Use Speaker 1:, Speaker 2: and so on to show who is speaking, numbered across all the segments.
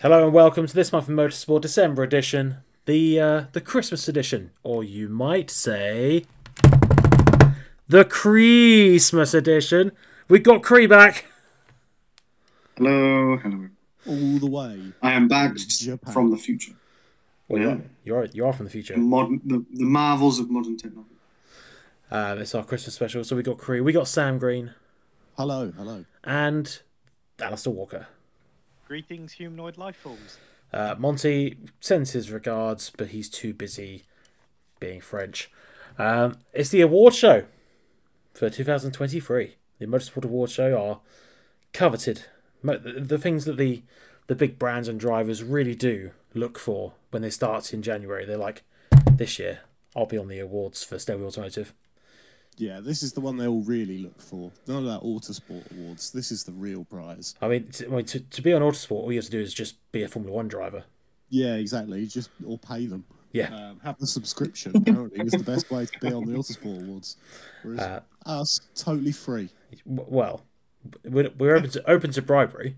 Speaker 1: Hello and welcome to this month of Motorsport December edition, the uh, the Christmas edition, or you might say the Christmas edition. We got Cree back.
Speaker 2: Hello, hello.
Speaker 3: all the way.
Speaker 2: I am back
Speaker 3: Japan.
Speaker 2: from the future.
Speaker 1: Well,
Speaker 2: Yeah.
Speaker 1: you are you are from the future.
Speaker 2: Modern, the, the marvels of modern technology.
Speaker 1: Uh, it's our Christmas special, so we got Cree, we got Sam Green,
Speaker 3: Hello, hello.
Speaker 1: and Alistair Walker.
Speaker 4: Greetings, humanoid life forms.
Speaker 1: Uh, Monty sends his regards, but he's too busy being French. Um, it's the award show for 2023. The Motorsport Award Show are coveted. The things that the the big brands and drivers really do look for when they start in January. They're like, this year I'll be on the awards for Stelvio Automotive.
Speaker 3: Yeah, this is the one they all really look for. None of that Autosport Awards. This is the real prize.
Speaker 1: I mean, to, I mean, to, to be on Autosport, all you have to do is just be a Formula One driver.
Speaker 3: Yeah, exactly. Just or pay them.
Speaker 1: Yeah.
Speaker 3: Um, have the subscription. Apparently, is the best way to be on the Autosport Awards. Whereas
Speaker 1: Uh,
Speaker 3: us, totally free.
Speaker 1: Well, we're, we're open to open to bribery.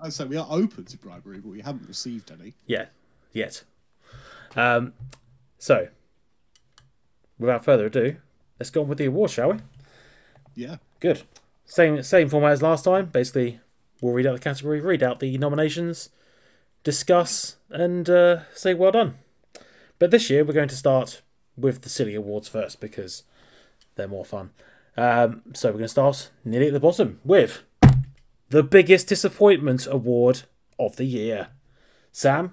Speaker 3: I say we are open to bribery, but we haven't received any.
Speaker 1: Yeah, yet. Um, so, without further ado, let's go on with the award, shall we?
Speaker 3: Yeah.
Speaker 1: Good. Same same format as last time. Basically, we'll read out the category, read out the nominations, discuss, and uh, say well done. But this year, we're going to start with the silly awards first because they're more fun. Um, so we're going to start nearly at the bottom with the biggest disappointment award of the year. Sam,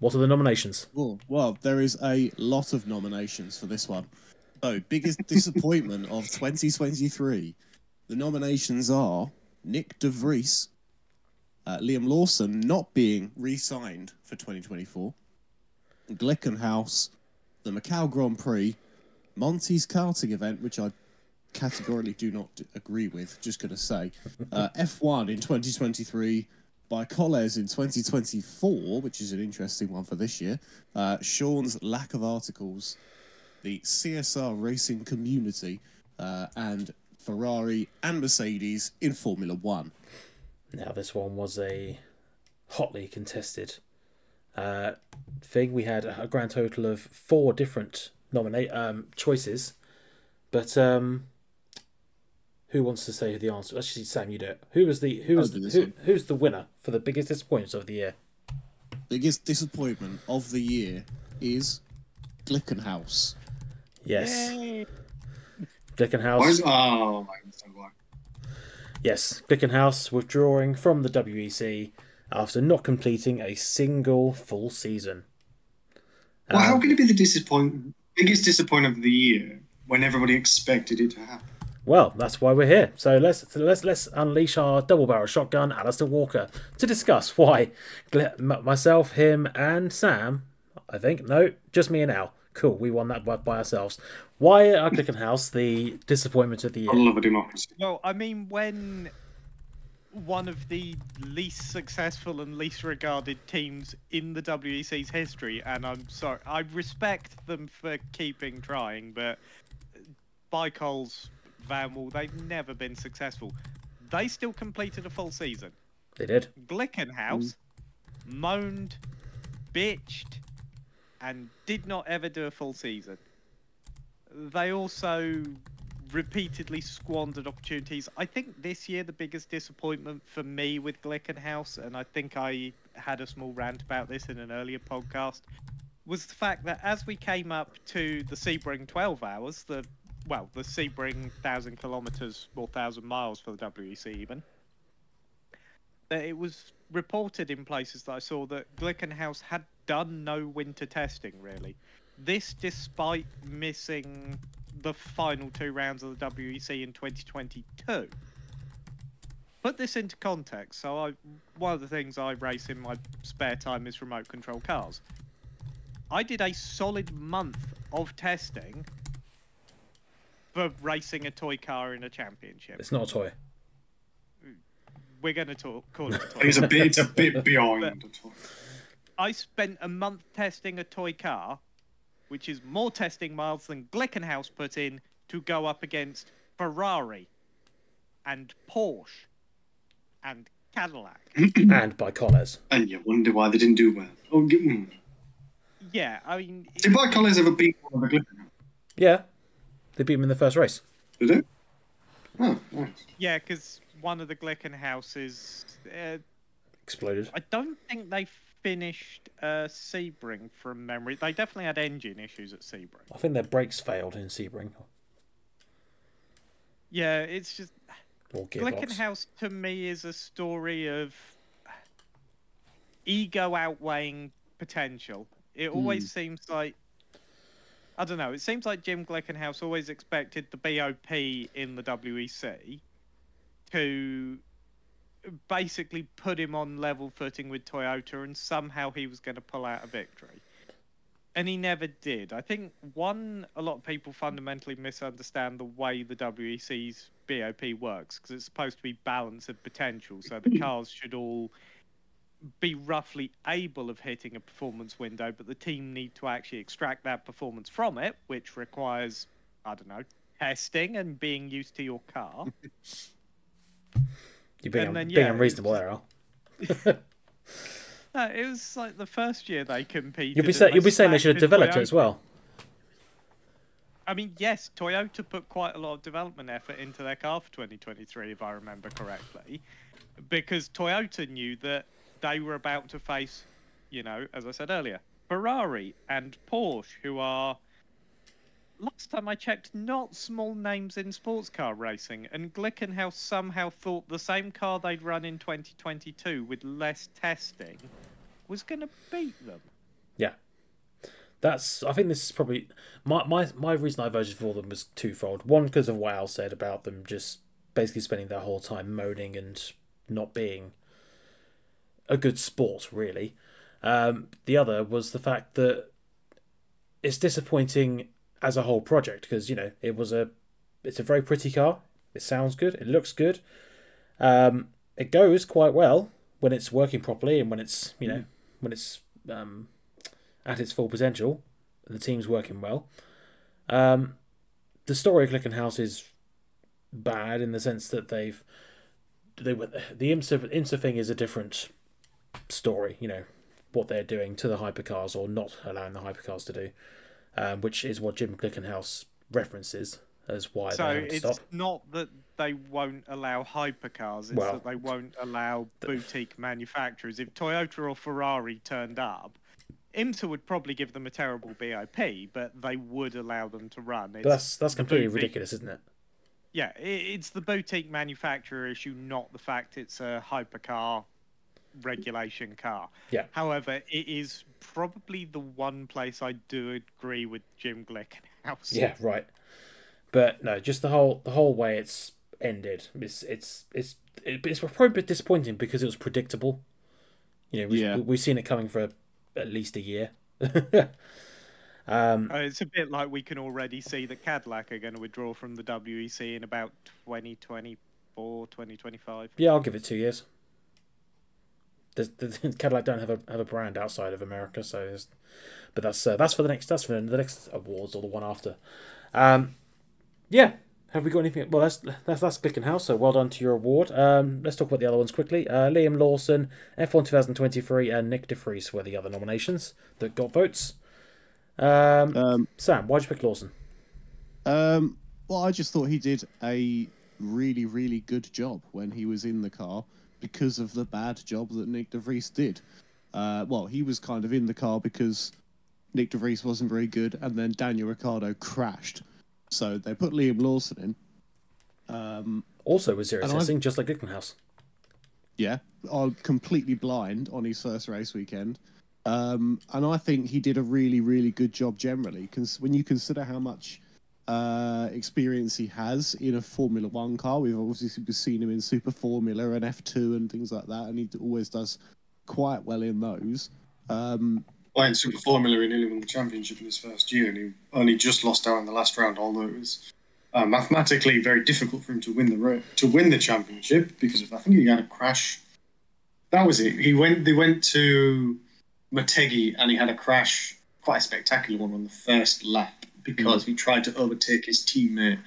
Speaker 1: what are the nominations?
Speaker 3: Well, well, there is a lot of nominations for this one. So, biggest disappointment of 2023. The nominations are Nick De Vries, uh, Liam Lawson not being re-signed for 2024, Glickenhaus, the Macau Grand Prix, Monty's karting event, which I categorically do not d- agree with. Just gonna say, uh, F1 in 2023 ByKolles in 2024, which is an interesting one for this year. Uh, Sean's lack of articles, the CSR racing community, uh, and Ferrari and Mercedes in Formula One.
Speaker 1: Now, this one was a hotly contested uh, thing. We had a grand total of four different nominate um, choices, but um, who wants to say the answer? Actually, Sam, you do it. Who was the who was who, who's the winner for the biggest disappointment of the year?
Speaker 3: Biggest disappointment of the year is Glickenhaus.
Speaker 1: Yes,
Speaker 4: Yay!
Speaker 1: Glickenhaus.
Speaker 2: Why is, oh, my God, so why?
Speaker 1: Yes, Glickenhaus withdrawing from the WEC after not completing a single full season.
Speaker 2: Well, how
Speaker 1: Um,
Speaker 2: can it be the disappoint biggest disappointment of the year when everybody expected it to happen?
Speaker 1: Well, that's why we're here. So let's so let's let's unleash our double barrel shotgun, Alistair Walker, to discuss why Gle- myself, him, and Sam. I think no, just me and Al. Cool, we won that by, by ourselves. Why are Glickenhaus the disappointment of the year?
Speaker 2: I
Speaker 1: year?
Speaker 2: love a democracy.
Speaker 4: Well, I mean, when one of the least successful and least regarded teams in the WEC's history, and I'm sorry, I respect them for keeping trying, but ByKolles, Van Wall, they've never been successful. They still completed a full season.
Speaker 1: They did.
Speaker 4: Glickenhaus mm. moaned, bitched, and did not ever do a full season. They also repeatedly squandered opportunities. I think this year the biggest disappointment for me with Glickenhaus, and I think I had a small rant about this in an earlier podcast, was the fact that as we came up to the Sebring 12 hours, the well, the Sebring thousand kilometers or thousand miles for the WEC even, that it was reported in places that I saw that Glickenhaus had done no winter testing really. This despite missing the final two rounds of the WEC in 2022. Put this into context. So I one of the things I race in my spare time is remote control cars. I did a solid month of testing for racing a toy car in a championship.
Speaker 1: It's not a toy.
Speaker 4: We're going to talk call it a toy.
Speaker 2: It's a bit, it's a bit beyond.
Speaker 4: But-
Speaker 2: the.
Speaker 4: I spent a month testing a toy car, which is more testing miles than Glickenhaus put in to go up against Ferrari and Porsche and Cadillac.
Speaker 1: and ByKolles.
Speaker 2: And you wonder why they didn't do well. Oh, g- mm.
Speaker 4: Yeah, I mean,
Speaker 2: Did ByKolles ever beat one of the Glickenhaus?
Speaker 1: Yeah, they beat him in the first race.
Speaker 2: Did it? Oh, nice.
Speaker 4: yeah, because one of the Glickenhauses, uh,
Speaker 1: Exploded.
Speaker 4: I don't think they finished uh, Sebring from memory. They definitely had engine issues at Sebring.
Speaker 1: I think their brakes failed in Sebring
Speaker 4: Yeah, it's just
Speaker 1: or gearbox.
Speaker 4: Glickenhaus to me is a story of ego outweighing potential. It always seems like I don't know. It seems like Jim Glickenhaus always expected the BOP in the WEC to basically put him on level footing with Toyota, and somehow he was going to pull out a victory. And he never did. I think one, a lot of people fundamentally misunderstand the way the WEC's BOP works because it's supposed to be balance of potential. So the cars should all be roughly able of hitting a performance window, but the team need to actually extract that performance from it, which requires, I don't know, testing and being used to your car.
Speaker 1: You're being,
Speaker 4: and then,
Speaker 1: being
Speaker 4: yeah,
Speaker 1: unreasonable there, Al.
Speaker 4: No, uh, it was like the first year they competed.
Speaker 1: You'll be say, you'll be saying they should have developed it as well.
Speaker 4: I mean, yes, Toyota put quite a lot of development effort into their car for 2023, if I remember correctly, because Toyota knew that they were about to face, you know, as I said earlier, Ferrari and Porsche, who are, last time I checked, not small names in sports car racing. And Glickenhaus somehow thought the same car they'd run in 2022 with less testing was going to beat them.
Speaker 1: Yeah. That's. I think this is probably my my my reason I voted for them was twofold. One because of what Al said about them just basically spending their whole time moaning and not being a good sport, really. Um, the other was the fact that it's disappointing as a whole project because you know it was a it's a very pretty car. It sounds good. It looks good. Um, it goes quite well when it's working properly and when it's you know when it's um, at its full potential. The team's working well. Um, the story of Glickenhaus is bad in the sense that they've they were the IMSA IMSA thing is a different story. You know what they're doing to the hypercars or not allowing the hypercars to do, um, which is what Jim Glickenhaus references as why
Speaker 4: so
Speaker 1: they
Speaker 4: it's
Speaker 1: stop.
Speaker 4: not that they won't allow hypercars; it's
Speaker 1: Well,
Speaker 4: that they won't allow boutique manufacturers. If Toyota or Ferrari turned up, IMSA would probably give them a terrible BOP, but they would allow them to run. It's,
Speaker 1: that's that's completely
Speaker 4: boutique.
Speaker 1: ridiculous, isn't it?
Speaker 4: Yeah, it's the boutique manufacturer issue, not the fact it's a hypercar regulation car.
Speaker 1: Yeah.
Speaker 4: However, it is probably the one place I do agree with Jim Glickenhaus.
Speaker 1: Yeah, right. But no, just the whole the whole way it's ended. It's it's it's it, it's probably a bit disappointing because it was predictable. You know, we've,
Speaker 3: Yeah.
Speaker 1: we've seen it coming for at least a year. um,
Speaker 4: Uh, it's a bit like we can already see that Cadillac are going to withdraw from the WEC in about 2024, 2025.
Speaker 1: yeah, I'll give it two years. There's, the Cadillac don't have a have a brand outside of America, so it's, but that's uh, that's for the next that's for the next awards or the one after. Um, yeah, have we got anything? Well, that's that's that's Glickenhaus. So well done to your award. Um, let's talk about the other ones quickly. Uh, Liam Lawson, F1 2023, and Nick De Vries were the other nominations that got votes. Um,
Speaker 3: Um,
Speaker 1: Sam, why'd you pick Lawson?
Speaker 3: Um, well, I just thought he did a really, really good job when he was in the car because of the bad job that Nick De Vries did. Uh, well, he was kind of in the car because Nick De Vries wasn't very good, and then Daniel Ricciardo crashed. So they put Liam Lawson in. Um,
Speaker 1: Also with zero
Speaker 3: I've-
Speaker 1: testing, just like Glickenhaus.
Speaker 3: yeah, I'm completely blind on his first race weekend. Um, and I think he did a really, really good job generally. Because when you consider how much uh, experience he has in a Formula One car, we've obviously seen him in Super Formula and F2 and things like that, and he always does quite well in those. Um,
Speaker 2: Playing Super Formula, he nearly won the championship in his first year, and he only just lost out in the last round. Although it was uh, mathematically very difficult for him to win the to win the championship because of I think he had a crash. That was it. He went. They went to Motegi, and he had a crash, quite a spectacular one on the first lap because he tried to overtake his teammate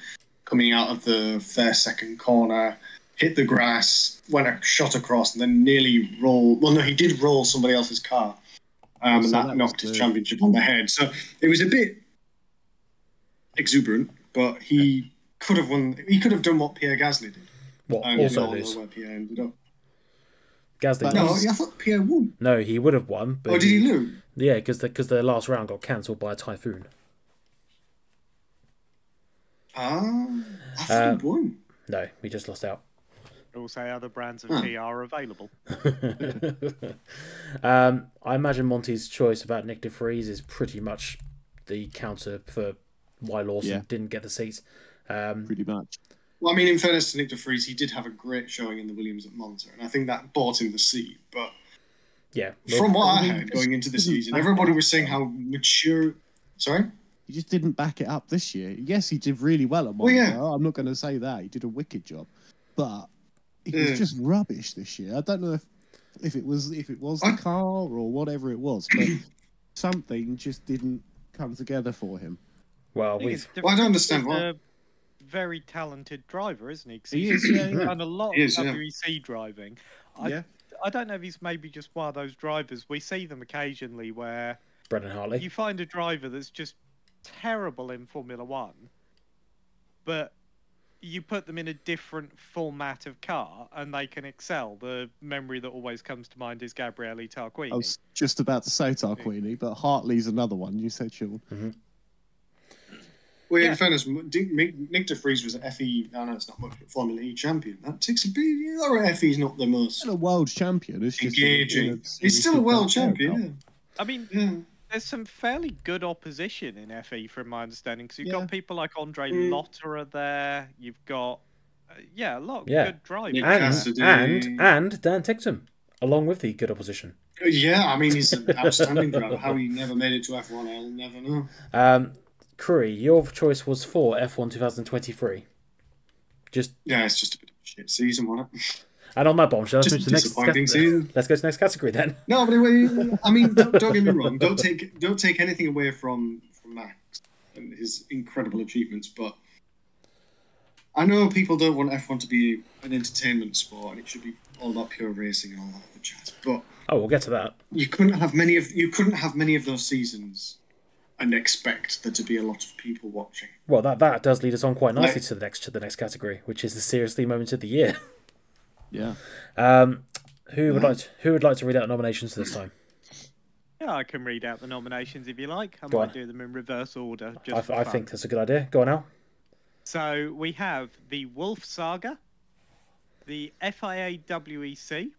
Speaker 2: coming out of the first second corner. hit the grass, went a shot across, and then nearly rolled. Well, no, he did roll somebody else's car, um,
Speaker 3: So
Speaker 2: and
Speaker 3: that
Speaker 2: that knocked his championship on the head. So it was a bit exuberant, but he could have won. He could have done what Pierre Gasly did.
Speaker 1: What
Speaker 2: And
Speaker 1: also lose?
Speaker 2: where Pierre ended up.
Speaker 1: Gasly.
Speaker 2: No,
Speaker 1: lost.
Speaker 2: I thought Pierre won.
Speaker 1: No, he would have won. But
Speaker 2: Or did he lose?
Speaker 1: Yeah, because the because the last round got cancelled by a typhoon.
Speaker 2: Ah, I thought
Speaker 1: Uh,
Speaker 2: he won.
Speaker 1: No, we just lost out.
Speaker 4: Also, other brands of
Speaker 2: Huh.
Speaker 4: tea are available.
Speaker 1: um, I imagine Monty's choice about Nick De Vries is pretty much the counter for why Lawson
Speaker 3: Yeah.
Speaker 1: didn't get the seat. Um,
Speaker 3: Pretty much.
Speaker 2: Well, I mean, in fairness to Nick De Vries, he did have a great showing in the Williams at Monza, and I think that bought him the seat. But
Speaker 1: yeah,
Speaker 2: from what I
Speaker 3: I
Speaker 2: heard going into the season, everybody was saying how mature. Sorry.
Speaker 3: He just didn't back it up this year. Yes, he did really well at Monza.
Speaker 2: Well, yeah.
Speaker 3: I'm not going to say that. He did a wicked job, but he was just rubbish this year. I don't know if if it was if it was the
Speaker 2: I-
Speaker 3: car or whatever it was, but something just didn't come together for him.
Speaker 1: well,
Speaker 4: Thing
Speaker 1: we've
Speaker 2: Well, I don't understand why.
Speaker 4: very talented driver, isn't he? 'Cause
Speaker 3: He
Speaker 4: he's
Speaker 3: is, yeah, yeah.
Speaker 4: done a lot
Speaker 2: He
Speaker 4: of
Speaker 2: is, yeah.
Speaker 4: WEC driving. I,
Speaker 3: yeah,
Speaker 4: I don't know if he's maybe just one of those drivers. We see them occasionally where
Speaker 1: Brendan Hartley.
Speaker 4: you find a driver that's just terrible in Formula One, but you put them in a different format of car and they can excel. The memory that always comes to mind is Gabriele Tarquini.
Speaker 3: I was just about to say Tarquini, but Hartley's another one. You said Sean. Mm-hmm.
Speaker 2: Well,
Speaker 4: Yeah.
Speaker 2: in fairness, Nick Nick De Vries was an FE. I know it's not much, but Formula E champion. That takes a bit. Or FE's not the most
Speaker 3: Still a world champion. It's just in a- in a
Speaker 2: engaging. He's still a world
Speaker 3: World
Speaker 2: champion.
Speaker 4: I mean,
Speaker 2: Yeah. Yeah.
Speaker 4: there's some fairly good opposition in FE from my understanding because you've
Speaker 3: Yeah.
Speaker 4: got people like Andre
Speaker 2: Mm.
Speaker 4: Lotterer there. You've got, uh, yeah, a lot of
Speaker 1: Yeah.
Speaker 4: good drivers.
Speaker 2: Nick
Speaker 1: and
Speaker 2: Cassidy.
Speaker 1: and and Dan Ticktum, along with the good opposition.
Speaker 2: Yeah, I mean, he's an outstanding driver. How he never made it to F1, I'll never know.
Speaker 1: Um, Curry, your choice was for F1 2023. Just
Speaker 2: Yeah, it's just a bit of a shit season, wasn't it?
Speaker 1: and on that bombshell, let's
Speaker 2: Just
Speaker 1: to the next.
Speaker 2: season.
Speaker 1: Let's go to the next category then.
Speaker 2: No, but anyway, I mean, don't, don't get me wrong. Don't take don't take anything away from from Max and his incredible achievements, but I know people don't want F1 to be an entertainment sport and it should be all about pure racing and all that other jazz. But
Speaker 1: Oh, we'll get to that.
Speaker 2: you couldn't have many of you couldn't have many of those seasons and expect there to be a lot of people watching.
Speaker 1: Well, that that does lead us on quite nicely
Speaker 2: Right.
Speaker 1: to the next to the next category, which is the seriously moment of the year.
Speaker 3: Yeah.
Speaker 1: Um, who would like to, who would like to read out the nominations this time?
Speaker 4: Yeah, I can read out the nominations if you like. I
Speaker 1: Go
Speaker 4: might
Speaker 1: on.
Speaker 4: do them in reverse order. Just
Speaker 1: I,
Speaker 4: for
Speaker 1: I
Speaker 4: fun.
Speaker 1: think that's a good idea. Go on now.
Speaker 4: So we have the Wolff Saga, the FIA WEC, E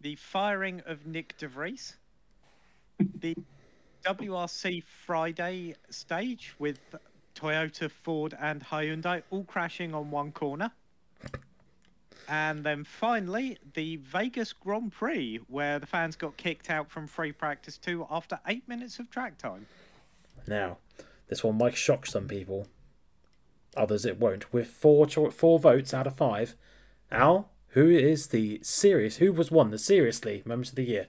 Speaker 4: the firing of Nick De Vries, the WRC Friday stage with Toyota, Ford, and Hyundai all crashing on one corner. And then finally, the Vegas Grand Prix, where the fans got kicked out from free practice two after eight minutes of track time.
Speaker 1: Now, this one might shock some people. Others it won't. With four cho- four votes out of five, Al, who is the serious? Who was won the seriously moment of the year?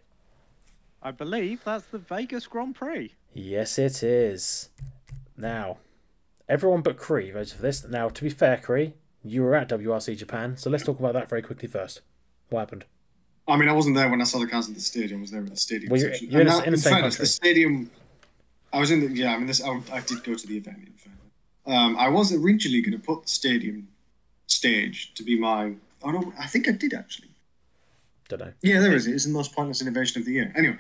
Speaker 4: I believe that's the Vegas Grand Prix.
Speaker 1: Yes, it is. Now, everyone but Cree voted for this. Now, to be fair, Cree, you were at WRC Japan, so let's talk about that very quickly first. What happened?
Speaker 2: I mean, I wasn't there when I saw the cars in the stadium. I was there at the stadium
Speaker 1: Well, you're- you're in in the same
Speaker 2: fairness,
Speaker 1: country.
Speaker 2: The stadium. I was in the yeah. I mean, this. I, I did go to the event. In fairness, um, I was originally going to put the stadium stage to be my. Oh no, I think I did actually.
Speaker 1: Don't know.
Speaker 2: Yeah, there is. It's the most pointless innovation of the year. Anyway,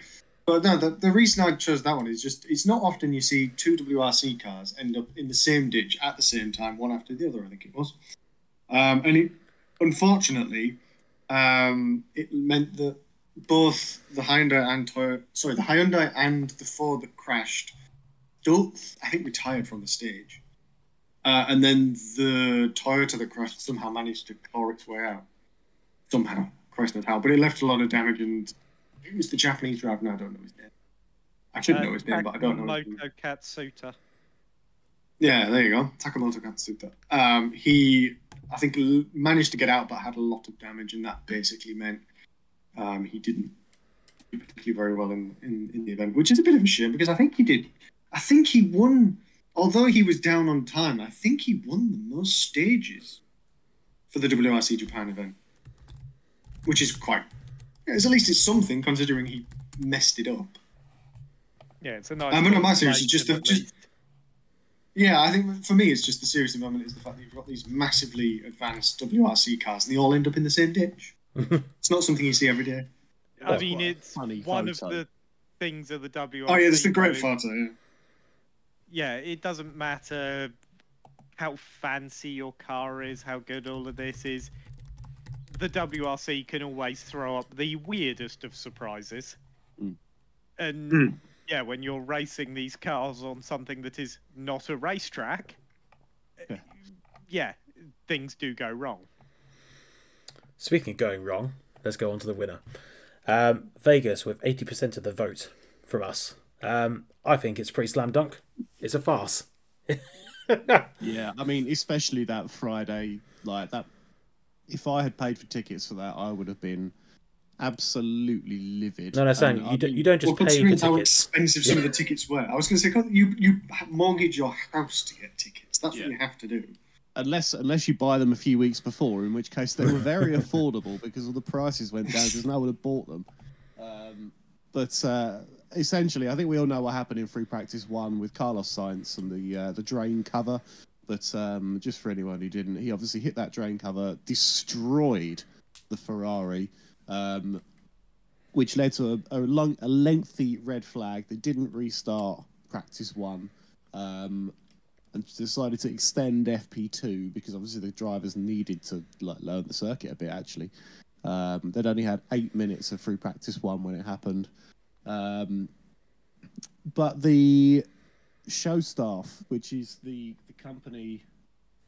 Speaker 2: but no, the, the reason I chose that one is just it's not often you see two WRC cars end up in the same ditch at the same time, one after the other. I think it was, um, and it unfortunately um, it meant that both the Hyundai and Toyota, sorry, the Hyundai and the Ford that crashed, both I think retired from the stage, uh, and then the Toyota that crashed somehow managed to claw its way out somehow. Christ knows how, but it left a lot of damage. And it was the Japanese driver. No, I don't know his name. I should know his name, but I don't know. his name.
Speaker 4: Moto Katsuta.
Speaker 2: Yeah, there you go. Takamoto Katsuta. Um, he, I think, managed to get out, but had a lot of damage, and that basically meant um, he didn't do particularly very well in, in, in the event, which is a bit of a shame because I think he did. I think he won, although he was down on time. I think he won the most stages for the WRC Japan event, which is quite. It's at least it's something considering he messed it up.
Speaker 4: Yeah, it's a nice.
Speaker 2: Um, but no, my series is just the- just-. Yeah, I think for me it's just the serious moment is the fact that you've got these massively advanced WRC cars and they all end up in the same ditch. it's not something you see every day.
Speaker 4: I
Speaker 3: That's
Speaker 4: mean, it's one
Speaker 3: photo.
Speaker 4: of the things of the WRC.
Speaker 2: Oh yeah, there's the great photo. Yeah.
Speaker 4: yeah, it doesn't matter how fancy your car is, how good all of this is. The WRC can always throw up the weirdest of surprises.
Speaker 3: Mm.
Speaker 4: And
Speaker 2: Mm.
Speaker 4: Yeah, when you're racing these cars on something that is not a racetrack,
Speaker 3: Yeah.
Speaker 4: yeah, things do go wrong.
Speaker 1: Speaking of going wrong, let's go on to the winner. Um, Vegas with 80% of the vote from us. Um, I think it's pretty slam dunk. It's a farce.
Speaker 3: Yeah, I mean, especially that Friday, like that. If I had paid for tickets for that, I would have been absolutely livid.
Speaker 1: No, no, saying
Speaker 3: And
Speaker 1: you, don't,
Speaker 3: mean,
Speaker 1: you don't just
Speaker 2: well,
Speaker 1: pay
Speaker 2: considering
Speaker 1: for
Speaker 2: how
Speaker 1: tickets.
Speaker 2: expensive some of the tickets were, I was going to say 'cause you you mortgage your house to get tickets. That's
Speaker 3: Yeah.
Speaker 2: what you have to do.
Speaker 3: unless unless you buy them a few weeks before, in which case they were very affordable because all the prices went down because no one had bought them. Um, but uh, essentially, I think we all know what happened in free practice one with Carlos Sainz and the uh, the drain cover. But um, just for anyone who didn't, he obviously hit that drain cover, destroyed the Ferrari, um, which led to a, a, long, a lengthy red flag. They didn't restart practice one. Um, and decided to extend FP2 because obviously the drivers needed to like, learn the circuit a bit. Actually, um, they'd only had eight minutes of free practice one when it happened, um, but the show staff, which is the the company,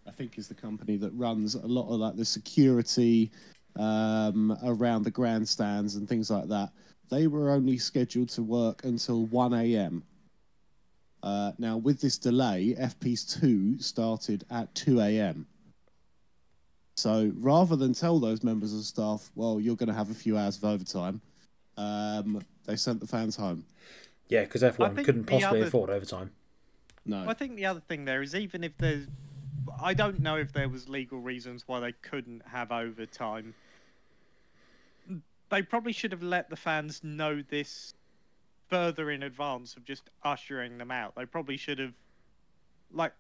Speaker 3: I think is the company that runs a lot of like the security um, around the grandstands and things like that. They were only scheduled to work until 1 a.m. Uh, now, with this delay, FP's 2 started at 2 a.m. So rather than tell those members of staff, well, you're going to have a few hours of overtime, um, they sent the fans home.
Speaker 1: Yeah, because F1 couldn't possibly
Speaker 4: other-
Speaker 1: afford overtime.
Speaker 3: No.
Speaker 4: I think the other thing there is even if there's, I don't know if there was legal reasons why they couldn't have overtime. They probably should have let the fans know this further in advance of just ushering them out. They probably should have, like,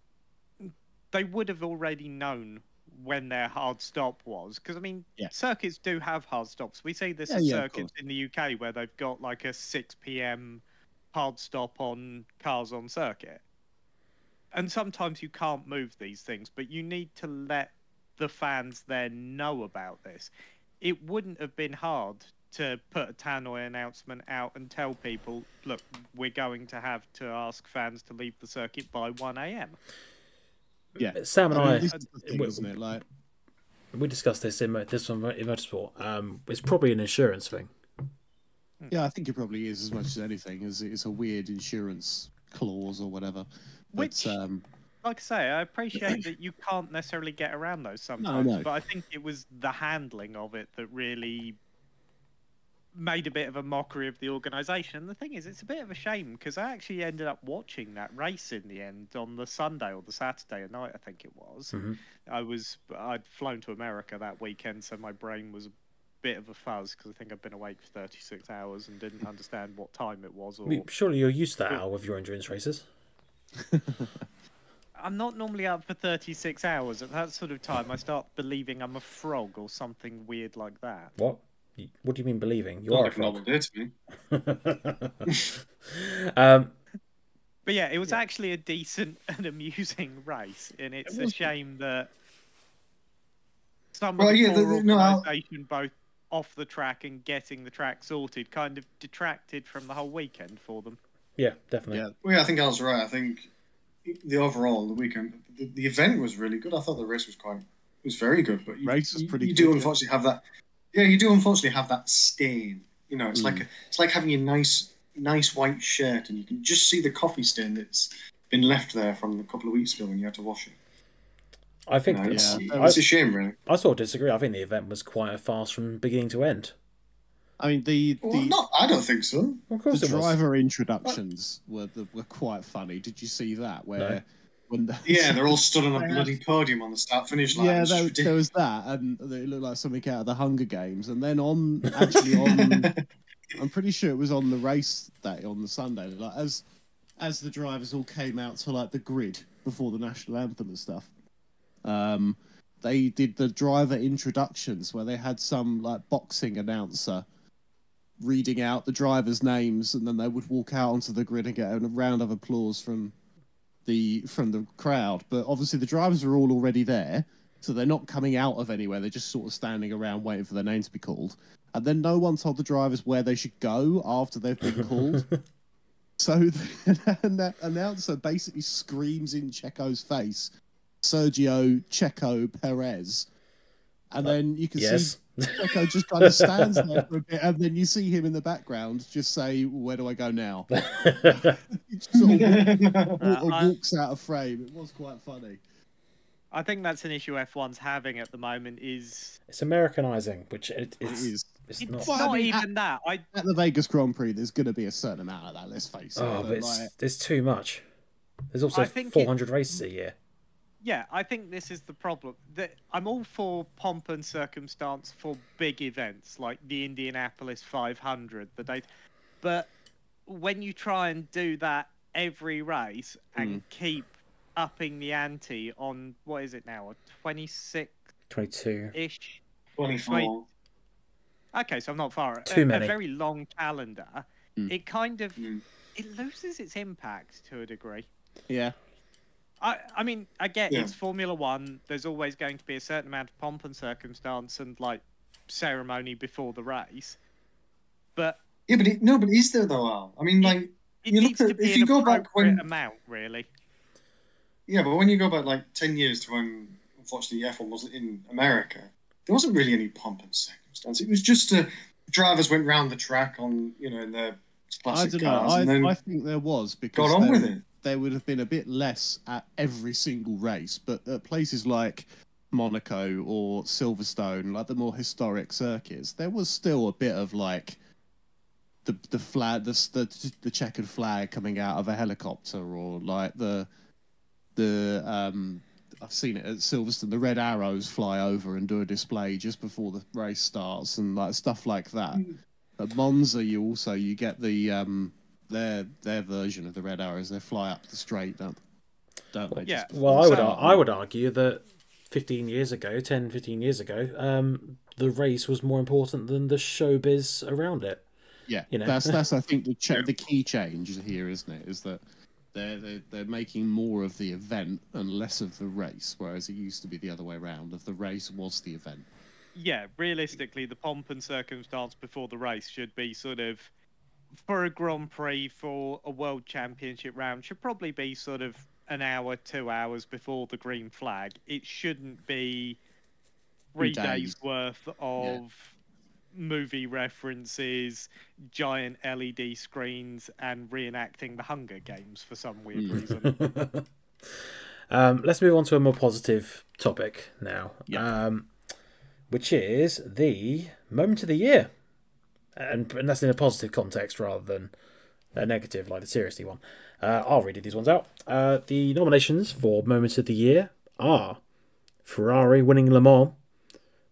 Speaker 4: they would have already known when their hard stop was. Because I mean,
Speaker 3: Yeah.
Speaker 4: circuits do have hard stops. We see this
Speaker 3: Yeah,
Speaker 4: at
Speaker 3: yeah,
Speaker 4: circuits in the UK where they've got like a six p.m. hard stop on cars on circuit and sometimes you can't move these things, but you need to let the fans there know about this. It wouldn't have been hard to put a Tannoy announcement out and tell people, look, we're going to have to ask fans to leave the circuit by 1 a.m.
Speaker 3: yeah.
Speaker 1: Sam and
Speaker 3: I
Speaker 1: I,
Speaker 3: this is the thing,
Speaker 1: we-
Speaker 3: isn't it? Like,
Speaker 1: we discussed this in mo- this one in motorsport. Um, it's probably an insurance thing.
Speaker 3: yeah, I think it probably is as much as anything. As it's a weird insurance clause or whatever.
Speaker 4: Which-
Speaker 3: um,
Speaker 4: Like I say, I appreciate that you can't necessarily get around those sometimes,
Speaker 3: no.
Speaker 4: but I think it was the handling of it that really made a bit of a mockery of the organisation. The thing is, it's a bit of a shame because I actually ended up watching that race in the end on the Sunday or the Saturday at night, I think it was.
Speaker 1: Mhm.
Speaker 4: I was I'd flown to America that weekend, so my brain was a bit of a fuzz because I think I'd been awake for 36 hours and didn't understand what time it was. Or
Speaker 1: I mean, surely you're used to that hour with your endurance races.
Speaker 4: I'm not normally up for 36 hours. At that sort of time, I start believing I'm a frog or something weird like that.
Speaker 1: What? What do you mean believing? You
Speaker 2: Not
Speaker 1: are a
Speaker 2: like normal
Speaker 1: frog.
Speaker 2: day to me.
Speaker 1: um,
Speaker 4: But yeah, it was actually a decent and amusing race, and it's a shame that some
Speaker 2: Well,
Speaker 4: of the
Speaker 2: yeah, the-
Speaker 4: poor
Speaker 2: the- no, I'll-
Speaker 4: organisation, both off the track and getting the track sorted, kind of detracted from the whole weekend for them.
Speaker 1: yeah, definitely.
Speaker 3: Yeah.
Speaker 2: Well, yeah, I think Al's right. I think the overall, the weekend, the, the event was really good. I thought the race was quite, it was very good. But you,
Speaker 3: Race was pretty
Speaker 2: You
Speaker 3: good,
Speaker 2: do
Speaker 3: yeah.
Speaker 2: unfortunately have that. Yeah, you do unfortunately have that stain. You know, it's
Speaker 3: Mm.
Speaker 2: like a, it's like having a nice, nice white shirt, and you can just see the coffee stain that's been left there from a couple of weeks ago when you had to wash it.
Speaker 1: I think
Speaker 2: You know, it's,
Speaker 3: Yeah.
Speaker 2: it's a shame, really.
Speaker 1: I sort of disagree. I think the event was quite a fast from beginning to end.
Speaker 3: I mean, the
Speaker 2: Well,
Speaker 3: the,
Speaker 2: not, I don't think so.
Speaker 1: Of course
Speaker 3: the
Speaker 1: it was.
Speaker 3: driver introductions were the, were quite funny. Did you see that? Where When the-
Speaker 2: Yeah, they're all stood on a bloody podium on the start finish line.
Speaker 3: yeah,
Speaker 2: It's
Speaker 3: there, there was that, and it looked like something out of the Hunger Games. And then on actually on, I'm pretty sure it was on the race day on the Sunday. Like as as the drivers all came out to like the grid before the national anthem and stuff. Um, they did the driver introductions where they had some like boxing announcer reading out the drivers' names, and then they would walk out onto the grid and get a round of applause from the from the crowd. But obviously, the drivers are all already there, so they're not coming out of anywhere. They're just sort of standing around waiting for their name to be called. And then no one told the drivers where they should go after they've been called. So the announcer basically screams in Checo's face, Sergio Checo Perez. And uh, then you can see
Speaker 1: yes.
Speaker 3: Checo just kind of stands there for a bit, and then you see him in the background just say, "Where do I go now?" He just sort of walk-
Speaker 4: Uh,
Speaker 3: walks out of frame. It was quite funny.
Speaker 4: I think that's an issue F1's having at the moment. Is
Speaker 1: it's Americanizing, which it,
Speaker 3: It
Speaker 1: it's, it's
Speaker 4: it's
Speaker 1: not.
Speaker 4: Not
Speaker 3: I mean,
Speaker 4: even that. I
Speaker 3: at the Vegas Grand Prix. There's going to be a certain amount of that. Let's face it.
Speaker 1: Oh,
Speaker 3: but,
Speaker 1: but it's,
Speaker 3: like,
Speaker 1: it's too much. There's also
Speaker 4: I think it-
Speaker 1: 400 races a year.
Speaker 4: Yeah, I think this is the problem. That I'm all for pomp and circumstance for big events like the Indianapolis 500, the date, but when you try and do that every race and keep upping the ante on what is it now, a 26
Speaker 1: 22.
Speaker 4: ish
Speaker 2: 24.
Speaker 4: Okay, so I'm not far.
Speaker 1: Too
Speaker 4: a,
Speaker 1: many.
Speaker 4: A very long calendar.
Speaker 3: Mm.
Speaker 4: It kind of
Speaker 2: Mm.
Speaker 4: it loses its impact to a degree.
Speaker 3: yeah,
Speaker 4: I I mean, I get
Speaker 2: Yeah.
Speaker 4: it's Formula One. There's always going to be a certain amount of pomp and circumstance and like ceremony before the race, but
Speaker 2: Yeah, but it, no, but is there though, Al? I mean, like,
Speaker 4: it
Speaker 2: You look
Speaker 4: needs to
Speaker 2: at-
Speaker 4: be
Speaker 2: if
Speaker 4: an
Speaker 2: you go back
Speaker 4: appropriate
Speaker 2: when-
Speaker 4: amount, really.
Speaker 2: yeah, but when you go back like 10 years to when, unfortunately, F1 wasn't in America, there wasn't really any pomp and circumstance. It was just uh, drivers went round the track on, you know, in their
Speaker 3: I don't know. I,
Speaker 2: and then
Speaker 3: I think there was because
Speaker 2: got on with it.
Speaker 3: There would have been a bit less at every single race, but at places like Monaco or Silverstone, like the more historic circuits, there was still a bit of like the the flag, the the, the checkered flag coming out of a helicopter, or like the the um. I've seen it at Silverstone. The red arrows fly over and do a display just before the race starts, and like stuff like that.
Speaker 2: Mm.
Speaker 3: At Monza, you also you get the um their their version of the red arrows. They fly up the straight, don't, don't they?
Speaker 4: Yeah.
Speaker 3: Just
Speaker 1: Well, I would ar- I would argue that 15 years ago, 10, 15 years ago, um, the race was more important than the showbiz around it.
Speaker 3: Yeah,
Speaker 1: you know.
Speaker 3: that's that's I think the cha-
Speaker 2: Yeah.
Speaker 3: the key change here, isn't it? Is that they're, they're they're making more of the event and less of the race, whereas it used to be the other way around. Of the race was the event.
Speaker 4: Yeah, realistically, the pomp and circumstance before the race should be sort of for a Grand Prix for a World Championship round should probably be sort of an hour, two hours before the green flag. It shouldn't be three days
Speaker 3: days.
Speaker 4: worth of movie references, giant LED screens, and reenacting the Hunger Games for some weird
Speaker 3: Mm.
Speaker 4: reason.
Speaker 1: um, let's move on to a more positive topic now,
Speaker 3: Yeah.
Speaker 1: um, which is the moment of the year, and, and that's in a positive context rather than a negative, like the seriously one. Uh, I'll read these ones out. Uh, the nominations for Moments of the year are Ferrari winning Le Mans,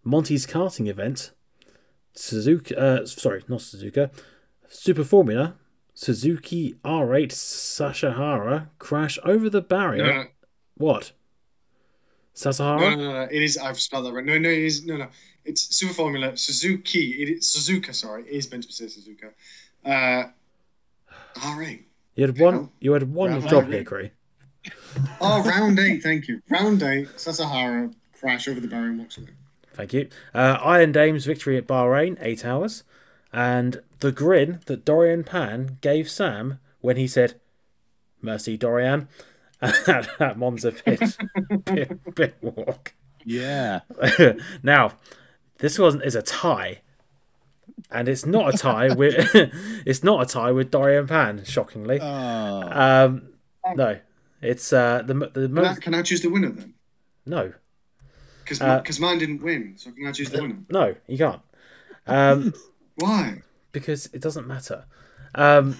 Speaker 1: Monty's karting event, Suzuka. Uh, sorry, not Suzuka. Super Formula. Suzuki R8 Sashahara crash over the barrier.
Speaker 2: No, no,
Speaker 1: What?
Speaker 2: no,
Speaker 1: Sasahara?
Speaker 2: no, no, no, it is. I've spelled that right. No, no, it is. No, no. It's Super Formula Suzuki. It is Suzuka. Sorry, it is meant to be said Suzuka. Uh, all right.
Speaker 1: You had one. You had one
Speaker 2: Round
Speaker 1: job,
Speaker 2: eight.
Speaker 1: Hickory.
Speaker 2: Oh, round eight. Thank you. Round eight. Sasahara crash over the barrier and walks away.
Speaker 1: Thank you. Uh, Iron Dame's victory at Bahrain, eight hours, and the grin that Doriane Pin gave Sam when he said, "Mercy, Doriane," at, at Monza pit, pit, pit walk.
Speaker 3: Yeah,
Speaker 1: now, this one is a tie, and it's not a tie with it's not a tie with Doriane Pin. Shockingly,
Speaker 3: oh,
Speaker 1: um, no, it's uh, the the
Speaker 2: Can I, can I choose the winner then?
Speaker 1: no
Speaker 2: Because
Speaker 1: Uh,
Speaker 2: mine didn't win, so can I choose the winner?
Speaker 1: no you can't um,
Speaker 2: Why?
Speaker 1: because it doesn't matter. Um,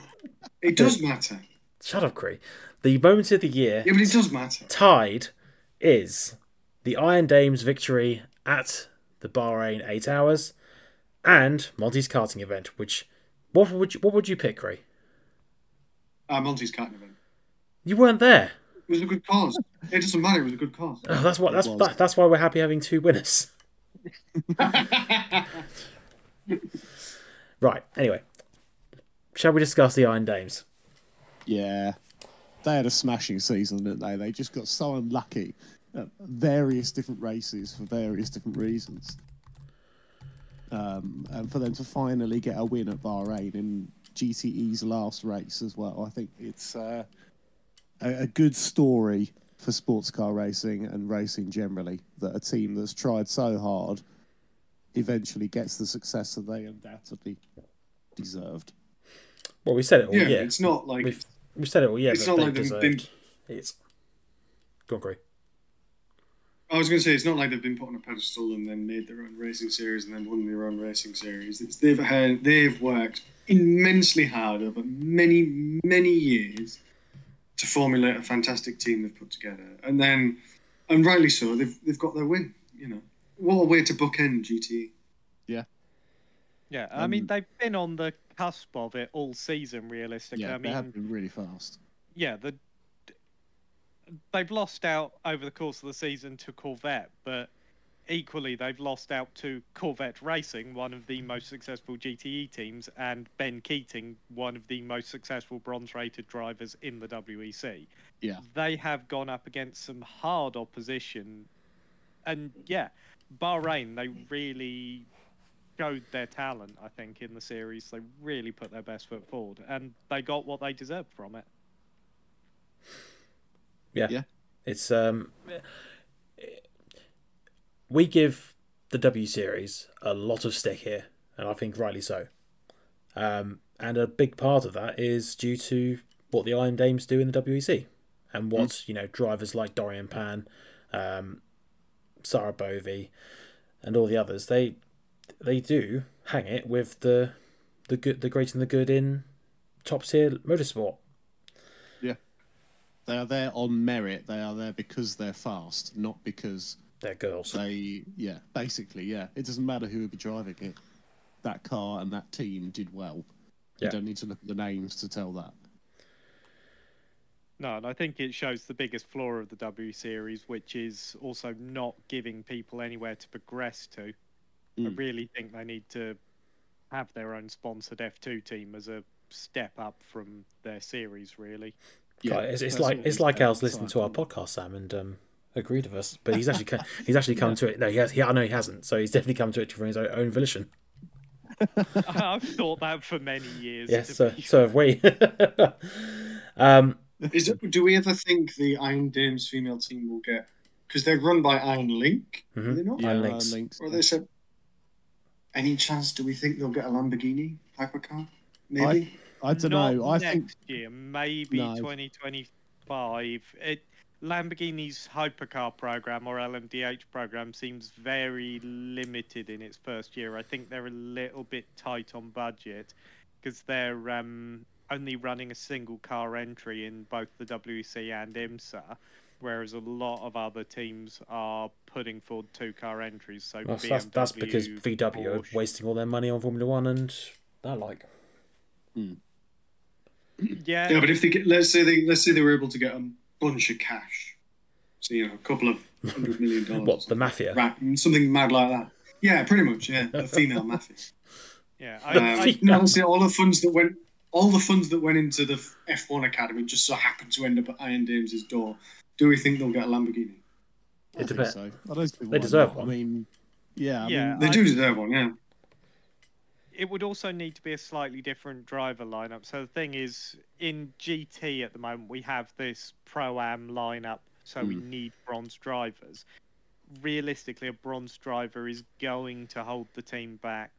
Speaker 2: It does matter.
Speaker 1: shut up, Cree. The moment of the year
Speaker 2: Yeah, but it does matter.
Speaker 1: tied is the Iron Dames victory at the Bahrain Eight Hours and Monty's karting event. Which what would you, what would you pick, Cree?
Speaker 2: Uh, Monty's karting event.
Speaker 1: You weren't there.
Speaker 2: It was a good cause. It doesn't matter. It was a good cause.
Speaker 1: Oh, that's what that's that, that's why we're happy having two winners. Right. Anyway, shall we discuss the Iron Dames?
Speaker 3: Yeah. They had a smashing season, didn't they? They just got so unlucky at various different races for various different reasons. Um, and for them to finally get a win at Bahrain in GTE's last race as well, I think it's uh, a, a good story for sports car racing and racing generally that a team that's tried so hard eventually gets the success that they undoubtedly deserved.
Speaker 1: Well, we said it all
Speaker 2: yeah,
Speaker 1: year.
Speaker 2: it's not like
Speaker 1: We've we said it all Yeah,
Speaker 2: It's
Speaker 1: but
Speaker 2: not
Speaker 1: they
Speaker 2: like they've
Speaker 1: deserved.
Speaker 2: been-
Speaker 1: It's go on, Cree.
Speaker 2: I was going to say it's not like they've been put on a pedestal and then made their own racing series and then won their own racing series. It's, they've had they've worked immensely hard over many many years to formulate a fantastic team they've put together, and then and rightly so they've they've got their win. You know what a way to bookend E. GT.
Speaker 4: Yeah, Yeah. I mean
Speaker 3: Um,
Speaker 4: they've been on the cusp of it all season. Realistically,
Speaker 3: Yeah,
Speaker 4: I
Speaker 3: they
Speaker 4: mean,
Speaker 3: have been really fast.
Speaker 4: yeah, the they've lost out over the course of the season to Corvette, but equally they've lost out to Corvette Racing, one of the most successful GTE teams, and Ben Keating, one of the most successful bronze-rated drivers in the WEC.
Speaker 3: Yeah.
Speaker 4: They have gone up against some hard opposition, and yeah, Bahrain they really showed their talent. I think in the series they really put their best foot forward, and they got what they deserved from it.
Speaker 1: Yeah.
Speaker 3: Yeah.
Speaker 1: It's um we give the W series a lot of stick here, and I think rightly so. Um, and a big part of that is due to what the Iron Dames do in the WEC, and what you know drivers like Doriane Pin, um, Sarah Bovy, and all the others they they do hang it with the the good the great and the good in top tier motorsport.
Speaker 3: They are there on merit. They are there because they're fast, not because
Speaker 1: They're girls.
Speaker 3: they. Yeah, basically, yeah. It doesn't matter who would be driving it. That car and that team did well.
Speaker 1: Yeah.
Speaker 3: You don't need to look at the names to tell that.
Speaker 4: No, and I think it shows the biggest flaw of the W series, which is also not giving people anywhere to progress to. I
Speaker 3: Mm.
Speaker 4: really think they need to have their own sponsored F2 team as a step up from their series, really.
Speaker 3: Yeah,
Speaker 1: Like, it's, it's like it's like
Speaker 3: said
Speaker 1: Al's
Speaker 3: at
Speaker 1: listening to our podcast, Sam, and um, agreed with us. But he's actually co- he's actually come to it. No, he has. He, I know he hasn't. So he's definitely come to it from his own, own volition.
Speaker 4: I've thought that for many years.
Speaker 1: Yes, so,
Speaker 4: be
Speaker 1: so have we. um,
Speaker 2: Is it, do we ever think the Iron Dames female team will get because they're run by Iron Link? Are
Speaker 1: Mhm.
Speaker 2: they not?
Speaker 3: Yeah,
Speaker 1: Iron
Speaker 3: Iron
Speaker 1: Lynx.
Speaker 3: Lynx.
Speaker 2: Or they said, any chance do we think they'll get a Lamborghini hypercar? Maybe.
Speaker 3: I don't
Speaker 4: Not
Speaker 3: know. I
Speaker 4: next
Speaker 3: think
Speaker 4: year, maybe
Speaker 3: No.
Speaker 4: 2025. It Lamborghini's hypercar program or LMDH program seems very limited in its first year. I think they're a little bit tight on budget because they're um, only running a single car entry in both the WEC and IMSA, whereas a lot of other teams are putting forward two car entries. So
Speaker 1: well, that's, that's because
Speaker 4: BMW,
Speaker 1: VW are wasting all their money on Formula One and that like.
Speaker 4: Yeah,
Speaker 2: Yeah, but if they get, let's say they let's say they were able to get a bunch of cash, so you know, a couple of hundred million dollars.
Speaker 1: What the mafia?
Speaker 2: Right, something mad like that. Yeah, pretty much. Yeah, a female mafia.
Speaker 4: yeah. I, I,
Speaker 2: Um,
Speaker 1: female-
Speaker 2: no, let's all the funds that went, all the funds that went into the F one academy just so happened to end up at Iron Dames's door. Do we think they'll get a Lamborghini?
Speaker 3: I
Speaker 1: It
Speaker 3: think
Speaker 1: depends.
Speaker 3: so. I don't think
Speaker 1: They deserve
Speaker 3: not.
Speaker 1: one.
Speaker 3: I mean, yeah, I
Speaker 4: Yeah.
Speaker 3: mean,
Speaker 2: They
Speaker 4: I-
Speaker 2: do deserve one. Yeah.
Speaker 4: It would also need to be a slightly different driver lineup. So the thing is, in GT at the moment, we have this pro am lineup, so we
Speaker 3: Mm.
Speaker 4: need bronze drivers. Realistically, a bronze driver is going to hold the team back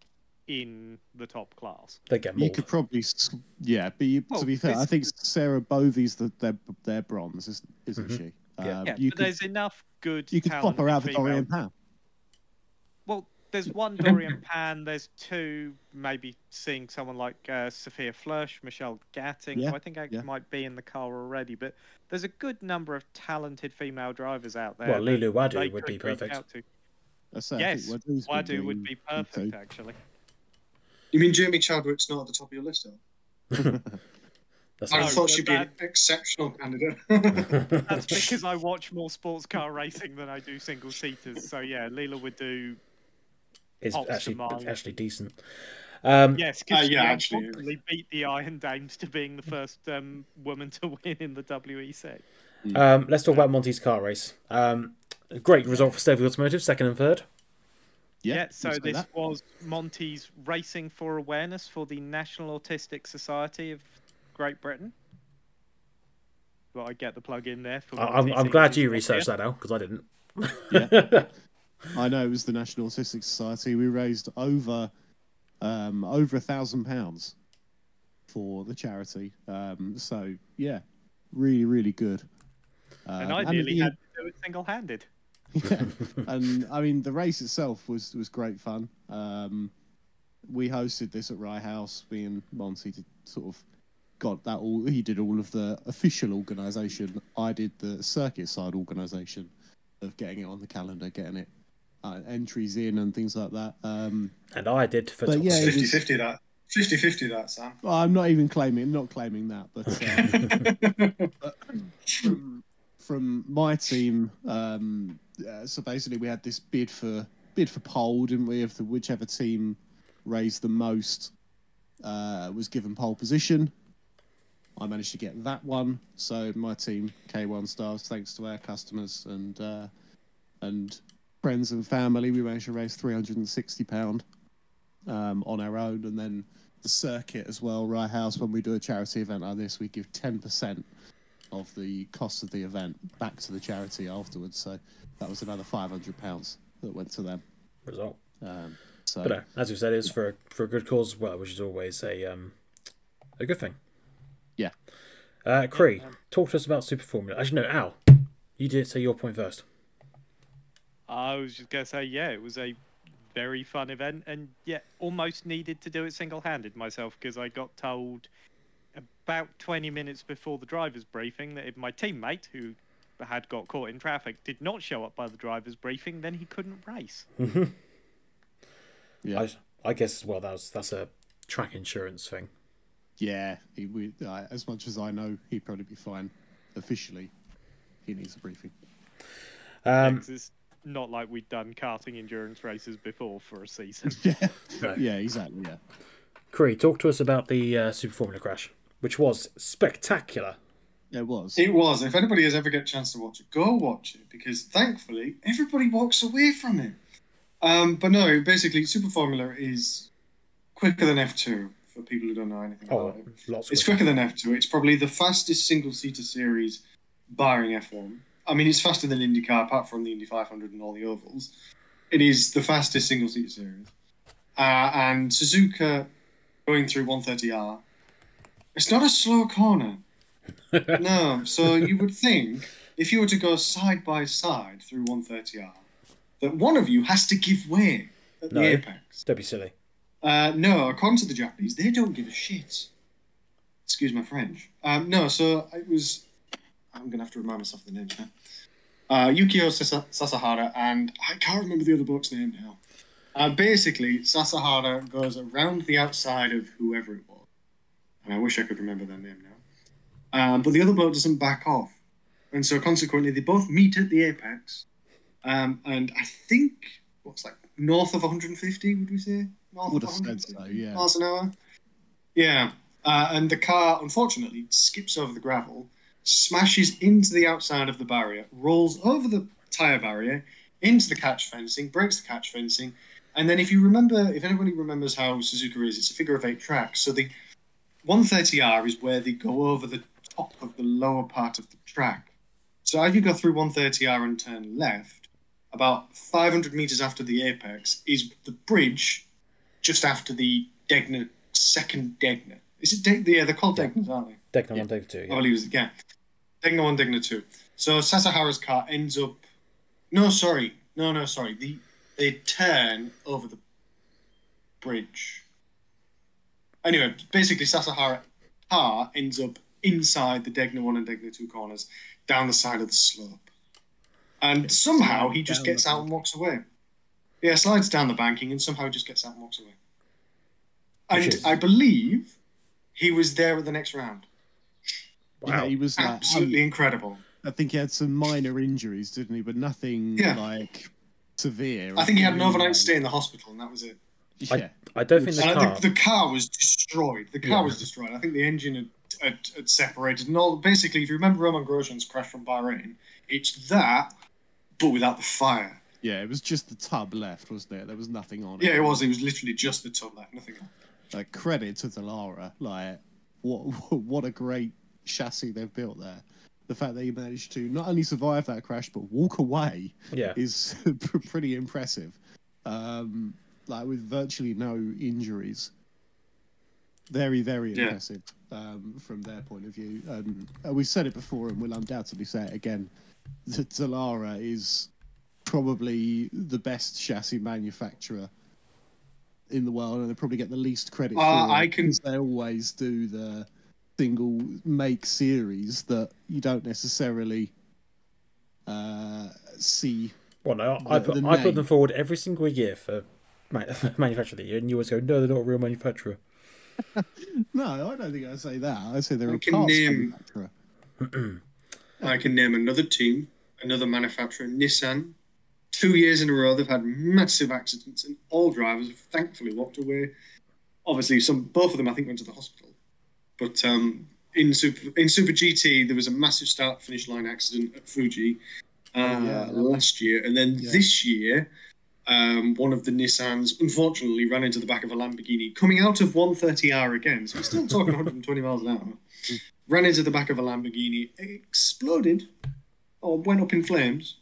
Speaker 4: in the top class.
Speaker 1: They get more.
Speaker 3: you could probably, yeah. But you,
Speaker 4: Well,
Speaker 3: to be fair, I think Sarah Bovy's the their their bronze, isn't, isn't
Speaker 1: Mhm.
Speaker 3: she?
Speaker 1: Yeah.
Speaker 3: Um,
Speaker 4: yeah,
Speaker 3: you
Speaker 4: but
Speaker 3: could
Speaker 4: there's enough good
Speaker 3: you could
Speaker 4: talent
Speaker 3: swap her out for Doriane Pin.
Speaker 4: Well, there's one Doriane Pin. There's two. Maybe seeing someone like uh, Sophia Flörsch, Michelle Gatting,
Speaker 3: Yeah,
Speaker 4: who I think I
Speaker 3: yeah.
Speaker 4: might be in the car already. But there's a good number of talented female drivers out there.
Speaker 1: Well,
Speaker 4: that
Speaker 1: Lilou
Speaker 4: Wadoux
Speaker 1: would be perfect.
Speaker 4: out to.
Speaker 3: I say,
Speaker 4: Yes,
Speaker 3: Wadoux's
Speaker 4: Wadoux
Speaker 3: be
Speaker 4: would be
Speaker 3: good too.
Speaker 4: perfect actually.
Speaker 2: You mean Jamie Chadwick's not at the top of your list? Though?
Speaker 1: That's
Speaker 2: I
Speaker 4: No,
Speaker 2: thought she'd be an exceptional candidate.
Speaker 4: That's because I watch more sports car racing than I do single seaters. So yeah, Leela would do
Speaker 1: It's
Speaker 4: Pops
Speaker 1: actually actually decent. Um,
Speaker 4: yes,
Speaker 2: Uh,
Speaker 4: because
Speaker 2: yeah,
Speaker 4: she
Speaker 2: actually,
Speaker 4: beat the Iron Dames to being the first um, woman to win in the WEC.
Speaker 1: Um, let's talk about Monty's car race. Um, great result for Stelvio Automotive, second and third.
Speaker 4: Yeah, so this
Speaker 3: that.
Speaker 4: was Monty's Racing for Awareness for the National Autistic Society of Great Britain. Well, I get the plug in there. For
Speaker 1: I- I'm, I'm glad you researched that now because I didn't.
Speaker 3: Yeah. I know it was the National Autistic Society. We raised over um, over a thousand pounds for the charity. Um, so yeah, really, really good.
Speaker 4: And
Speaker 3: Um,
Speaker 4: I nearly had to do it single-handed.
Speaker 3: yeah. and I mean the race itself was was great fun. Um, we hosted this at Rye House. Me and Monty did sort of got that all. He did all of the official organisation. I did the circuit side organisation of getting it on the calendar, getting it uh, entries in and things like that. Um,
Speaker 1: And I did for
Speaker 3: But yeah,
Speaker 1: speed.
Speaker 2: 50
Speaker 3: was-
Speaker 2: 50 that. 50 50 that, Sam.
Speaker 3: well, I'm not even claiming, not claiming that, but. Um, from, from my team, um, uh, so basically we had this bid for bid for pole, didn't we? Of the whichever team raised the most uh, was given pole position. I managed to get that one, so my team K1 stars, thanks to our customers and uh, and friends and family, we managed to raise three hundred and sixty pound um, on our own, and then the circuit as well. Rye House, when we do a charity event like this, we give ten percent of the cost of the event back to the charity afterwards. So that was another five hundred pounds that went to them.
Speaker 1: result.
Speaker 3: Um, so
Speaker 1: But no, as we said, it's for for a good cause as well, which is always a um, a good thing.
Speaker 3: Yeah.
Speaker 1: Uh, Cree, talk to us about Super Formula. Actually, no, Al, you did say your point first.
Speaker 4: I was just gonna say, yeah, it was a very fun event, and yeah, almost needed to do it single-handed myself because I got told about 20 minutes before the driver's briefing that if my teammate, who had got caught in traffic, did not show up by the driver's briefing, then he couldn't race.
Speaker 3: yeah,
Speaker 1: I, I guess well, that's that's a track insurance thing.
Speaker 3: yeah. He, we, uh, as much as I know, he'd probably be fine. Officially, he needs a briefing.
Speaker 1: Um,
Speaker 4: 'Cause it's not like we'd done karting endurance races before for a season.
Speaker 3: Yeah,
Speaker 1: No.
Speaker 3: yeah, exactly. Yeah.
Speaker 1: Cree, talk to us about the uh, Super Formula crash, which was spectacular.
Speaker 3: It was.
Speaker 2: It was. If anybody has ever got a chance to watch it, go watch it because thankfully everybody walks away from it. Um, but no, basically, Super Formula is quicker than F2 for people who don't know anything
Speaker 1: Oh,
Speaker 2: about it.
Speaker 1: lots.
Speaker 2: It's
Speaker 1: quicker.
Speaker 2: quicker than F2. It's probably the fastest single seater series, barring F1. I mean, it's faster than IndyCar, apart from the Indy 500 and all the ovals. It is the fastest single seater series. Uh, and Suzuka going through 130R. It's not a slow corner. no, so you would think if you were to go side by side through 130R, that one of you has to give way at
Speaker 1: No.
Speaker 2: the apex.
Speaker 1: Don't be silly.
Speaker 2: Uh, no, according to the Japanese, they don't give a shit. Excuse my French. Um, no, so it was. I'm gonna have to remind myself of the name now. Uh, Yukio Sasahara and I can't remember the other bloke's name now. Uh, basically, Sasahara goes around the outside of whoever it was, and I wish I could remember their name now. Um, but the other boat doesn't back off, and so consequently, they both meet at the apex. Um, and I think what's like north of 150, would we say? North
Speaker 3: Would
Speaker 2: of
Speaker 3: have said
Speaker 2: 150
Speaker 3: so, yeah.
Speaker 2: miles an hour. Yeah, uh, and the car unfortunately skips over the gravel, smashes into the outside of the barrier, rolls over the tire barrier into the catch fencing, breaks the catch fencing, and then if you remember, if anybody remembers how Suzuka is, it's a figure of eight track. So the 130R is where they go over the top of the lower part of the track. So as you go through 130R and turn left, about 500 meters after the apex is the bridge just after the Degner second Degner. Is it Degner? Yeah, they're called Degners, aren't they?
Speaker 1: Degner one, Degner two.
Speaker 2: I
Speaker 1: Yeah.
Speaker 2: believe it's yeah. Degner one, Degner two. So Sasahara's car ends up. No, sorry, no, no, sorry. The they turn over the bridge. Anyway, basically, Sasahara car ends up inside the Degner 1 and Degner 2 corners, down the side of the slope. And somehow he just gets out and walks away. Yeah, slides down the banking and somehow just gets out and walks away. And
Speaker 1: is-
Speaker 2: I believe he was there at the next round.
Speaker 3: Yeah, he was like,
Speaker 2: Absolutely um, incredible.
Speaker 3: I think he had some minor injuries, didn't he? But nothing
Speaker 2: Yeah.
Speaker 3: like severe.
Speaker 2: I think he had an
Speaker 3: Anyway.
Speaker 2: overnight stay in the hospital, and that was it.
Speaker 3: Yeah.
Speaker 1: I don't think the
Speaker 2: And
Speaker 1: car.
Speaker 2: think the car was destroyed. The car
Speaker 1: Yeah.
Speaker 2: was destroyed. I think the engine had, had, had separated. And all basically, if you remember Romain Grosjean's crash from Bahrain, it's that, but without the fire.
Speaker 3: Yeah, it was just the tub left, wasn't it? There was nothing on it.
Speaker 2: Yeah, it was. It was literally just the tub left, nothing else.
Speaker 3: Like credit to Dallara. Like what what a great chassis they've built there. The fact that he managed to not only survive that crash but walk away
Speaker 1: yeah.
Speaker 3: is pretty impressive. Um, like with virtually no injuries. Very, very
Speaker 2: Yeah.
Speaker 3: impressive um, from their point of view. And uh, we've said it before, and we'll undoubtedly say it again. That Dallara is probably the best chassis manufacturer in the world, and they probably get the least credit
Speaker 2: Uh,
Speaker 3: for
Speaker 2: I can-
Speaker 3: because they always do the single make series that you don't necessarily uh, see.
Speaker 1: Well, no, I put,
Speaker 3: the
Speaker 1: I put them forward every single year for ma- manufacturer of the year, and you always go, no, they're not a real manufacturer.
Speaker 3: No, I don't think I say that. I say they're
Speaker 2: I
Speaker 3: a
Speaker 2: can
Speaker 3: parts
Speaker 2: name-
Speaker 3: manufacturer.
Speaker 2: I can name another team, another manufacturer, Nissan. Two years in a row, they've had massive accidents, and all drivers have thankfully walked away. Obviously, some both of them I think went to the hospital. But um, in Super in Super GT, there was a massive start finish line accident at Fuji uh,
Speaker 3: yeah.
Speaker 2: last year, and then
Speaker 3: Yeah.
Speaker 2: this year, um, one of the Nissans unfortunately ran into the back of a Lamborghini coming out of 130R again. So we're still talking 120 miles an hour. Ran into the back of a Lamborghini, exploded, or went up in flames.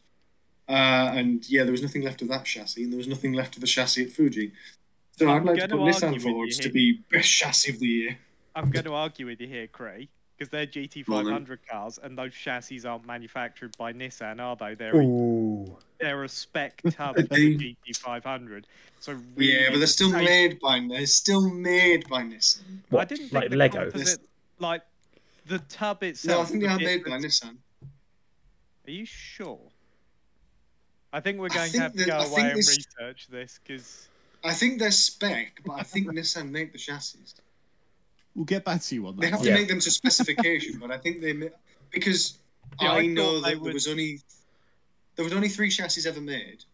Speaker 2: Uh, and yeah, there was nothing left of that chassis, and there was nothing left of the chassis at Fuji. So
Speaker 4: I'm
Speaker 2: I'd like to put
Speaker 4: argue
Speaker 2: Nissan
Speaker 4: with
Speaker 2: forwards to be best chassis of the year.
Speaker 4: I'm going to argue with you here, Cray, because they're GT500 cars, and those chassis aren't manufactured by Nissan, are they? They're
Speaker 1: Ooh.
Speaker 4: they're a spec tub for
Speaker 2: They-
Speaker 4: the GT500. So
Speaker 2: Yeah, but they're still
Speaker 4: they-
Speaker 2: made by they're still made by Nissan.
Speaker 1: What,
Speaker 4: I didn't think
Speaker 1: like
Speaker 4: the
Speaker 1: Lego?
Speaker 4: like the tub itself.
Speaker 2: No, I think they are made by Nissan.
Speaker 4: Are you sure? I think we're
Speaker 2: I
Speaker 4: going to have to go away and
Speaker 2: this-
Speaker 4: research this because
Speaker 2: I think they're spec, but I think Nissan make the chassis.
Speaker 3: We'll get back to you on that.
Speaker 2: They have
Speaker 3: one.
Speaker 2: to
Speaker 1: Yeah.
Speaker 2: make them to specification, but I think they ma- because
Speaker 4: Yeah, I
Speaker 2: I, know
Speaker 4: they
Speaker 2: that there
Speaker 4: would-
Speaker 2: was only there was only three chassis ever made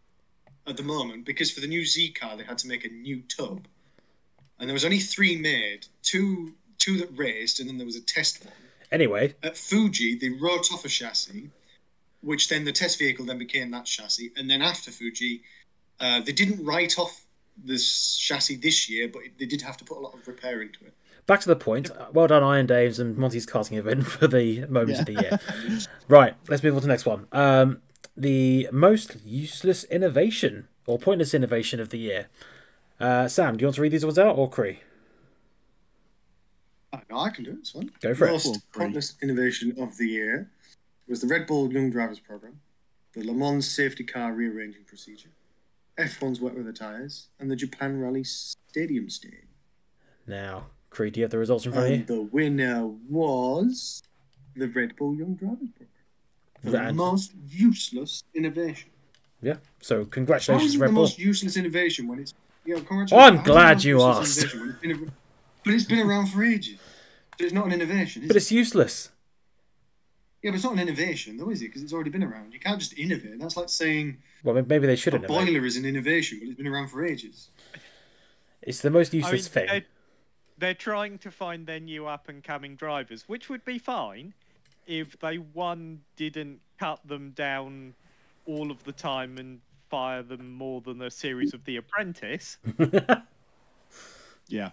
Speaker 2: at the moment because for the new Z car they had to make a new tub, and there was only three made. Two two that raced, and then there was a test one.
Speaker 1: Anyway,
Speaker 2: At Fuji, they wrote off a chassis, which then the test vehicle then became that chassis, and then after Fuji, uh, they didn't write off this chassis this year, but they did have to put a lot of repair into it.
Speaker 1: Back to the point. Well done, Iron Dames and Monty's karting event for the moments of the year. right, let's move on to the next one. Um, the most useless innovation or pointless innovation of the year. Uh, Sam, do you want to read these ones out or Cree?
Speaker 2: I know I can do it. It's fun.
Speaker 1: Go for it.
Speaker 2: Most pointless innovation of the year was the Red Bull Young Drivers Program, the Le Mans Safety Car Rearranging Procedure, F1's Wet Weather Tyres, and the Japan Rally Stadium Stage.
Speaker 1: Now, Cree, do you have the results in front of you?
Speaker 2: the winner was the Red Bull Young Drivers Program. For the
Speaker 1: Right.
Speaker 2: most useless innovation.
Speaker 1: Yeah. So, congratulations,
Speaker 2: is it
Speaker 1: Red
Speaker 2: the
Speaker 1: Bull.
Speaker 2: most useless innovation when it's you know, congratulations.
Speaker 1: Oh, I'm
Speaker 2: How is it the
Speaker 1: glad you
Speaker 2: useless
Speaker 1: asked.
Speaker 2: innovation when it's been a- But it's been around for ages. But it's not an innovation. Is
Speaker 1: But
Speaker 2: it?
Speaker 1: it's useless.
Speaker 2: Yeah, but it's not an innovation, though, is it? Because it's already been around. You can't just innovate. That's like saying
Speaker 1: Well, maybe they should
Speaker 2: a
Speaker 1: innovate.
Speaker 2: boiler is an innovation, but it's been around for ages.
Speaker 1: It's the most
Speaker 4: I mean,
Speaker 1: useless thing.
Speaker 4: they're, they're trying to find their new up and coming drivers, which would be fine if they one didn't cut them down all of the time and fire them more than a series of The Apprentice,
Speaker 3: Yeah.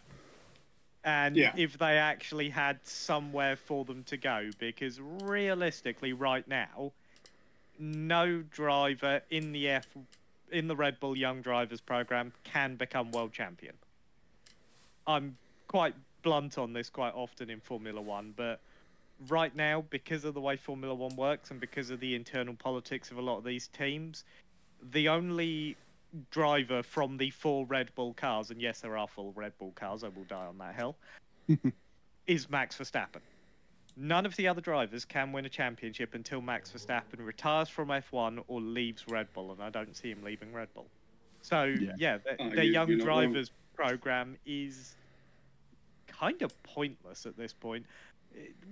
Speaker 4: and
Speaker 2: Yeah.
Speaker 4: if they actually had somewhere for them to go. Because realistically, right now, no driver in the F in the Red Bull Young Drivers program can become world champion. I'm quite blunt on this quite often in Formula One, but right now, because of the way Formula One works and because of the internal politics of a lot of these teams, the only driver from the four Red Bull cars, and yes, there are four Red Bull cars. I will die on that hill. is Max Verstappen. None of the other drivers can win a championship until Max Verstappen retires from F1 or leaves Red Bull, and I don't see him leaving Red Bull. So
Speaker 3: Yeah.
Speaker 4: yeah, the,
Speaker 2: Oh,
Speaker 4: the
Speaker 2: you-
Speaker 4: young drivers program is kind of pointless at this point.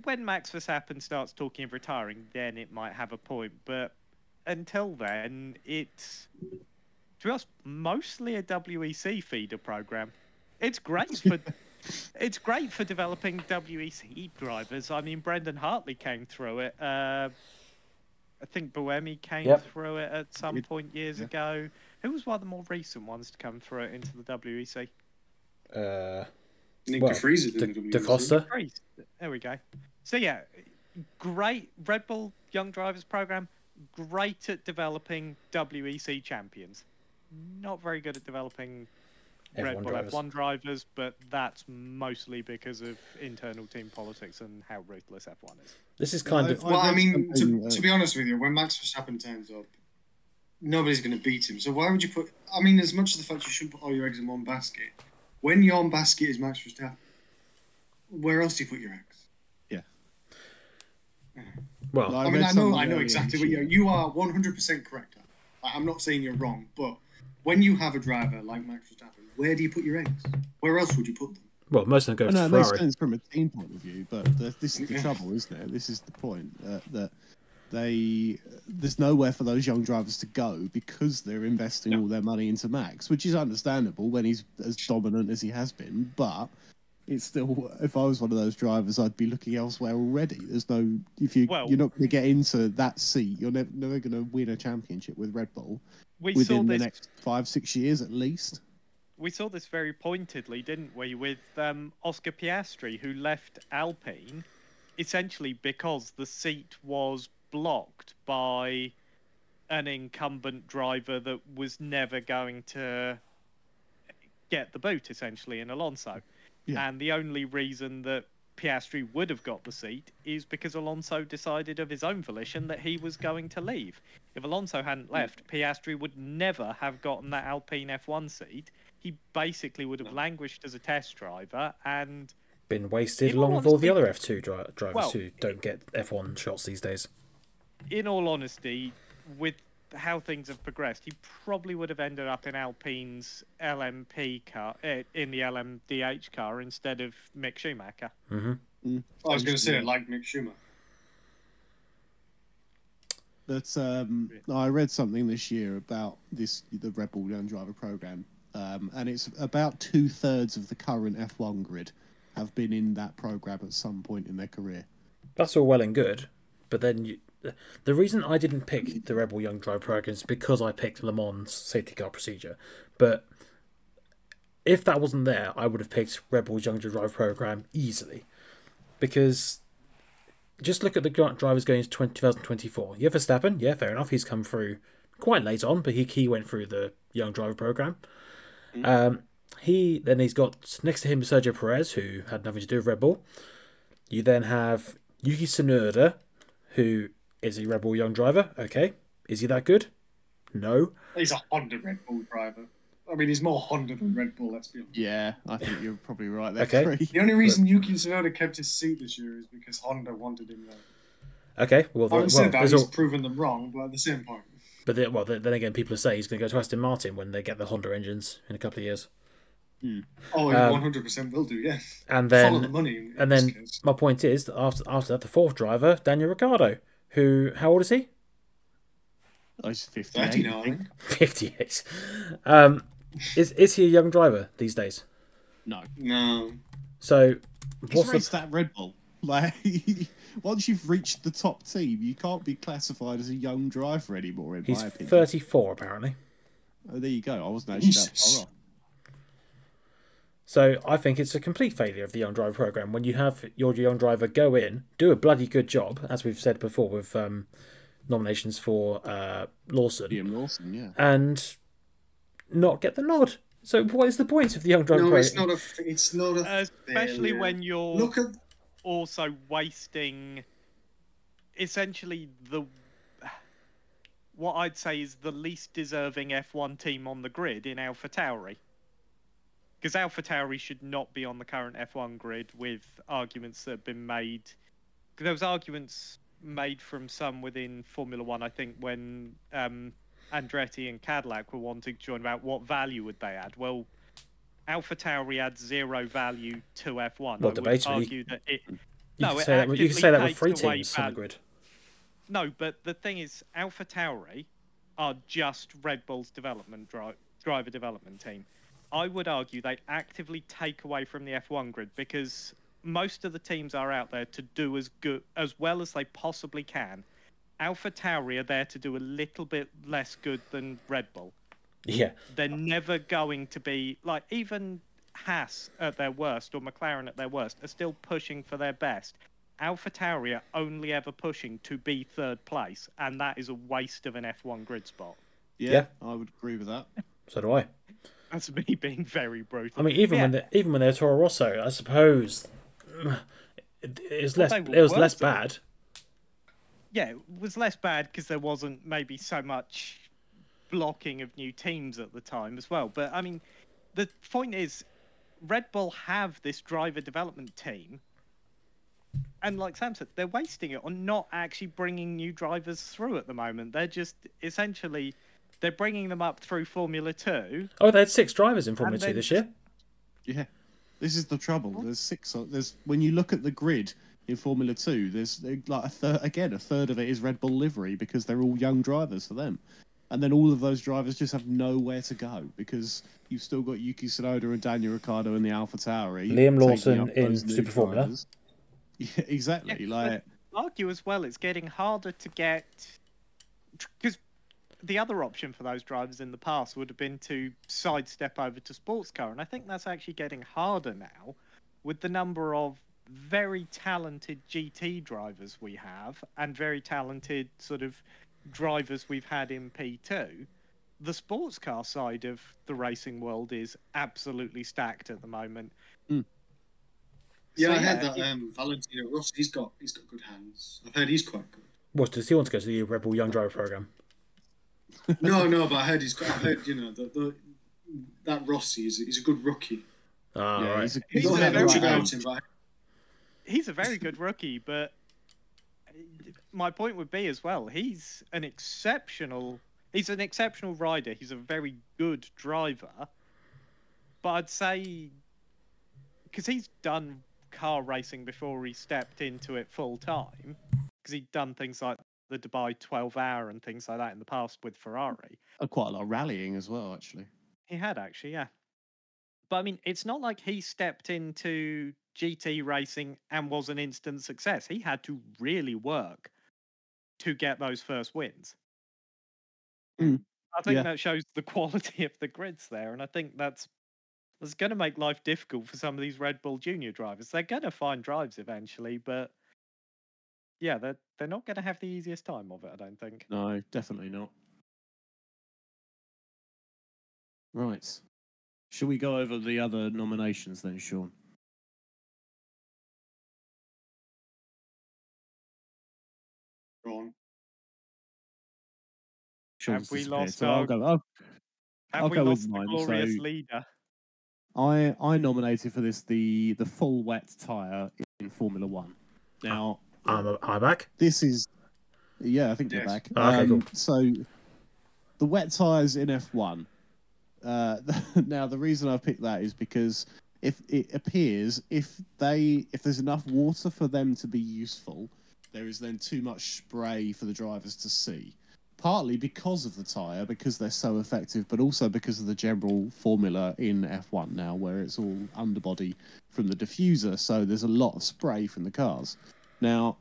Speaker 4: When Max Verstappen starts talking of retiring, then it might have a point. But until then, it's to us mostly a WEC feeder program. It's great for it's great for developing WEC drivers. I mean, Brendan Hartley came through it. Uh, I think Buemi came
Speaker 1: Yep.
Speaker 4: through it at some
Speaker 3: Did-
Speaker 4: point years
Speaker 3: yeah.
Speaker 4: ago. Who was one of the more recent ones to come through it into the WEC?
Speaker 1: Uh,
Speaker 2: Nick
Speaker 1: Well,
Speaker 2: de Vries is the WEC.
Speaker 1: Da Costa.
Speaker 4: There we go. So yeah, great Red Bull Young Drivers program. Great at developing WEC champions. Not very good at developing Red
Speaker 1: F1
Speaker 4: Bull
Speaker 1: drivers.
Speaker 4: F1 drivers, but that's mostly because of internal team politics and how ruthless F1 is.
Speaker 1: This is kind
Speaker 3: I-
Speaker 1: of
Speaker 2: Well, I
Speaker 3: read
Speaker 2: mean, to,
Speaker 3: uh,
Speaker 2: to be honest with you, when Max Verstappen turns up, nobody's going to beat him. So why would you put? I mean, as much as the fact you shouldn't put all your eggs in one basket, when your basket is Max Verstappen, where else do you put your eggs? Yeah.
Speaker 1: Well.
Speaker 3: I
Speaker 2: I, mean, I know, I know exactly
Speaker 3: this
Speaker 2: what you
Speaker 3: year.
Speaker 2: you are. One hundred percent correct. I- I'm not saying you're wrong, but when you have a driver like Max Verstappen, where do you put your eggs? Where else would you put them?
Speaker 1: Well, most of them go
Speaker 3: I
Speaker 1: to
Speaker 3: know it makes
Speaker 1: Ferrari.
Speaker 3: sense from a team point of view, but the, this is the
Speaker 2: Yeah.
Speaker 3: trouble, isn't it? This is the point uh, that they there's nowhere for those young drivers to go because they're investing
Speaker 2: Yeah.
Speaker 3: all their money into Max, which is understandable when he's as dominant as he has been. But it's still, if I was one of those drivers, I'd be looking elsewhere already. There's no if you
Speaker 4: Well-
Speaker 3: you're not going to get into that seat, you're never never going to win a championship with Red Bull
Speaker 4: We saw
Speaker 3: within the next five six years at least.
Speaker 4: we saw this very pointedly, didn't we, with um, Oscar Piastri, who left Alpine essentially because the seat was blocked by an incumbent driver that was never going to get the boot, essentially, in Alonso.
Speaker 3: Yeah.
Speaker 4: And the only reason that Piastri would have got the seat is because Alonso decided of his own volition that he was going to leave. If Alonso hadn't left, Piastri would never have gotten that Alpine F1 seat. He basically would have languished as a test driver, and
Speaker 1: Been wasted along with all the other F2 dri- drivers
Speaker 4: Well,
Speaker 1: who don't get F1 shots these days.
Speaker 4: In all honesty, with how things have progressed, he probably would have ended up in Alpine's LMP car, eh, in the LMDH car instead of Mick Schumacher.
Speaker 1: hmm
Speaker 2: I was going to say like Mick Schumacher.
Speaker 3: But um, I read something this year about this the Red Bull Young Driver program, um, and it's about two thirds of the current F1 grid have been in that program at some point in their career.
Speaker 1: That's all well and good, but then you, the reason I didn't pick the Red Bull Young Drive program is because I picked Le Mans safety car procedure. But if that wasn't there, I would have picked Red Bull Young Drive program easily, because just look at the drivers going into 20, 2024. You have Verstappen, yeah, fair enough. He's come through quite late on, but he he went through the Young Driver program. Um, he then he's got next to him Sergio Perez, who had nothing to do with Red Bull. You then have Yuki Tsunoda, who is he a Red Bull young driver. Okay, is he that good? No.
Speaker 2: He's a Honda Red Bull driver. I mean, he's more Honda than Red Bull. Let's be honest.
Speaker 3: Yeah, I think you're probably right there.
Speaker 1: Okay.
Speaker 3: Craig.
Speaker 2: The only reason Yuki Tsunoda kept his seat this year is because Honda wanted him there.
Speaker 1: Okay, well,
Speaker 2: I
Speaker 1: well,
Speaker 2: would say that he's
Speaker 1: all,
Speaker 2: proven them wrong, but at the same point,
Speaker 1: but then, well, then then again, people are saying he's going to go to Aston Martin when they get the Honda engines in a couple of years.
Speaker 2: oh, he
Speaker 1: Um,
Speaker 2: 100% will do. Yeah,
Speaker 1: And
Speaker 2: follow the
Speaker 1: then,
Speaker 2: money. In, in
Speaker 1: and
Speaker 2: this
Speaker 1: then
Speaker 2: case.
Speaker 1: my point is that after after that, the fourth driver, Daniel Ricciardo, who how old is he?
Speaker 3: Oh, he's 58. I
Speaker 2: 39.
Speaker 1: Fifty-eight. Um, is is he a young driver these days?
Speaker 3: No,
Speaker 2: No,
Speaker 1: So
Speaker 3: he's
Speaker 1: what's
Speaker 3: raced
Speaker 1: the
Speaker 3: that Red Bull. Like, once you've reached the top team, you can't be classified as a young driver anymore. In
Speaker 1: he's
Speaker 3: my opinion.
Speaker 1: thirty-four apparently.
Speaker 3: Oh, there you go. I wasn't actually that far off.
Speaker 1: So I think it's a complete failure of the young driver program when you have your young driver go in, do a bloody good job, as we've said before with um, nominations for uh, Lawson,
Speaker 3: Liam Lawson, yeah.
Speaker 1: and not get the nod. So what is the point of the young driver
Speaker 2: no,
Speaker 1: program?
Speaker 2: it's not a. It's not a.
Speaker 4: Especially
Speaker 2: failure.
Speaker 4: when you're
Speaker 2: Look at
Speaker 4: also wasting essentially the what I'd say is the least deserving F1 team on the grid in Alpha Tauri. Because Alpha Tauri should not be on the current F1 grid with arguments that have been made. There was arguments made from some within Formula One, I think, when um, Andretti and Cadillac were wanting to join about what value would they add. Well, Alpha Tauri adds zero value to F1.
Speaker 1: Well, debatably,
Speaker 4: that it,
Speaker 1: You
Speaker 4: No,
Speaker 1: can that, you can say that with three teams on the grid.
Speaker 4: No, but the thing is, Alpha Tauri are just Red Bull's development dri- driver development team. I would argue they actively take away from the F1 grid because most of the teams are out there to do as good as well as they possibly can. Alpha Tauri are there to do a little bit less good than Red Bull.
Speaker 1: Yeah,
Speaker 4: They're never going to be like even Haas at their worst or McLaren at their worst are still pushing for their best. Alpha Tauri are only ever pushing to be third place, and that is a waste of an F1 grid spot.
Speaker 3: Yeah,
Speaker 1: Yeah.
Speaker 3: I would agree with that.
Speaker 1: so do I.
Speaker 4: That's me being very brutal.
Speaker 1: I mean, even when
Speaker 4: Yeah.
Speaker 1: they, even when they're Toro Rosso, I suppose it, was less. It was less bad.
Speaker 4: yeah, it was less bad because there wasn't maybe so much blocking of new teams at the time as well. But I mean, the point is, Red Bull have this driver development team, and like Sam said, they're wasting it on not actually bringing new drivers through at the moment. They're just essentially they're bringing them up through Formula Two.
Speaker 1: Oh, they had six drivers in Formula Two this year.
Speaker 3: Yeah, this is the trouble. There's six. There's when you look at the grid in Formula Two, there's like a third again. A third of it is Red Bull livery because they're all young drivers for them, and then all of those drivers just have nowhere to go because you've still got Yuki Tsunoda and Daniel Ricciardo in the Alpha Tauri.
Speaker 1: Liam Lawson in Super Formula.
Speaker 3: drivers. Yeah, exactly.
Speaker 4: Yeah,
Speaker 3: like
Speaker 4: argue as well it's getting harder to get because the other option for those drivers in the past would have been to sidestep over to sports car and i think that's actually getting harder now with the number of very talented gt drivers we have and very talented sort of drivers we've had in p2 the sports car side of the racing world is absolutely stacked at the moment
Speaker 2: Yeah,
Speaker 4: So,
Speaker 2: I heard
Speaker 4: yeah,
Speaker 2: that
Speaker 4: it-
Speaker 2: um, Valentino Rossi, he's got he's got good hands. I've heard he's quite good.
Speaker 1: What does he want to go to the Red Bull Young Driver program?
Speaker 2: No, no, but I heard he's got. I heard you know the, the that Rossi is he's a good rookie.
Speaker 1: Ah,
Speaker 3: yeah,
Speaker 1: right.
Speaker 3: he's a,
Speaker 4: He's
Speaker 3: he's
Speaker 4: a
Speaker 3: got
Speaker 2: hear
Speaker 3: the
Speaker 2: much
Speaker 3: right
Speaker 4: very-
Speaker 2: him, but
Speaker 4: he's a very good rookie, but my point would be as well, he's an exceptional he's an exceptional rider. He's a very good driver. But I'd say because he's done car racing before he stepped into it full time, because he'd done things like the Dubai 12 hour and things like that in the past with Ferrari.
Speaker 3: Uh, quite a lot of rallying as well, actually.
Speaker 4: He had actually, yeah. But I mean, it's not like he stepped into GT racing and was an instant success. He had to really work to get those first wins.
Speaker 3: Mm,
Speaker 4: I think
Speaker 3: yeah.
Speaker 4: that shows the quality of the grids there, and I think that's that's going to make life difficult for some of these Red Bull Junior drivers. They're going to find drives eventually, but yeah, they're they're not going to have the easiest time of it. I don't think.
Speaker 3: No, definitely not. Right. Shall we go over the other nominations then, Sean?
Speaker 2: go on.
Speaker 3: Sean's
Speaker 4: we lost
Speaker 3: so I'll
Speaker 4: our-
Speaker 3: go. Oh,
Speaker 4: Have
Speaker 3: I'll
Speaker 4: we
Speaker 3: go with
Speaker 4: lost the
Speaker 3: mine,
Speaker 4: glorious
Speaker 3: so-
Speaker 4: leader?
Speaker 3: I I nominated for this the the full wet tire in Formula One. Now
Speaker 1: I'm, I'm back.
Speaker 3: this is yeah, I think you're back.
Speaker 1: Oh, okay,
Speaker 3: um,
Speaker 1: cool.
Speaker 3: So the wet tires in F1. Uh, now the reason I picked that is because if it appears if they if there's enough water for them to be useful, there is then too much spray for the drivers to see. Partly because of the tire, because they're so effective, but also because of the general formula in F1 now, where it's all underbody from the diffuser. So there's a lot of spray from the cars. Now,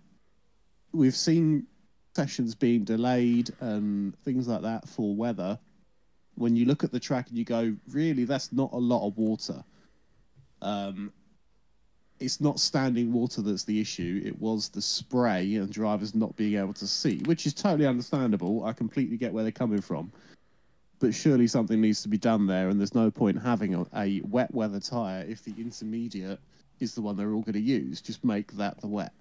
Speaker 3: we've seen sessions being delayed and things like that for weather. When you look at the track and you go, really, that's not a lot of water. Um, it's not standing water that's the issue. It was the spray and drivers not being able to see, which is totally understandable. I completely get where they're coming from. But surely something needs to be done there, and there's no point having a, a wet weather tyre if the intermediate is the one they're all going to use. Just make that the wet.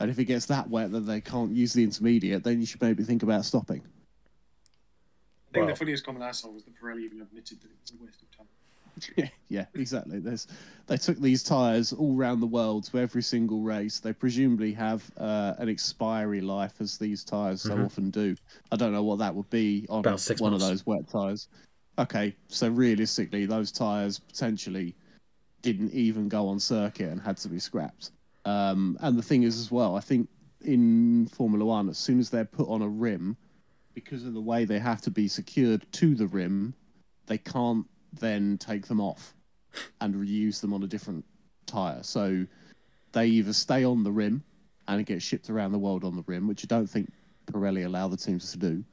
Speaker 3: And if it gets that wet that they can't use the intermediate, then you should maybe think about stopping.
Speaker 2: I think
Speaker 1: Well-
Speaker 2: the funniest comment I saw was that Pirelli even admitted that it was a waste of time.
Speaker 3: Yeah, yeah, exactly. There's, they took these tyres all around the world to every single race. They presumably have uh, an expiry life, as these tyres so
Speaker 1: Mhm.
Speaker 3: often do. I don't know what that would be on
Speaker 1: About six
Speaker 3: one
Speaker 1: months.
Speaker 3: of those wet tyres. Okay, so realistically, those tyres potentially didn't even go on circuit and had to be scrapped. Um, and the thing is, as well, I think in Formula One, as soon as they're put on a rim, because of the way they have to be secured to the rim, they can't then take them off and reuse them on a different tire. So they either stay on the rim and get shipped around the world on the rim, which I don't think Pirelli allow the teams to do,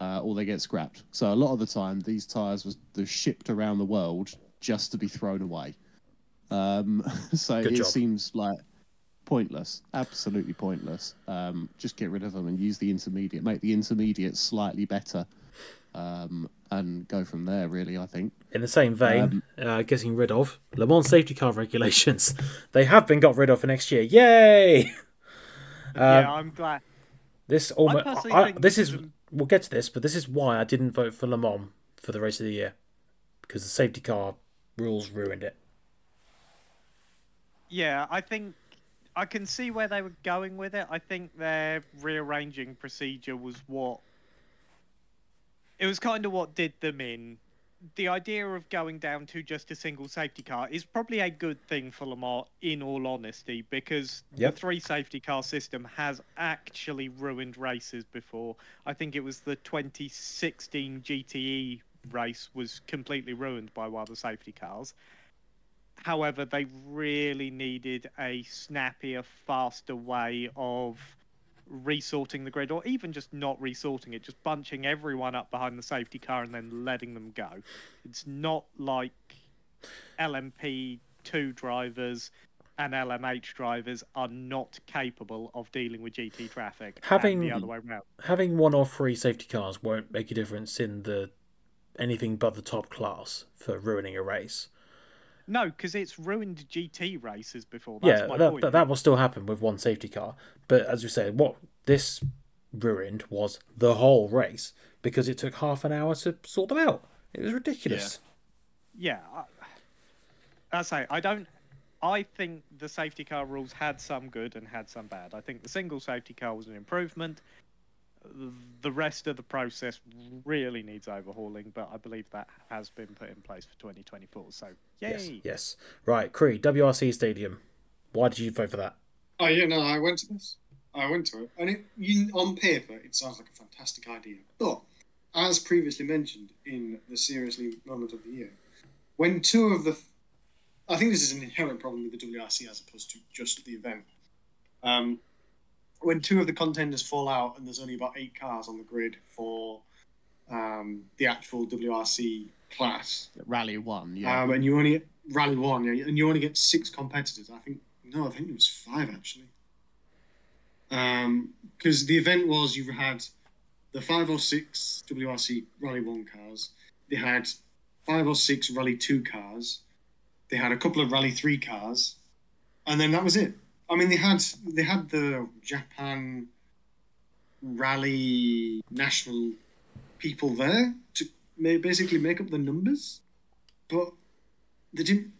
Speaker 3: uh, or they get scrapped. So a lot of the time, these tires was they're shipped around the world just to be thrown away. Um, so
Speaker 1: Good
Speaker 3: it
Speaker 1: job.
Speaker 3: seems like pointless, absolutely pointless. Um, just get rid of them and use the intermediate, make the intermediate slightly better, um, and go from there. Really, I think.
Speaker 1: In the same vein,
Speaker 3: Um,
Speaker 1: uh, getting rid of Le Mans safety car regulations. They have been got rid of for next year. Yay!
Speaker 4: yeah, I'm glad.
Speaker 1: This almost.
Speaker 4: personally
Speaker 1: I, this
Speaker 4: this
Speaker 1: is.
Speaker 4: is
Speaker 1: We'll get to this, but this is why I didn't vote for Le Mans for the race of the year because the safety car rules ruined it.
Speaker 4: Yeah, I think I can see where they were going with it. I think their rearranging procedure was what it was kind of what did them in. The idea of going down to just a single safety car is probably a good thing for Le Mans, in all honesty, because
Speaker 1: Yep.
Speaker 4: the three safety car system has actually ruined races before. I think it was the 2016 GTE race was completely ruined by one of the safety cars. However, they really needed a snappier, faster way of resorting the grid, or even just not resorting it, just bunching everyone up behind the safety car and then letting them go. It's not like LMP2 drivers and LMH drivers are not capable of dealing with GT traffic.
Speaker 1: Having-
Speaker 4: the other way around.
Speaker 1: Having one or three safety cars won't make a difference in the anything but the top class for ruining a race.
Speaker 4: No, because it's ruined GT races before. That's
Speaker 1: yeah,
Speaker 4: my
Speaker 1: that, that, that will still happen with one safety car. But as you say, what this ruined was the whole race because it took half an hour to sort them out. It was ridiculous.
Speaker 4: yeah, I, I say I don't. I think the safety car rules had some good and had some bad. I think the single safety car was an improvement. The rest of the process really needs overhauling, but I believe that has been put in place for 2024. So, yay!
Speaker 1: Yes, yes. Right, Cree, WRC Stadium. Why did you vote for that?
Speaker 2: Oh yeah, no, I went to this. I went to it, and it, you, on paper, it sounds like a fantastic idea. But as previously mentioned in the seriously moment of the year, when two of the, I think this is an inherent problem with the WRC as opposed to just the event. Um, when two of the contenders fall out and there's only about eight cars on the grid for um, the actual WRC class,
Speaker 3: Rally one, yeah.
Speaker 2: um, and you only rally one, yeah, and you only get six competitors. I think no, I think it was five actually. Because the event was you had the five or six WRC Rally One cars. They had five or six Rally Two cars. They had a couple of Rally Three cars, and then that was it. I mean, they had they had the Japan Rally national people there to basically make up the numbers, but they didn't.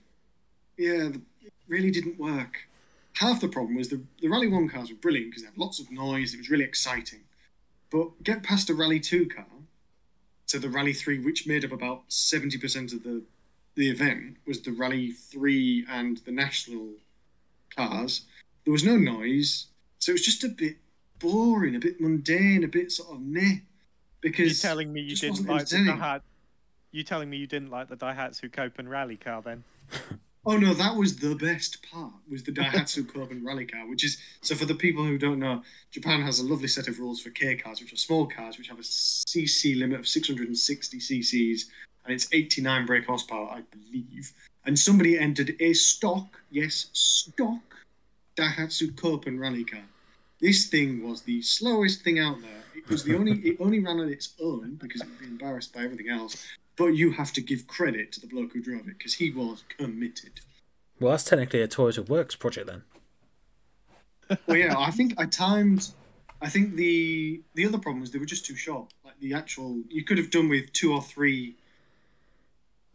Speaker 2: Yeah, it really didn't work. Half the problem was the, the Rally 1 cars were brilliant because they had lots of noise, it was really exciting. But get past a Rally 2 car to the Rally 3, which made up about 70% of the, the event, was the Rally 3 and the national cars. There was no noise, so it was just a bit boring, a bit mundane, a bit sort of meh.
Speaker 4: You're
Speaker 2: Because
Speaker 4: telling me you didn't like the. Daihatsu. You telling me you didn't like the Daihatsu Copen rally car then?
Speaker 2: Oh no, that was the best part. Was the Daihatsu Copen Rally Car, which is so for the people who don't know, Japan has a lovely set of rules for K cars, which are small cars, which have a CC limit of 660 CCs, and it's 89 brake horsepower, I believe. And somebody entered a stock, yes, stock Daihatsu Copen Rally Car. This thing was the slowest thing out there. It was the only. it only ran on its own because it would be embarrassed by everything else. But you have to give credit to the bloke who drove it because he was committed.
Speaker 1: Well, that's technically a Toyota Works project then.
Speaker 2: Well, yeah, I think I timed. I think the the other problem was they were just too short. Like the actual, you could have done with two or three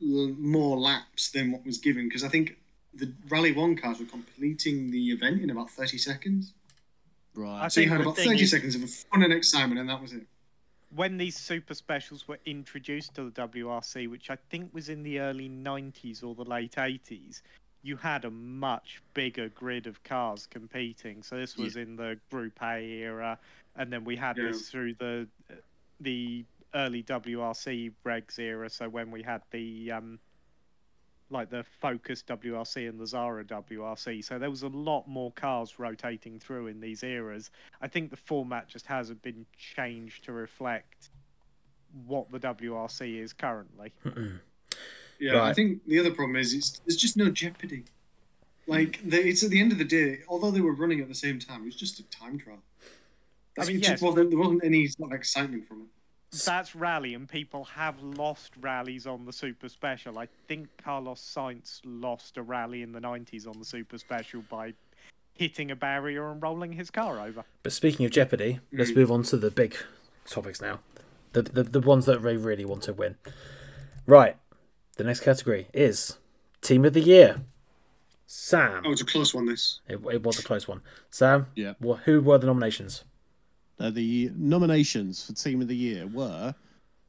Speaker 2: l- more laps than what was given because I think the Rally One cars were completing the event in about thirty seconds.
Speaker 3: Right.
Speaker 4: I
Speaker 2: So you had about thirty
Speaker 4: is-
Speaker 2: seconds of fun and excitement, and that was it.
Speaker 4: when these super specials were introduced to the WRC, which I think was in the early 90s or the late 80s, you had a much bigger grid of cars competing. So this was in the Group A era, and then we had
Speaker 2: Yeah.
Speaker 4: this through the the early WRC regs era. So when we had the um, like the Focus WRC and the Xsara WRC, so there was a lot more cars rotating through in these eras. I think the format just hasn't been changed to reflect what the WRC is currently.
Speaker 2: Yeah, I think the other problem is it's there's just no jeopardy. Like the, it's at the end of the day, although they were running at the same time, it was just a time trial.
Speaker 4: I mean,
Speaker 2: It just
Speaker 4: yes.
Speaker 2: wasn't- there wasn't any sort of excitement from it.
Speaker 4: That's rally, and people have lost rallies on the Super Special. I think Carlos Sainz lost a rally in the 90s on the Super Special by hitting a barrier and rolling his car over.
Speaker 1: But speaking of Jeopardy, let's
Speaker 2: Mm.
Speaker 1: move on to the big topics now. The, the, the ones that they really want to win. Right. The next category is Team of the Year. Sam.
Speaker 2: Oh, it's a close one. This.
Speaker 1: It, it was a close one. Sam,
Speaker 3: Yeah.
Speaker 1: wha- who were the nominations?
Speaker 3: Uh, the nominations for Team of the Year were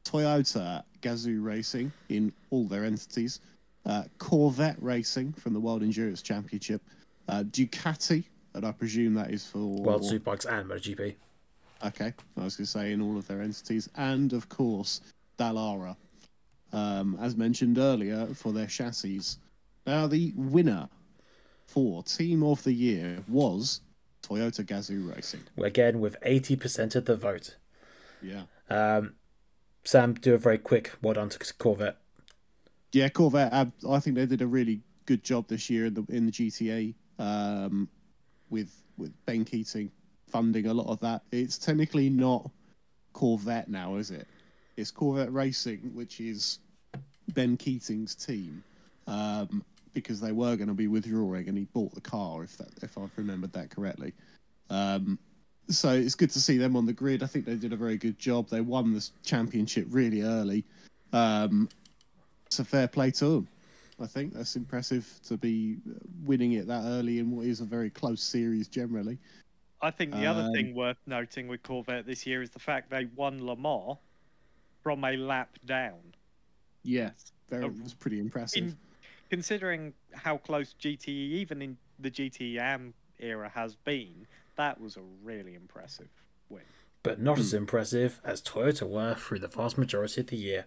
Speaker 3: Toyota Gazoo Racing in all their entities, uh, Corvette Racing from the World Endurance Championship, uh, Ducati, and I presume that is for
Speaker 1: World Superbikes and MotoGP.
Speaker 3: Okay, I was going to say in all of their entities, and of course Dallara, um, as mentioned earlier, for their chassis. Now the winner for Team of the Year was Toyota Gazoo Racing.
Speaker 1: Again, with 80% of the vote.
Speaker 3: Yeah.
Speaker 1: Um, Sam, do a very quick well done to Corvette.
Speaker 3: Yeah, Corvette. I, I think they did a really good job this year in the in the GTA um, with with Ben Keating funding a lot of that. It's technically not Corvette now, is it? It's Corvette Racing, which is Ben Keating's team, um, because they were going to be withdrawing, and he bought the car, if that if I've remembered that correctly. Um, so it's good to see them on the grid. I think they did a very good job. They won this championship really early. Um, it's a fair play to them. I think that's impressive to be winning it that early in what is a very close series generally.
Speaker 4: I think the other
Speaker 3: Um,
Speaker 4: thing worth noting with Corvette this year is the fact they won Le Mans from a lap down.
Speaker 3: Yes, very,
Speaker 4: Uh,
Speaker 3: it was pretty impressive.
Speaker 4: In, considering how close GTE, even in the GTE AM era, has been, that was a really impressive win.
Speaker 1: But not as hmm. impressive as Toyota were through the vast majority of the year.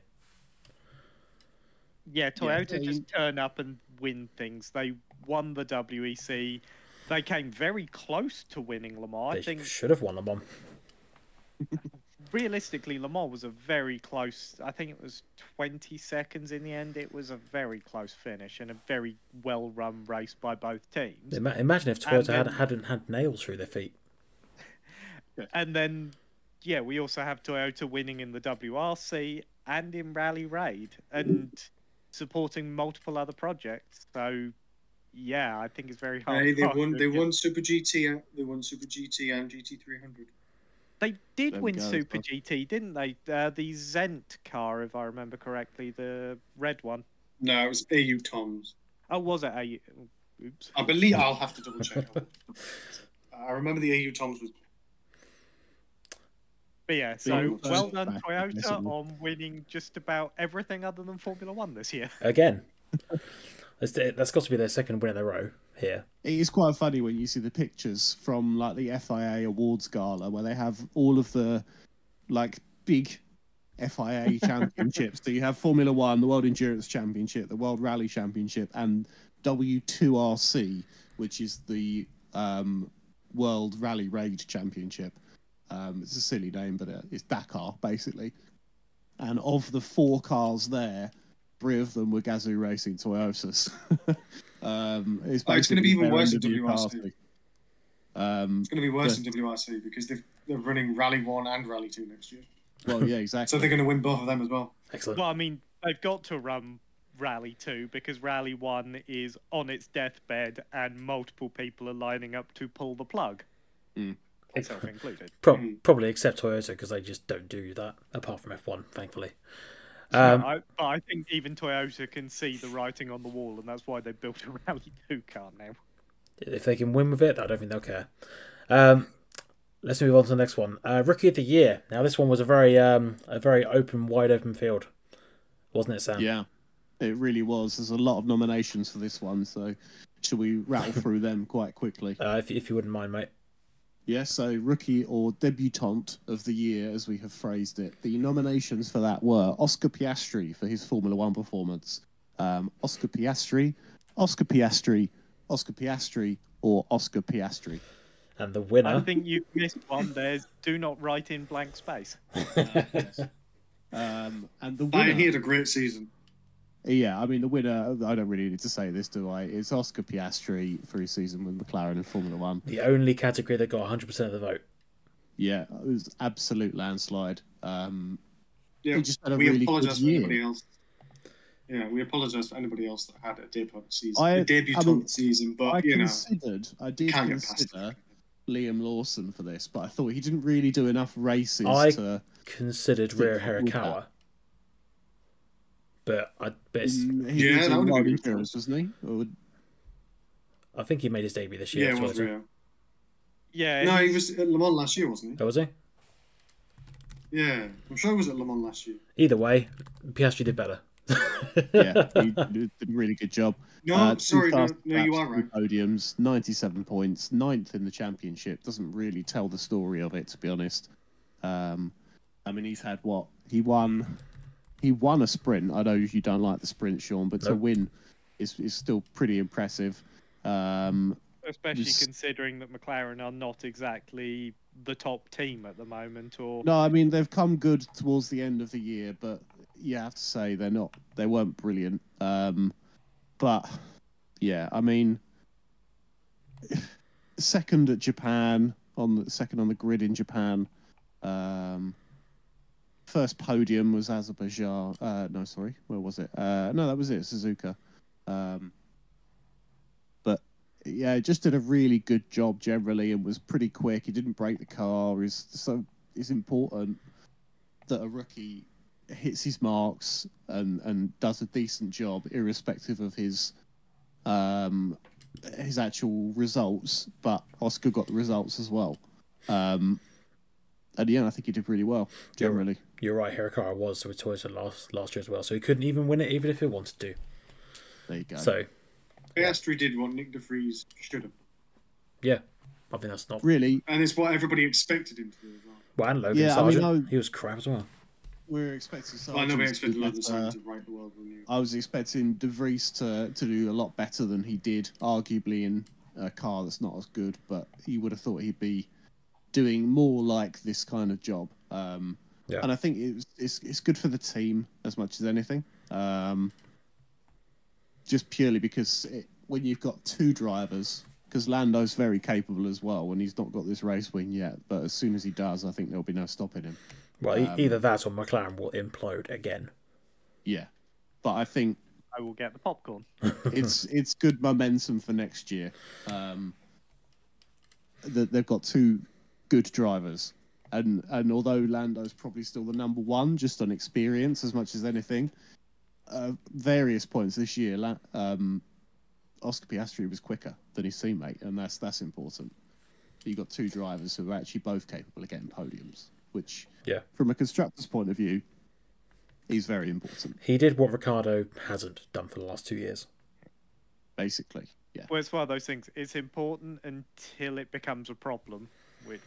Speaker 4: Yeah, Toyota
Speaker 3: they-
Speaker 4: just turn up and win things. They won the WEC. They came very close to winning Le Mans.
Speaker 1: They
Speaker 4: I think
Speaker 1: should have won them on.
Speaker 4: Realistically, Le Mans was a very close. I think it was 20 seconds in the end. It was a very close finish and a very well-run race by both teams.
Speaker 1: Imagine if Toyota
Speaker 4: then-
Speaker 1: had, hadn't had nails through their feet.
Speaker 4: And then, yeah, we also have Toyota winning in the WRC and in Rally Raid and supporting multiple other projects. So, yeah, I think it's very hard.
Speaker 2: Hey, they won. They won Super GT. They won Super GT and GT 300.
Speaker 4: They did
Speaker 3: There
Speaker 4: win
Speaker 3: go,
Speaker 4: Super
Speaker 3: so-
Speaker 4: GT, didn't they? Uh, the Zent car, if I remember correctly, the red one.
Speaker 2: No, it was AU Toms.
Speaker 4: Oh, was it? A... Oops.
Speaker 2: I believe I'll have to double check. I remember the AU Toms was.
Speaker 4: But yeah, so
Speaker 3: Being
Speaker 4: well done,
Speaker 3: back,
Speaker 4: Toyota, on winning just about everything other than Formula One this year.
Speaker 1: Again. that's, that's got to be their second win in a row here.
Speaker 3: It is quite funny when you see the pictures from like the FIA awards gala where they have all of the like big FIA championships. so you have Formula One, the World Endurance Championship, the World Rally Championship, and W2RC, which is the um, World Rally Raid Championship. Um, it's a silly name, but uh, it's Dakar basically. And of the four cars there, three of them were Gazoo Racing Toyotas. um, it's
Speaker 2: Oh, it's gonna be even worse than
Speaker 3: interview
Speaker 2: WRC.
Speaker 3: Um,
Speaker 2: It's going to be worse than WRC because they've, they're running Rally 1 and Rally 2 next year.
Speaker 3: well, yeah, exactly.
Speaker 2: So they're going to win both of them as well.
Speaker 1: Excellent.
Speaker 4: Well, I mean, they've got to run Rally 2 because Rally 1 is on its deathbed and multiple people are lining up to pull the plug.
Speaker 3: Mm.
Speaker 4: Myself included.
Speaker 1: Pro-
Speaker 2: Mm.
Speaker 1: Probably except Toyota because they just don't do that apart from F1, thankfully. Um,
Speaker 4: I, but I think even Toyota can see the writing on the wall, and that's why they built a Rally 2 car now.
Speaker 1: if they can win with it, I don't think they'll care. Um, let's move on to the next one. Uh, Rookie of the Year. Now this one was a very um, a very open, wide open field, wasn't it, Sam?
Speaker 3: Yeah, it really was. There's a lot of nominations for this one, so should we rattle through them quite quickly?
Speaker 1: Uh, if if you wouldn't mind, mate.
Speaker 3: Yeah, so rookie or debutante of the year, as we have phrased it. The nominations for that were Oscar Piastri for his Formula One performance, um, Oscar Piastri, Oscar Piastri, Oscar Piastri, or Oscar Piastri.
Speaker 1: And the winner.
Speaker 4: I think you've missed one. There's do not write in blank space.
Speaker 3: Um, and the
Speaker 2: I,
Speaker 3: winner,
Speaker 2: he had a great season.
Speaker 3: Yeah, I mean the winner. I don't really need to say this, do I? It's Oscar Piastri for his season with McLaren in Formula One.
Speaker 1: the only category that got 100% of the vote.
Speaker 3: Yeah, it was absolute landslide. Um,
Speaker 2: Yeah,
Speaker 3: He just had a
Speaker 2: we
Speaker 3: really
Speaker 2: apologise for
Speaker 3: year.
Speaker 2: anybody else. Yeah, we apologise for anybody else that had a debutante season.
Speaker 3: I-
Speaker 2: a
Speaker 3: I
Speaker 2: debutant
Speaker 3: mean,
Speaker 2: season, but
Speaker 3: I
Speaker 2: you know,
Speaker 3: considered, I did
Speaker 2: can't get past
Speaker 3: consider. Liam Lawson for this, but I thought he didn't really do enough races
Speaker 1: I-
Speaker 3: to.
Speaker 1: Considered
Speaker 3: Think
Speaker 1: Ryo
Speaker 3: about
Speaker 1: Hirakawa. But I but it's,
Speaker 3: Mm, he
Speaker 2: Yeah, that would have been
Speaker 3: Paris, wasn't he? Or,
Speaker 1: I think he made his debut this
Speaker 2: yeah,
Speaker 1: year.
Speaker 2: it was
Speaker 1: well,
Speaker 2: Rio.
Speaker 4: Yeah.
Speaker 2: No, he was at Le Mans last year, wasn't he?
Speaker 1: Oh, was he?
Speaker 2: he? Yeah, I'm sure he was at Le Mans last year.
Speaker 1: Either way, Piastri did better.
Speaker 3: yeah, he did a really good job.
Speaker 2: No,
Speaker 3: Uh,
Speaker 2: sorry, no, no, you are
Speaker 3: two
Speaker 2: right.
Speaker 3: Podiums, 97 points, ninth in the championship. Doesn't really tell the story of it, to be honest. Um, I mean, he's had what? He won. He won a sprint. I know you don't like the sprint, Sean, but to win is is still pretty impressive. Um,
Speaker 4: especially
Speaker 3: This-
Speaker 4: considering that McLaren are not exactly the top team at the moment, or
Speaker 3: no, I mean they've come good towards the end of the year, but you have to say they're not. They weren't brilliant. Um, but yeah, I mean, second at Japan on the second on the grid in Japan. Um, first podium was Azerbaijan. Uh, no, sorry, where was it? Uh, no, that was it, Suzuka. Um, but yeah, just did a really good job generally and was pretty quick. He didn't break the car. Is so it's important that a rookie hits his marks and and does a decent job, irrespective of his um his actual results. But Oscar got the results as well. Um, and yeah, I think he did really well generally.
Speaker 1: You're right, Hirakawa was with Toyota last last year as well, so he couldn't even win it even if he wanted to.
Speaker 3: There you go.
Speaker 1: So
Speaker 2: Piastri did what Nick De Vries should have,
Speaker 1: yeah, I think that's not.
Speaker 3: really,
Speaker 2: and it's what everybody expected him to do as well.
Speaker 1: Well, and Logan
Speaker 3: Yeah, I mean,
Speaker 1: Sargent,
Speaker 3: I-
Speaker 1: he was crap as well.
Speaker 3: we're expecting.
Speaker 2: Well, I know we
Speaker 3: to
Speaker 2: expected Logan. Sargent to right the world renew.
Speaker 3: I was expecting De Vries to, to do a lot better than he did, arguably in a car that's not as good, but you would have thought he'd be doing more like this kind of job. Um,
Speaker 1: Yeah.
Speaker 3: And I think it was, it's, it's good for the team as much as anything. Um, just purely because it, when you've got two drivers, because Lando's very capable as well, and he's not got this race win yet, but as soon as he does, I think there'll be no stopping him.
Speaker 1: Well,
Speaker 3: Um,
Speaker 1: either that or McLaren will implode again.
Speaker 3: Yeah. But I think
Speaker 4: I will get the popcorn.
Speaker 3: it's it's good momentum for next year. Um, that they've got two good drivers, and and although Lando's probably still the number one just on experience as much as anything, uh, various points this year, La- um, Oscar Piastri was quicker than his teammate, and that's that's important. You got two drivers who are actually both capable of getting podiums, which
Speaker 1: Yeah.
Speaker 3: from a constructor's point of view, is very important.
Speaker 1: He did what Ricciardo hasn't done for the last two years.
Speaker 3: Basically, yeah.
Speaker 4: Well, it's one of those things. It's important until it becomes a problem, which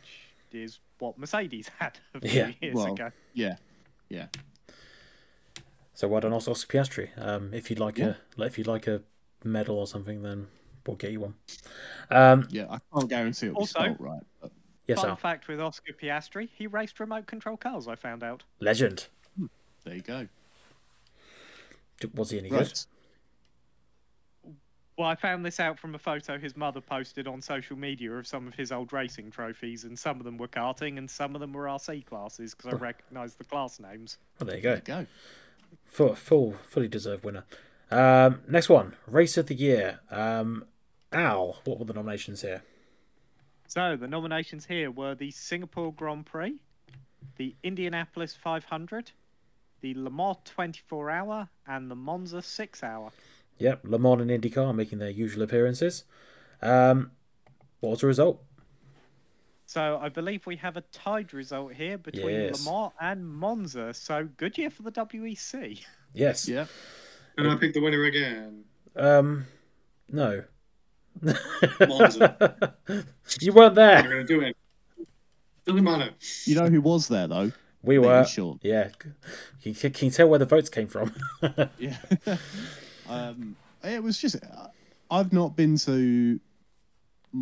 Speaker 4: is what Mercedes had a few
Speaker 1: Yeah,
Speaker 4: years
Speaker 3: well,
Speaker 4: ago.
Speaker 3: Yeah, yeah.
Speaker 1: So well done, Oscar Piastri. Um, if you'd like
Speaker 3: Yeah.
Speaker 1: a if you'd like a medal or something, then we'll get you one. Um,
Speaker 3: Yeah, I can't guarantee it'll
Speaker 4: Also-
Speaker 3: be spelled right. But
Speaker 1: yes,
Speaker 4: Fun
Speaker 1: Al.
Speaker 4: fact with Oscar Piastri, he raced remote control cars. I found out.
Speaker 1: legend.
Speaker 3: there you go.
Speaker 1: Was he any
Speaker 3: Right.
Speaker 1: good?
Speaker 4: Well, I found this out from a photo his mother posted on social media of some of his old racing trophies, and some of them were karting and some of them were RC classes because I recognised the class names.
Speaker 1: Oh, there you
Speaker 3: There
Speaker 1: go.
Speaker 3: you go.
Speaker 1: Full, full, fully deserved winner. Um, next one, race of the year. Um, Al, what were the nominations here?
Speaker 4: So the nominations here were the Singapore Grand Prix, the Indianapolis 500, the Le Mans 24 Hour, and the Monza 6 Hour.
Speaker 1: Yep, Le Mans and IndyCar making their usual appearances. Um, what was the result?
Speaker 4: So I believe we have a tied result here between
Speaker 1: Yes.
Speaker 4: Le Mans and Monza. So good year for the WEC.
Speaker 1: Yes.
Speaker 3: Yeah.
Speaker 2: And I picked the winner again.
Speaker 1: Um, no.
Speaker 2: Monza.
Speaker 1: you weren't
Speaker 2: I'm
Speaker 1: there.
Speaker 2: going to do it. Doesn't matter.
Speaker 3: You know who was there though?
Speaker 1: We
Speaker 3: Maybe
Speaker 1: were.
Speaker 3: Sean.
Speaker 1: Yeah. Can, can can you tell where the votes came from?
Speaker 3: Yeah. um, it was just. I've not been to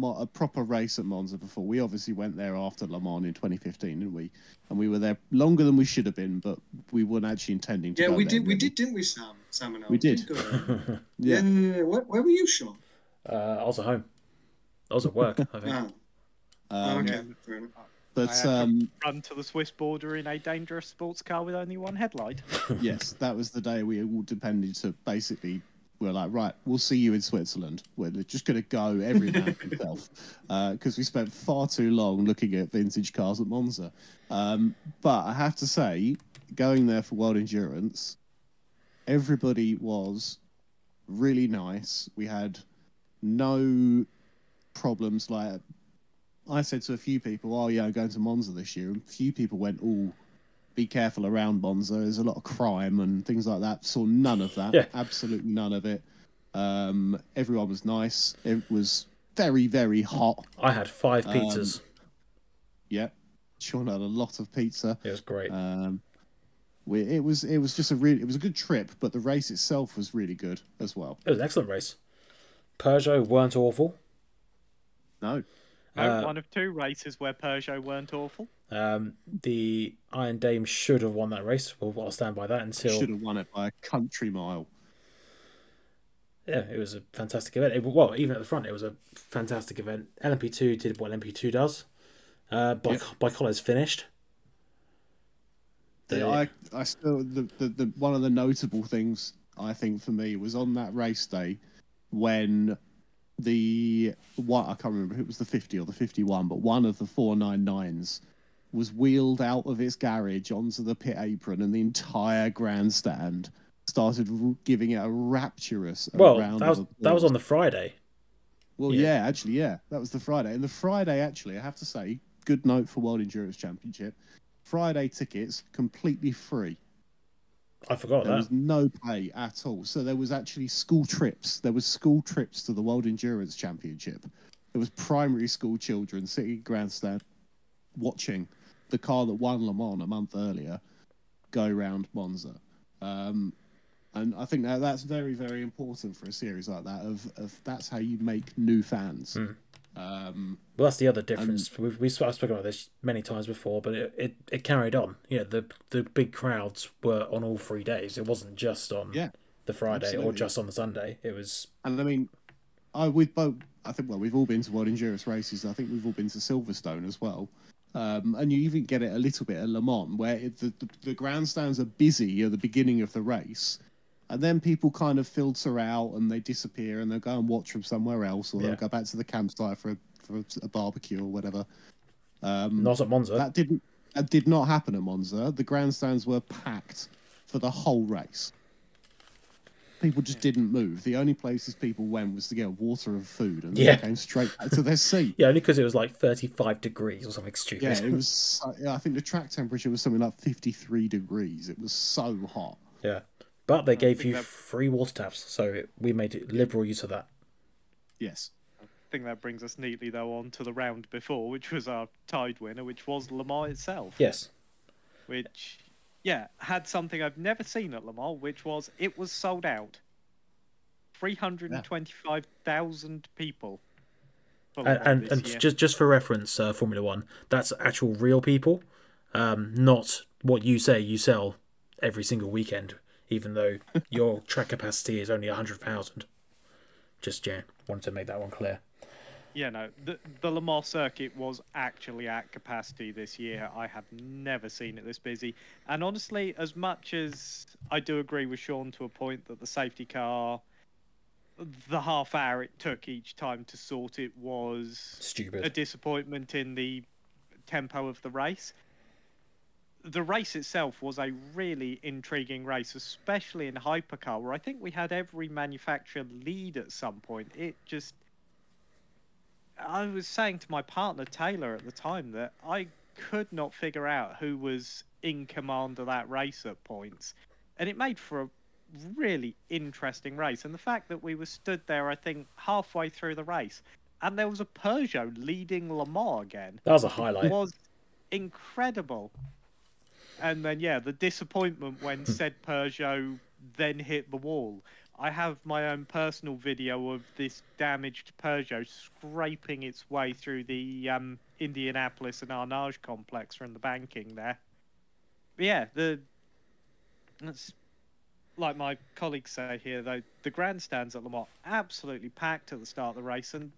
Speaker 3: a proper race at Monza before. We obviously went there after Le Mans in 2015, didn't we? And we were there longer than we should have been, but we weren't actually intending to.
Speaker 2: Yeah,
Speaker 3: go
Speaker 2: we
Speaker 3: there,
Speaker 2: did. We did, didn't we, Sam? Sam and I.
Speaker 3: We did.
Speaker 2: go.
Speaker 3: Yeah.
Speaker 2: yeah. yeah, yeah. Where, where were you, Sean?
Speaker 1: uh, I was at home. I was at work. I think.
Speaker 2: Ah,
Speaker 3: Um,
Speaker 2: okay, fair enough.
Speaker 4: I
Speaker 3: But
Speaker 4: to
Speaker 3: um,
Speaker 4: run to the Swiss border in a dangerous sports car with only one headlight.
Speaker 3: yes, that was the day we all depended to basically. We're like, right, we'll see you in Switzerland. We're just going to go every man for himself because we spent far too long looking at vintage cars at Monza. Um, but I have to say, going there for World Endurance, everybody was really nice. We had no problems. Like I said to a few people, "Oh yeah, I'm going to Monza this year," and a few people went, "Oh, be careful around Monza. There's a lot of crime and things like that." Saw none of that.
Speaker 1: Yeah.
Speaker 3: Absolutely none of it. Um, everyone was nice. It was very, very hot.
Speaker 1: I had five
Speaker 3: Um,
Speaker 1: pizzas.
Speaker 3: Yep. Sean had a lot of pizza.
Speaker 1: it was great.
Speaker 3: Um, we, it was it was just a really it was a good trip, but the race itself was really good as well.
Speaker 1: it was an excellent race. Peugeot weren't awful.
Speaker 3: No,
Speaker 4: No,
Speaker 1: Uh,
Speaker 4: one of two races where Peugeot weren't awful.
Speaker 1: Um, the Iron Dame should have won that race. Well, I'll stand by that until
Speaker 3: should have won it by a country mile.
Speaker 1: yeah, it was a fantastic event. It, well, even at the front, it was a fantastic event. LMP2 did what LMP2 does. Uh, by
Speaker 3: Yep.
Speaker 1: ByKolles finished. The-
Speaker 3: Yeah, I, I still the, the, the one of the notable things I think for me was on that race day when the what I can't remember if it was the fifty or the fifty one, but one of the four nine nines was wheeled out of its garage onto the pit apron, and the entire grandstand started giving it a rapturous
Speaker 1: well,
Speaker 3: round
Speaker 1: that was that was on the Friday.
Speaker 3: Well,
Speaker 1: Yeah.
Speaker 3: yeah. actually, yeah, that was the Friday. And the Friday, actually, I have to say, good note for World Endurance Championship. Friday tickets completely free.
Speaker 1: I forgot that.
Speaker 3: There
Speaker 1: that.
Speaker 3: was no pay at all. So there was actually school trips. There was school trips to the World Endurance Championship. There was primary school children sitting in grandstand watching the car that won Le Mans a month earlier go round Monza. Um, and I think that that's very, very important for a series like that. Of, of that's how you make new fans.
Speaker 1: Hmm.
Speaker 3: Um,
Speaker 1: Well, that's the other difference. We've we've I've spoken about this many times before, but it, it, it carried on. You know, the the big crowds were on all three days. It wasn't just on
Speaker 3: Yeah,
Speaker 1: the Friday or just on the Sunday. It was
Speaker 3: And I mean, I we've both. I think well, we've all been to World Endurance races. I think we've all been to Silverstone as well. Um, and you even get it a little bit at Le Mans, where it, the, the the grandstands are busy at the beginning of the race, and then people kind of filter out and they disappear and they'll go and watch from somewhere else, or
Speaker 1: Yeah.
Speaker 3: they'll go back to the campsite for a, for a barbecue or whatever. Um,
Speaker 1: not at Monza.
Speaker 3: that didn't that did not happen at Monza. The grandstands were packed for the whole race. People just didn't move. The only places people went was to get water and food, and
Speaker 1: Yeah.
Speaker 3: they came straight back to their seat.
Speaker 1: yeah, only because it was like thirty five degrees or something stupid.
Speaker 3: Yeah, it was. so- yeah, I think the track temperature was something like fifty-three degrees. It was so hot.
Speaker 1: Yeah. But they gave you
Speaker 4: that-
Speaker 1: free water taps, so we made it liberal use of that.
Speaker 3: Yes.
Speaker 4: I think that brings us neatly though on to the round before, which was our tied winner, which was Le Mans itself.
Speaker 1: Yes.
Speaker 4: Which, yeah, had something I've never seen at Le Mans, which was it was sold out. Three hundred and twenty-five thousand people.
Speaker 1: And and, and just just for reference, uh, Formula One, that's actual real people, um, not what you say you sell every single weekend, even though your track capacity is only hundred thousand. Just yeah, wanted to make that one clear.
Speaker 4: Yeah, no, the the Le Mans circuit was actually at capacity this year. I have never seen it this busy. And honestly, as much as I do agree with Sean to a point that the safety car, the half hour it took each time to sort it was
Speaker 1: stupid.
Speaker 4: a disappointment in the tempo of the race. The race itself was a really intriguing race, especially in hypercar, where I think we had every manufacturer lead at some point. It just. I was saying to my partner Taylor at the time that I could not figure out who was in command of that race at points. And it made for a really interesting race. And the fact that we were stood there, I think, halfway through the race, and there was a Peugeot leading Le Mans again
Speaker 1: That was a highlight.
Speaker 4: was incredible. And then yeah, the disappointment when said Peugeot then hit the wall. I have my own personal video of this damaged Peugeot scraping its way through the um, Indianapolis and Arnage complex from the banking there. But yeah, the that's like my colleagues say here though, the grandstands at Le Mans absolutely packed at the start of the race, and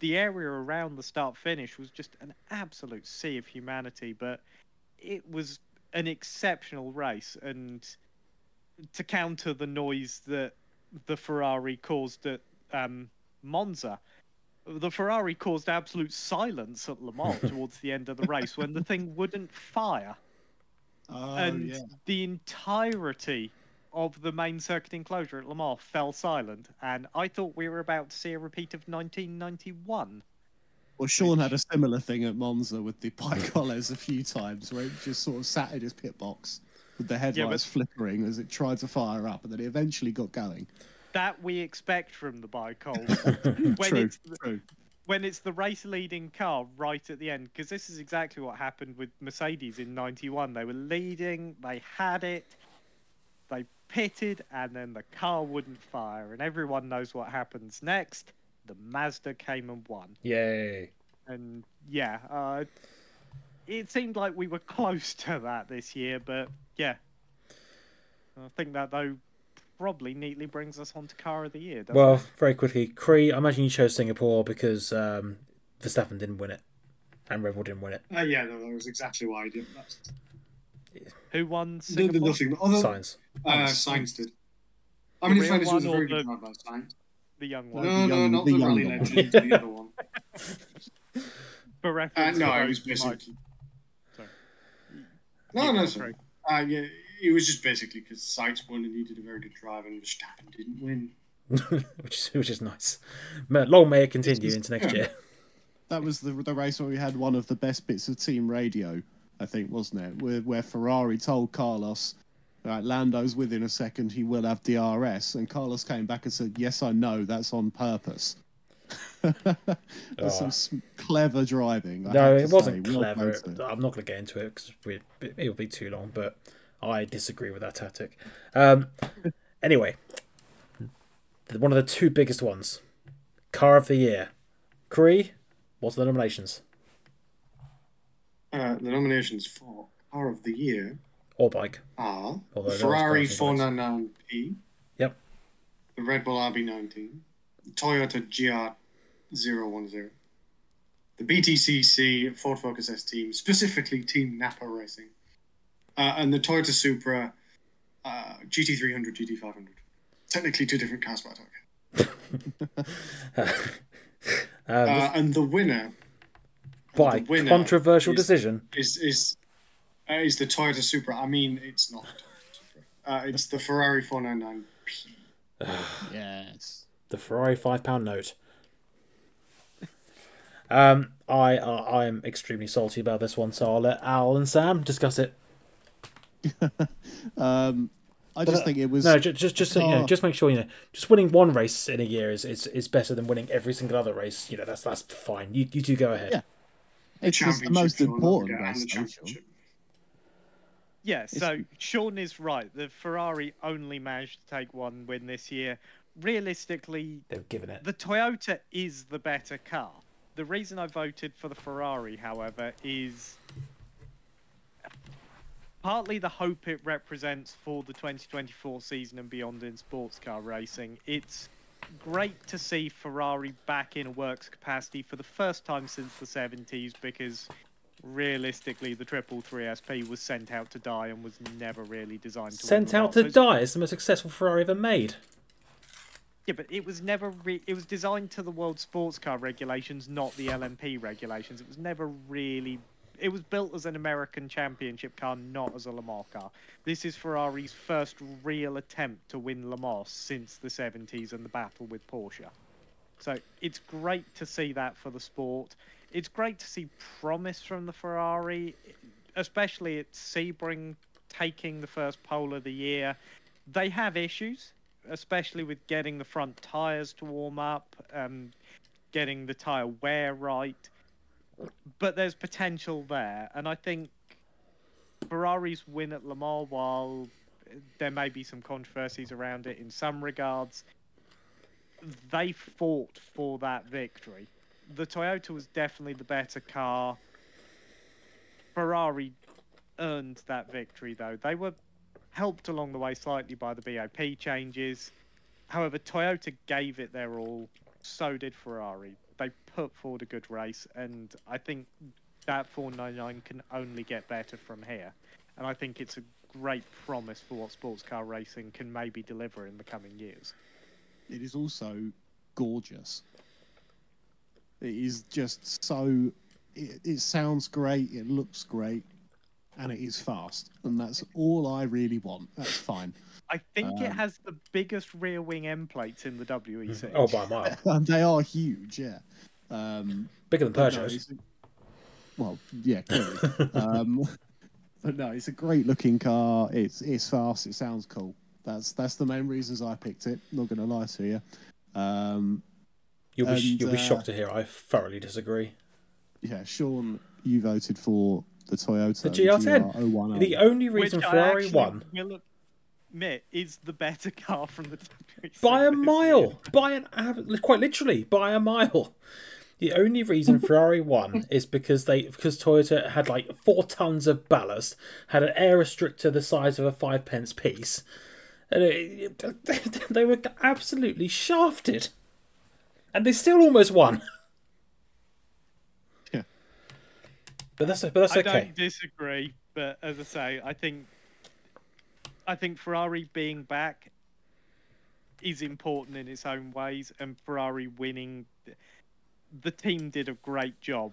Speaker 4: the area around the start finish was just an absolute sea of humanity. But it was an exceptional race, and to counter the noise that the Ferrari caused at um, Monza. The Ferrari caused absolute silence at Le Mans towards the end of the race when the thing wouldn't fire
Speaker 3: Oh,
Speaker 4: and
Speaker 3: yeah.
Speaker 4: the entirety of the main circuit enclosure at Le Mans fell silent, and I thought we were about to see a repeat of 1991.
Speaker 3: Well, Sean had a similar thing at Monza with the ByKolles a few times, where it just sort of sat in his pit box with the headlights flickering as it tried to fire up, and then it eventually got going.
Speaker 4: That we expect from the ByKolles when
Speaker 3: true,
Speaker 4: it's
Speaker 3: true.
Speaker 4: when it's the race leading car right at the end, because this is exactly what happened with Mercedes in '91. They were leading, they had it, they pitted, and then the car wouldn't fire, and everyone knows what happens next. The Mazda came and won.
Speaker 1: Yay.
Speaker 4: and yeah, uh, it seemed like we were close to that this year, but yeah, I think that though probably neatly brings us on to car of the year. Doesn't
Speaker 1: Well,
Speaker 4: it?
Speaker 1: very quickly, Cree, I imagine you chose Singapore because um, Verstappen didn't win it and Red Bull didn't win it.
Speaker 2: Uh, yeah, no, that was exactly why I did that.
Speaker 4: who won
Speaker 2: No, no, nothing. Although,
Speaker 1: Science.
Speaker 2: uh, Sainz did. I mean, in
Speaker 4: real
Speaker 2: fairness, it was a very good
Speaker 4: the-
Speaker 2: ride by Sainz.
Speaker 4: The young one.
Speaker 2: No,
Speaker 3: the
Speaker 2: no,
Speaker 3: young-
Speaker 2: not
Speaker 3: the
Speaker 2: the,
Speaker 3: young
Speaker 2: rally
Speaker 3: one.
Speaker 2: legend, the other one.
Speaker 4: For
Speaker 2: Uh,
Speaker 4: reference,
Speaker 2: no,
Speaker 4: to
Speaker 2: it was
Speaker 4: those who might-
Speaker 2: basically.
Speaker 4: Sorry.
Speaker 2: No,
Speaker 4: Keep
Speaker 2: no, sorry. Uh, yeah, it was just basically because Sainz won and he did a very good drive, and Verstappen didn't win.
Speaker 1: which is which is nice. May- Long may it continue
Speaker 3: It's-
Speaker 1: into next year.
Speaker 3: That was the the race where we had one of the best bits of team radio, I think, wasn't it? Where, where Ferrari told Carlos, right, Lando's within a second, he will have DRS. And Carlos came back and said, Yes, I know, that's on purpose. There's some s- clever driving. I
Speaker 1: No,
Speaker 3: have to
Speaker 1: it wasn't
Speaker 3: say. Well
Speaker 1: clever.
Speaker 3: played, sir.
Speaker 1: I'm not going to get into it because it will be too long, but I disagree with that tactic. Um, anyway, th- one of the two biggest ones Car of the Year. Cree, what's the nominations?
Speaker 2: Uh, the nominations for Car of the Year
Speaker 1: Or bike.
Speaker 2: are
Speaker 1: Although
Speaker 2: the Ferrari
Speaker 1: passing
Speaker 2: 499P,
Speaker 1: Yep.
Speaker 2: the Red Bull RB19, the Toyota GR010, the BTCC Ford Focus S team, specifically Team Napa Racing, uh, and the Toyota Supra uh, GT300, GT500. Technically two different cars, but okay.
Speaker 1: Um,
Speaker 2: Uh, and the winner
Speaker 1: by
Speaker 2: the winner
Speaker 1: controversial
Speaker 2: is-
Speaker 1: decision.
Speaker 2: is is uh, is the Toyota Supra. I mean, it's not the Toyota Supra. Uh, it's the Ferrari 499P.
Speaker 3: Yes.
Speaker 1: The Ferrari five pound note. Um, I uh, I am extremely salty about this one, so I'll let Al and Sam discuss it.
Speaker 3: Um, I just think it was.
Speaker 1: No, just just just, so you know,
Speaker 3: Oh.
Speaker 1: just make sure you know, just winning one race in a year is, is, is better than winning every single other race. You know, that's that's fine. You you two go ahead.
Speaker 3: Yeah. it's just the most important
Speaker 2: yeah, and
Speaker 3: race.
Speaker 2: the
Speaker 3: though, Sean.
Speaker 2: championship.
Speaker 4: Yeah, so Sean is right. The Ferrari only managed to take one win this year. Realistically,
Speaker 1: They've given it.
Speaker 4: the Toyota is the better car. The reason I voted for the Ferrari, however, is partly the hope it represents for the 2024 season and beyond in sports car racing. It's great to see Ferrari back in a works capacity for the first time since the 70s because realistically the triple 3SP was sent out to die and was never really designed to
Speaker 1: Sent out to die. It's the most successful Ferrari ever made.
Speaker 4: Yeah, but it was never re- it was designed to the world sports car regulations, not the LMP regulations. It was never really it was built as an American championship car, not as a Le Mans car. This is Ferrari's first real attempt to win Le Mans since the 70s and the battle with Porsche. So it's great to see that for the sport. It's great to see promise from the Ferrari, especially at Sebring taking the first pole of the year. They have issues, especially with getting the front tyres to warm up, um, getting the tyre wear right. But there's potential there, and I think Ferrari's win at Le Mans, while there may be some controversies around it in some regards, they fought for that victory. The Toyota was definitely the better car. Ferrari earned that victory, though. They were helped along the way slightly by the BOP changes. However, Toyota gave it their all. So did Ferrari. They put forward a good race, and I think that 499 can only get better from here. And I think it's a great promise for what sports car racing can maybe deliver in the coming years.
Speaker 3: It is also gorgeous. It is just so. It, it sounds great. It looks great, and it is fast. And that's all I really want. That's fine.
Speaker 4: I think it
Speaker 3: Um,
Speaker 4: has the biggest rear wing end plates in the WEC.
Speaker 1: Oh, by a mile.
Speaker 3: They are huge. Yeah. Um,
Speaker 1: Bigger than
Speaker 3: but no,
Speaker 1: Peugeot's.
Speaker 3: it's a- well, yeah, clearly. um, but no, it's a great looking car. It's it's fast. It sounds cool. That's that's the main reasons I picked it. Not going to lie to you. Um,
Speaker 1: You'll be,
Speaker 3: and,
Speaker 1: you'll be
Speaker 3: uh,
Speaker 1: shocked to hear I thoroughly disagree.
Speaker 3: yeah, Sean, you voted for the Toyota
Speaker 1: The GR10.
Speaker 3: GR010.
Speaker 1: The only reason
Speaker 4: I
Speaker 1: Ferrari
Speaker 4: actually
Speaker 1: won
Speaker 4: will admit is the better car from the WEC
Speaker 1: by a mile, by an quite literally by a mile. The only reason Ferrari won is because they because Toyota had like four tons of ballast, had an air restrictor the size of a five pence piece, and it, they were absolutely shafted, and they still almost won.
Speaker 3: Yeah.
Speaker 1: But that's but that's
Speaker 4: I
Speaker 1: okay.
Speaker 4: I don't disagree, but as I say, I think I think Ferrari being back is important in its own ways, and Ferrari winning, the team did a great job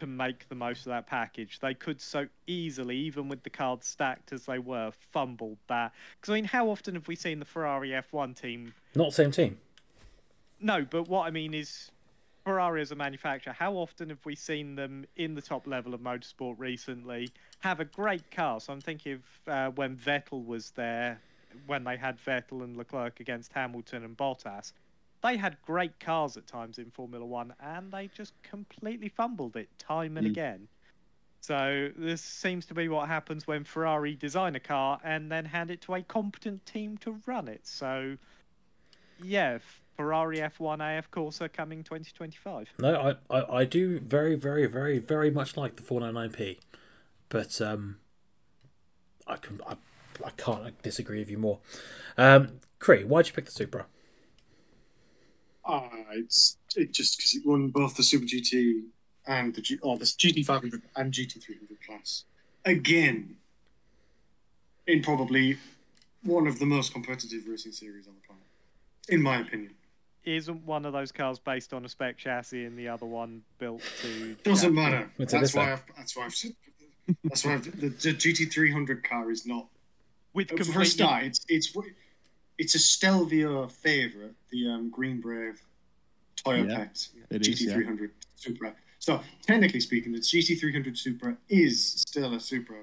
Speaker 4: to make the most of that package. They could so easily, even with the cards stacked as they were, fumbled that. Because I mean, how often have we seen the Ferrari F1 team
Speaker 1: Not the same team.
Speaker 4: No, but what I mean is Ferrari as a manufacturer, how often have we seen them in the top level of motorsport recently have a great car? So I'm thinking of uh, when Vettel was there, when they had Vettel and Leclerc against Hamilton and Bottas. They had great cars at times in Formula One, and they just completely fumbled it time and
Speaker 3: Mm.
Speaker 4: again. So this seems to be what happens when Ferrari design a car and then hand it to a competent team to run it. So yeah, Ferrari F1 AF Corse coming 2025.
Speaker 1: No, I, I, I do very, very, very, very much like the 499p, but um, I can I, I can't disagree with you more. Um, Cree, why'd you pick the Supra?
Speaker 2: Ah, it's it just because it won both the Super GT and the G, or the GT 500 and GT 300 class again in probably one of the most competitive racing series on the planet, in my opinion.
Speaker 4: Isn't one of those cars based on a spec chassis and the other one built to?
Speaker 2: Doesn't
Speaker 4: champion?
Speaker 2: matter.
Speaker 1: It's a
Speaker 2: That's why I've, that's why I've said that's why I've, the, the GT 300 car is not
Speaker 4: With
Speaker 2: for a
Speaker 4: completely,
Speaker 2: start. It's it's it's a Stelvio favorite, the um, Green Brave Toyota
Speaker 3: Yeah,
Speaker 2: Pet
Speaker 3: it is, yeah.
Speaker 2: GT300 Supra. So technically speaking, the GT300 Supra is still a Supra.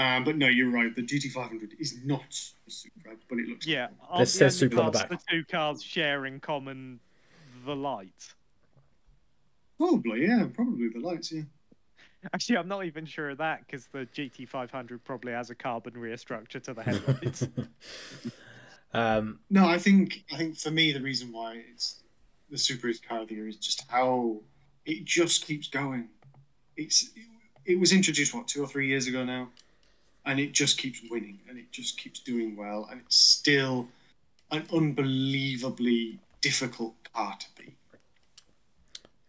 Speaker 2: Um, but no, you're right. The GT500 is not a Supra, but it looks.
Speaker 4: yeah.
Speaker 2: like one.
Speaker 4: aren't
Speaker 1: This
Speaker 4: the
Speaker 1: says
Speaker 4: only
Speaker 1: Supra on the back.
Speaker 4: The two cars share in common the lights.
Speaker 2: Probably, yeah, probably the lights, yeah.
Speaker 4: Actually, I'm not even sure of that because the GT500 probably has a carbon rear structure to the headlights.
Speaker 1: Um,
Speaker 2: No, I think I think for me the reason why it's the Supra is car of the year is just how it just keeps going. It's it was introduced what two or three years ago now, and it just keeps winning and it just keeps doing well and it's still an unbelievably difficult car to beat.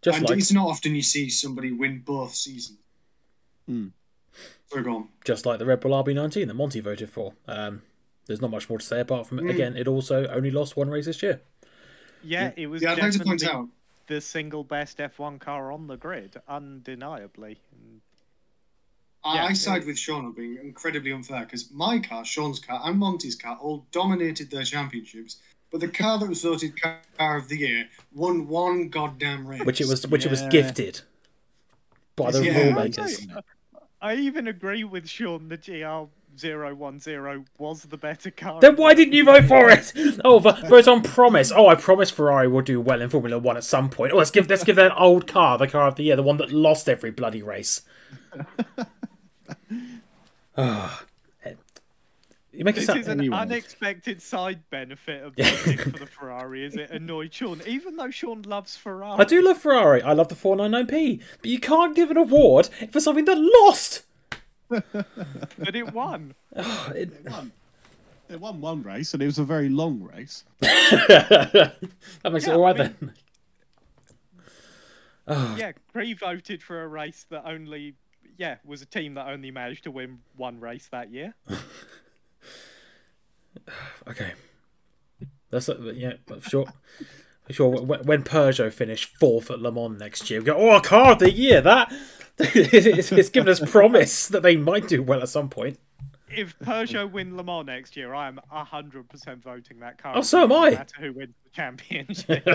Speaker 1: Just
Speaker 2: and
Speaker 1: like
Speaker 2: it's not often you see somebody win both seasons.
Speaker 3: Hmm.
Speaker 2: So go on.
Speaker 1: just like the Red Bull RB19 that Monty voted for. Um, there's not much more to say apart from
Speaker 2: Mm.
Speaker 1: again, it also only lost one race this year.
Speaker 4: Yeah, it was
Speaker 2: Yeah, I'd like to point out
Speaker 4: the single best F1 car on the grid, undeniably. And
Speaker 2: I,
Speaker 4: Yeah.
Speaker 2: I side with Sean on being incredibly unfair because my car, Sean's car, and Monty's car all dominated their championships, but the car that was voted car of the year won one goddamn race.
Speaker 1: Which it was which it was gifted by the
Speaker 2: Yeah.
Speaker 1: rule
Speaker 4: I
Speaker 1: makers.
Speaker 4: I even agree with Sean the GR010 was the better car.
Speaker 1: Then why didn't you vote for it? Oh, but vote on promise. Oh, I promise Ferrari will do well in Formula One at some point. Oh, let's give let's give that old car the car of the year, the one that lost every bloody race. Ah, you make it
Speaker 4: This is an
Speaker 3: Anyway.
Speaker 4: unexpected side benefit of voting for the Ferrari, is it annoyed Sean? Even though Sean loves Ferrari.
Speaker 1: I do love Ferrari. I love the 499p, but you can't give an award for something that lost.
Speaker 4: But it won.
Speaker 1: It-
Speaker 3: They won. They won one race, and it was a very long race.
Speaker 1: that makes
Speaker 4: Yeah,
Speaker 1: it all right
Speaker 4: I mean-
Speaker 1: then. Oh,
Speaker 4: Yeah, pre voted for a race that only, yeah, was a team that only managed to win one race that year.
Speaker 1: okay. That's uh, yeah, sure. Sure. When Peugeot finish fourth at Le Mans next year, we go, oh, car of the year. That it's, it's given us promise that they might do well at some point.
Speaker 4: If Peugeot win Le Mans next year, I am 100% voting that car.
Speaker 1: Oh, so am I.
Speaker 4: No matter who wins the championship.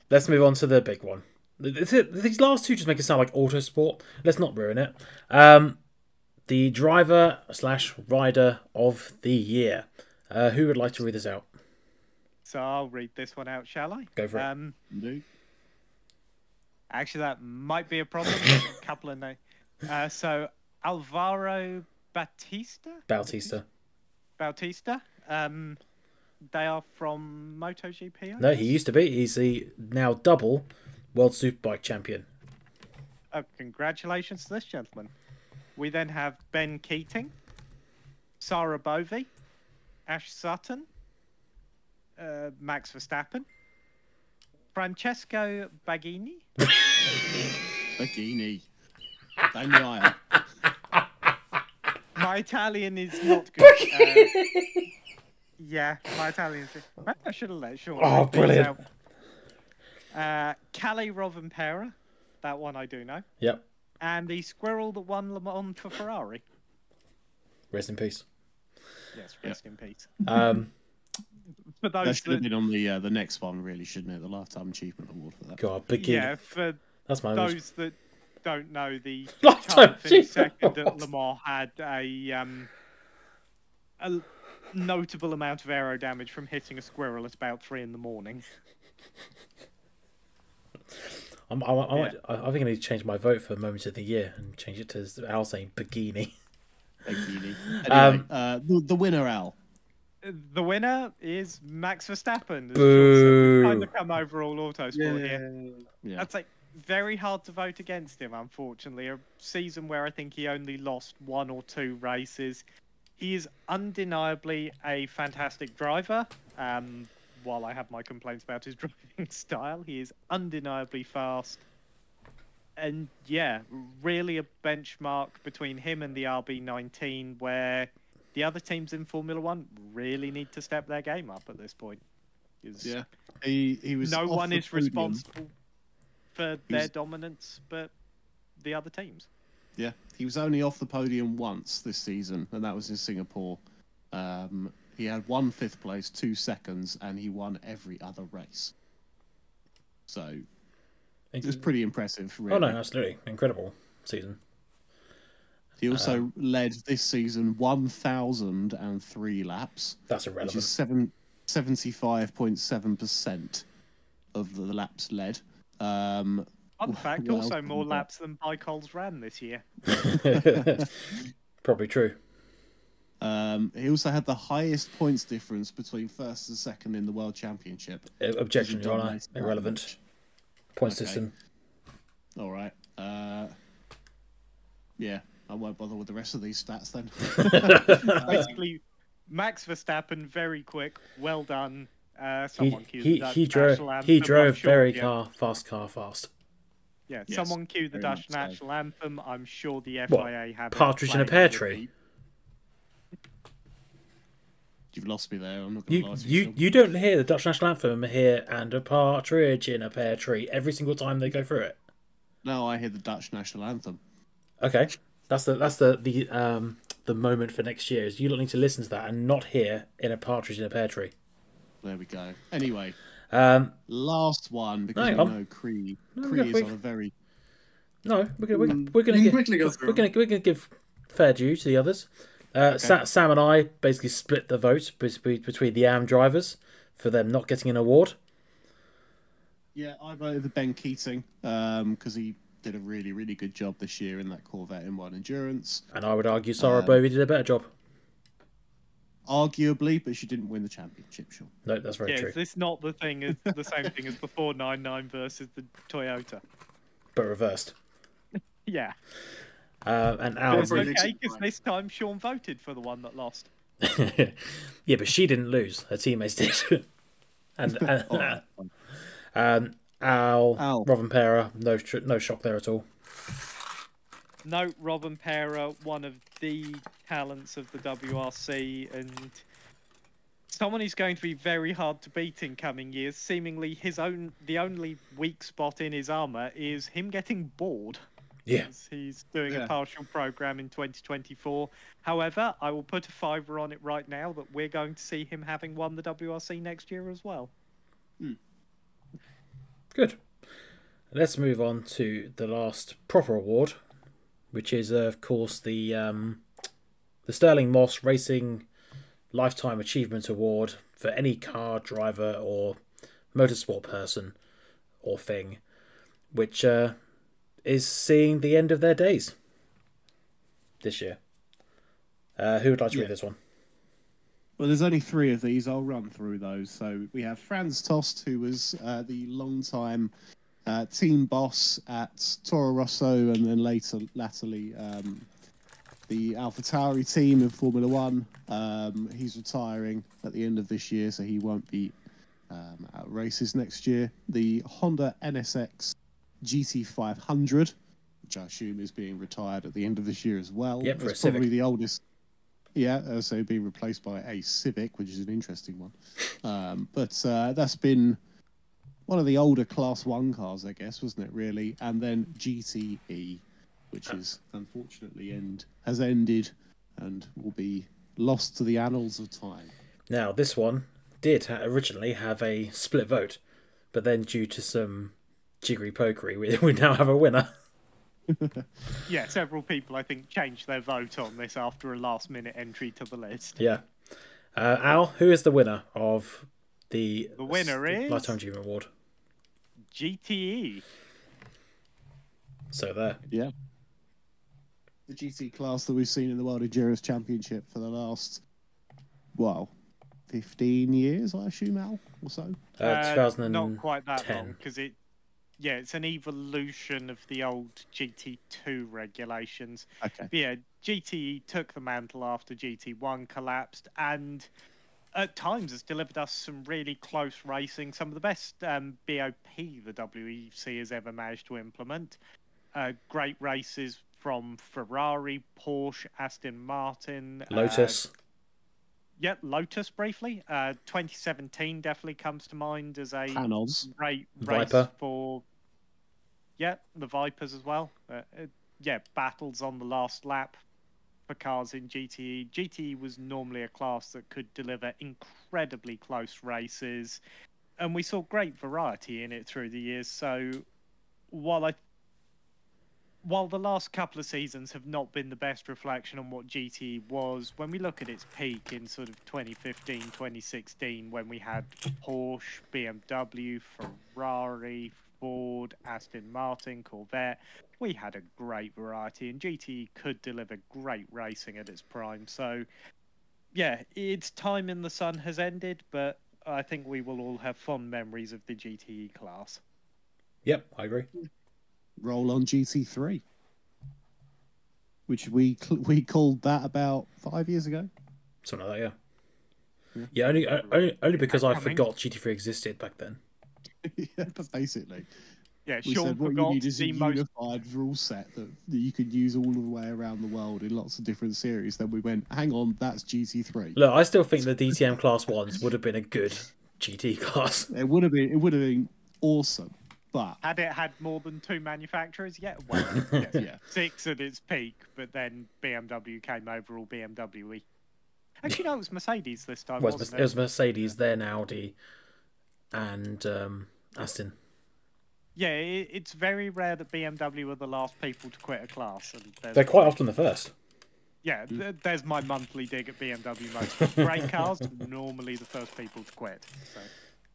Speaker 1: Let's move on to the big one. This- These last two just make it sound like autosport. Let's not ruin it. Um, the driver slash rider of the year. Uh, who would like to read this out?
Speaker 4: so I'll read this one out, shall I?
Speaker 1: Go for it.
Speaker 4: Um,
Speaker 3: Indeed.
Speaker 4: Actually, that might be a problem. A couple of names. Uh, so Alvaro Batista,
Speaker 1: Bautista.
Speaker 4: Bautista. Um, they are from MotoGP. I
Speaker 1: No,
Speaker 4: guess?
Speaker 1: he used to be. He's the now double world superbike champion.
Speaker 4: Oh, congratulations to this gentleman. We then have Ben Keating, Sarah Bovy, Ash Sutton, uh, Max Verstappen, Francesco Baggini,
Speaker 3: Bikini. Don't lie.
Speaker 4: My Italian is not good. Uh, yeah, my Italian is. Maybe I should have let Sean.
Speaker 1: Oh,
Speaker 4: read these
Speaker 1: brilliant.
Speaker 4: Out. Uh, Kalle Rovanpera, that one I do know,
Speaker 1: Yep.
Speaker 4: and the squirrel that won Le Mans for Ferrari.
Speaker 1: Rest in peace.
Speaker 4: Yes, rest in peace.
Speaker 1: Um,
Speaker 4: For
Speaker 3: That
Speaker 4: those
Speaker 3: should have
Speaker 4: that,
Speaker 3: been on the uh, the next one, really, shouldn't it? The lifetime achievement award for that.
Speaker 1: God, bikini.
Speaker 4: yeah, for
Speaker 1: That's my most
Speaker 4: those that don't know, the
Speaker 1: Lifetime
Speaker 4: time
Speaker 1: achievement
Speaker 4: second at
Speaker 1: award.
Speaker 4: Le Mans had a um a notable amount of aero damage from hitting a squirrel at about three in the morning.
Speaker 1: I'm, I, I, might- I, I think I need to change my vote for moment of the year and change it to Al saying bikini.
Speaker 3: Bikini. Anyway,
Speaker 1: Um,
Speaker 3: uh, the, the winner, Al.
Speaker 4: The winner is Max Verstappen.
Speaker 1: Boo.
Speaker 4: Kind of come over all autosport here.
Speaker 3: Yeah.
Speaker 4: That's like very hard to vote against him, unfortunately. A season where I think he only lost one or two races. He is undeniably a fantastic driver. Um, while I have my complaints about his driving style, he is undeniably fast. And yeah, really a benchmark between him and the RB19 where the other teams in Formula One really need to step their game up at this point.
Speaker 3: Yeah. He, he was
Speaker 4: no one is
Speaker 3: podium.
Speaker 4: responsible for their
Speaker 3: was-
Speaker 4: dominance but the other teams.
Speaker 3: Yeah, he was only off the podium once this season, and that was in Singapore. Um, he had one fifth place, two seconds, and he won every other race. So it was pretty impressive. Really.
Speaker 1: Oh no, absolutely incredible season.
Speaker 3: He also
Speaker 1: Uh,
Speaker 3: led this season 1,003 laps,
Speaker 1: That's
Speaker 3: which
Speaker 1: irrelevant.
Speaker 3: is seven, 75.7% of the laps led. Um,
Speaker 4: Fun fact,
Speaker 3: well,
Speaker 4: also more laps than ByKolles ran this year.
Speaker 1: Probably true.
Speaker 3: Um, he also had the highest points difference between first and second in the World Championship.
Speaker 1: Uh, Objection,
Speaker 3: He
Speaker 1: Your Honour. Irrelevant.
Speaker 3: much.
Speaker 1: Point
Speaker 3: Okay.
Speaker 1: system.
Speaker 3: All right. Uh, yeah, I won't bother with the rest of these stats then.
Speaker 4: Basically, Max Verstappen, very quick, well done. Uh,
Speaker 1: He
Speaker 4: someone cue
Speaker 1: he
Speaker 4: Dutch
Speaker 1: he drove
Speaker 4: anthem.
Speaker 1: he
Speaker 4: I'm
Speaker 1: drove
Speaker 4: sure
Speaker 1: very
Speaker 4: the-
Speaker 1: car fast car fast.
Speaker 4: Yeah,
Speaker 3: Yes,
Speaker 4: someone cue the
Speaker 3: very
Speaker 4: Dutch
Speaker 3: much so.
Speaker 4: national anthem. I'm sure the
Speaker 1: What,
Speaker 4: FIA have
Speaker 1: Partridge in a pear
Speaker 4: on
Speaker 1: tree?
Speaker 3: You've lost me there. I'm not going to
Speaker 1: You
Speaker 3: lie to
Speaker 1: you
Speaker 3: Sean.
Speaker 1: you don't hear the Dutch national anthem here and a partridge in a pear tree every single time they go through it.
Speaker 3: No, I hear the Dutch national anthem.
Speaker 1: Okay, that's the that's the the um the moment for next year is you don't need to listen to that and not hear in a partridge in a pear tree.
Speaker 3: There we go. Anyway,
Speaker 1: Um,
Speaker 3: last one because we know Cree.
Speaker 1: No,
Speaker 3: Cree is
Speaker 1: we-
Speaker 3: on a very
Speaker 1: no, we're gonna we're,
Speaker 2: Mm,
Speaker 1: we're gonna
Speaker 2: you go
Speaker 1: we're,
Speaker 2: through
Speaker 1: we're gonna we're gonna give fair due to the others. Uh, Sa- Sam and I basically split the vote be- between the AM drivers for them not getting an award.
Speaker 3: Yeah, I voted for Ben Keating because he did a really, really good job this year in that Corvette in one Endurance.
Speaker 1: And I would argue Sarah
Speaker 3: Um,
Speaker 1: Bovy did a better job.
Speaker 3: Arguably, but she didn't win the championship, sure.
Speaker 1: No, that's very
Speaker 4: Yeah,
Speaker 1: true.
Speaker 4: is this not the thing as the same thing as the 499 versus the Toyota?
Speaker 1: But reversed.
Speaker 4: Yeah,
Speaker 1: Uh, and
Speaker 4: but
Speaker 1: Al,
Speaker 4: it's
Speaker 2: Probably
Speaker 4: okay because this time Sean voted for the one that lost.
Speaker 1: yeah, but she didn't lose. Her teammates did. and and
Speaker 3: All right.
Speaker 1: um, Al,
Speaker 3: Al.
Speaker 1: Rovanpera, no tr- no shock there at all.
Speaker 4: No, Rovanpera, one of the talents of the WRC, and someone who's going to be very hard to beat in coming years. Seemingly, his own the only weak spot in his armor is him getting bored.
Speaker 1: Yeah,
Speaker 4: He's doing
Speaker 3: Yeah.
Speaker 4: a partial program in 2024. However, I will put a fiver on it right now that we're going to see him having won the WRC next year as well.
Speaker 1: good. Let's move on to the last proper award, which is uh, of course the um, the Stirling Moss Racing Lifetime Achievement Award for any car driver or motorsport person or thing, which uh, is seeing the end of their days this year. Uh, who would like to
Speaker 3: Yeah.
Speaker 1: read this one?
Speaker 3: Well, there's only three of these. I'll run through those. So we have Franz Tost, who was uh, the long-time uh, team boss at Toro Rosso, and then later, latterly, um, the AlphaTauri team in Formula One. Um, he's retiring at the end of this year, so he won't be um, at races next year. The Honda NSX GT500, which I assume is being retired at the end of this year as well.
Speaker 1: Yep,
Speaker 3: It's probably
Speaker 1: Civic.
Speaker 3: the oldest. Yeah, uh, so being replaced by a Civic, which is an interesting one. Um, but uh, that's been one of the older Class One cars, I guess, wasn't it? Really, and then GTE, which is unfortunately end has ended and will be lost to the annals of time.
Speaker 1: Now, this one did originally have a split vote, but then due to some jiggery pokery, we, we now have a winner.
Speaker 4: Yeah, several people I think changed their vote on this after a last minute entry to the list.
Speaker 1: Yeah. Uh, Al, who is the winner of the,
Speaker 4: The winner is-
Speaker 1: Lifetime Achievement Award?
Speaker 4: GTE.
Speaker 1: So there.
Speaker 3: Yeah. The GT class that we've seen in the World Endurance Championship for the last, well, 15 years, I assume, Al, or so.
Speaker 1: Uh,
Speaker 4: Uh,
Speaker 1: 2010.
Speaker 4: Not quite that long, because it, yeah, it's an evolution of the old GT2 regulations.
Speaker 3: Okay.
Speaker 4: But yeah, GTE took the mantle after GT1 collapsed, and at times has delivered us some really close racing, some of the best um, BOP the WEC has ever managed to implement. Uh, great races from Ferrari, Porsche, Aston Martin, uh,
Speaker 1: Lotus.
Speaker 4: Yeah, Lotus briefly. Uh, 2017 definitely comes to mind as a
Speaker 3: Panoz.
Speaker 4: great race
Speaker 1: Viper.
Speaker 4: for. Yeah, the Vipers as well. Uh, uh, yeah, battles on the last lap for cars in GTE. GTE was normally a class that could deliver incredibly close races, and we saw great variety in it through the years. So, while I while the last couple of seasons have not been the best reflection on what GT was, when we look at its peak in sort of 2015, 2016, when we had Porsche, BMW, Ferrari, Ford, Aston Martin, Corvette, we had a great variety, and GT could deliver great racing at its prime. So, yeah, its time in the sun has ended, but I think we will all have fond memories of the GTE class.
Speaker 1: Yep, I agree.
Speaker 3: Roll on GT3, which we we called that about five years ago.
Speaker 1: Something like that, Yeah, only o- only, only because I
Speaker 4: Coming.
Speaker 1: forgot GT3 existed back then.
Speaker 3: yeah, basically,
Speaker 4: Yeah,
Speaker 3: we
Speaker 4: Sean
Speaker 3: said what you
Speaker 4: forgot
Speaker 3: need is a
Speaker 4: the most.
Speaker 3: rule set that, that you could use all the way around the world in lots of different series. Then we went, hang on, that's GT3.
Speaker 1: Look, I still think the DTM Class Ones would have been a good GT class.
Speaker 3: It would have been, it would have been awesome, but
Speaker 4: Had it had more than two manufacturers? Yeah, well, yes.
Speaker 3: yeah,
Speaker 4: six at its peak, but then BMW came over all BMW. Actually, no, it was Mercedes this time.
Speaker 1: Well, it
Speaker 4: wasn't
Speaker 1: was, it was Mercedes, then Audi, and um, Aston.
Speaker 4: Yeah, it, it's very rare that BMW were the last people to quit a class. And
Speaker 1: They're quite often the first.
Speaker 4: Yeah, th- there's my monthly dig at BMW Motors. Great cars, normally the first people to quit. So.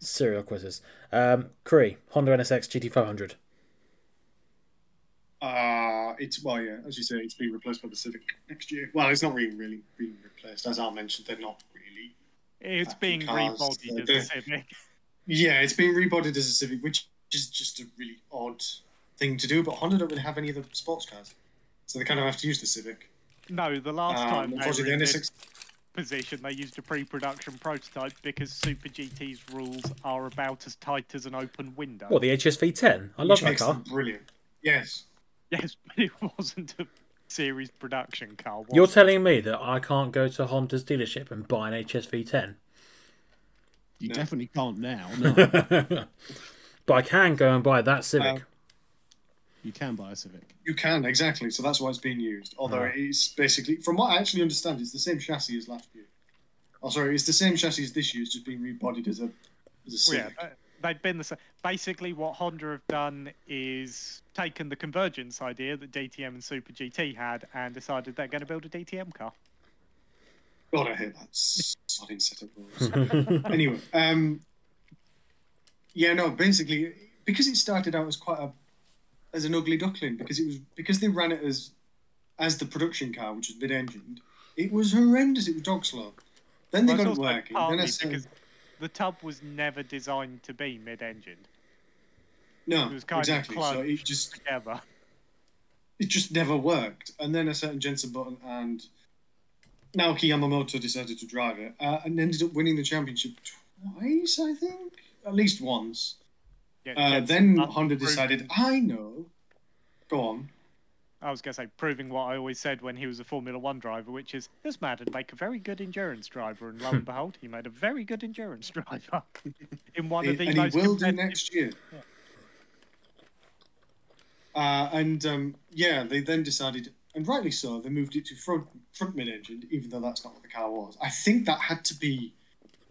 Speaker 1: Serial quizzes. Um, Cree, Honda NSX GT500.
Speaker 2: Uh, it's well, yeah, as you say, it's being replaced by the Civic next year. Well, it's not really, really being replaced. As I mentioned, they're not really.
Speaker 4: It's being
Speaker 2: cars,
Speaker 4: rebodied as
Speaker 2: they're-
Speaker 4: a Civic.
Speaker 2: Yeah, it's being rebodied as a Civic, which is just a really odd thing to do. But Honda don't really have any other sports cars, so they kind of have to use the Civic.
Speaker 4: No, the last
Speaker 2: Um,
Speaker 4: time they were
Speaker 2: unfortunately,
Speaker 4: in
Speaker 2: the
Speaker 4: this
Speaker 2: NSX
Speaker 4: position, they used a pre-production prototype because Super GT's rules are about as tight as an open window.
Speaker 1: What, the HSV10? I love
Speaker 2: which
Speaker 1: that
Speaker 2: makes
Speaker 1: car.
Speaker 2: them brilliant. Yes.
Speaker 4: Yes, but it wasn't a series production car. Was
Speaker 1: You're
Speaker 4: it?
Speaker 1: telling me that I can't go to Honda's dealership and buy an HSV10?
Speaker 3: you
Speaker 2: No.
Speaker 3: definitely can't now. No,
Speaker 1: but I can go and buy that Civic.
Speaker 2: Um,
Speaker 3: you can buy a Civic.
Speaker 2: You can exactly, so that's why it's being used. Although
Speaker 1: Right.
Speaker 2: it's basically, from what I actually understand, it's the same chassis as last year. Oh, sorry, it's the same chassis as this year. It's just being rebodied as a as a
Speaker 4: Well, yeah, uh, they've been the same. Basically, what Honda have done is taken the convergence idea that DTM and Super GT had and decided they're going to build a DTM car.
Speaker 2: God, I hate that sodding set of rules. anyway, um, yeah, no, basically, because it started out as quite a as an ugly duckling, because it was because they ran it as as the production car, which was mid-engined. It was horrendous. It was dog slow. Then they
Speaker 4: Well,
Speaker 2: got it working. Then I said,
Speaker 4: because the tub was never designed to be mid-engined.
Speaker 2: no,
Speaker 4: It was kind
Speaker 2: exactly.
Speaker 4: of
Speaker 2: So it just
Speaker 4: together.
Speaker 2: it just never worked. And then a certain Jensen Button and Naoki Yamamoto decided to drive it uh, and ended up winning the championship twice, I think, at least once.
Speaker 4: Yeah,
Speaker 2: Uh, then
Speaker 4: uh,
Speaker 2: Honda decided, I know. Go on.
Speaker 4: I was going to say, proving what I always said when he was a Formula One driver, which is this man would make a very good endurance driver, and lo and behold, he made a very good endurance driver in one of
Speaker 2: He-
Speaker 4: the
Speaker 2: and he will do next year.
Speaker 4: Yeah.
Speaker 2: Uh, and um, yeah, they then decided, and rightly so, they moved it to front front mid engine, even though that's not what the car was. I think that had to be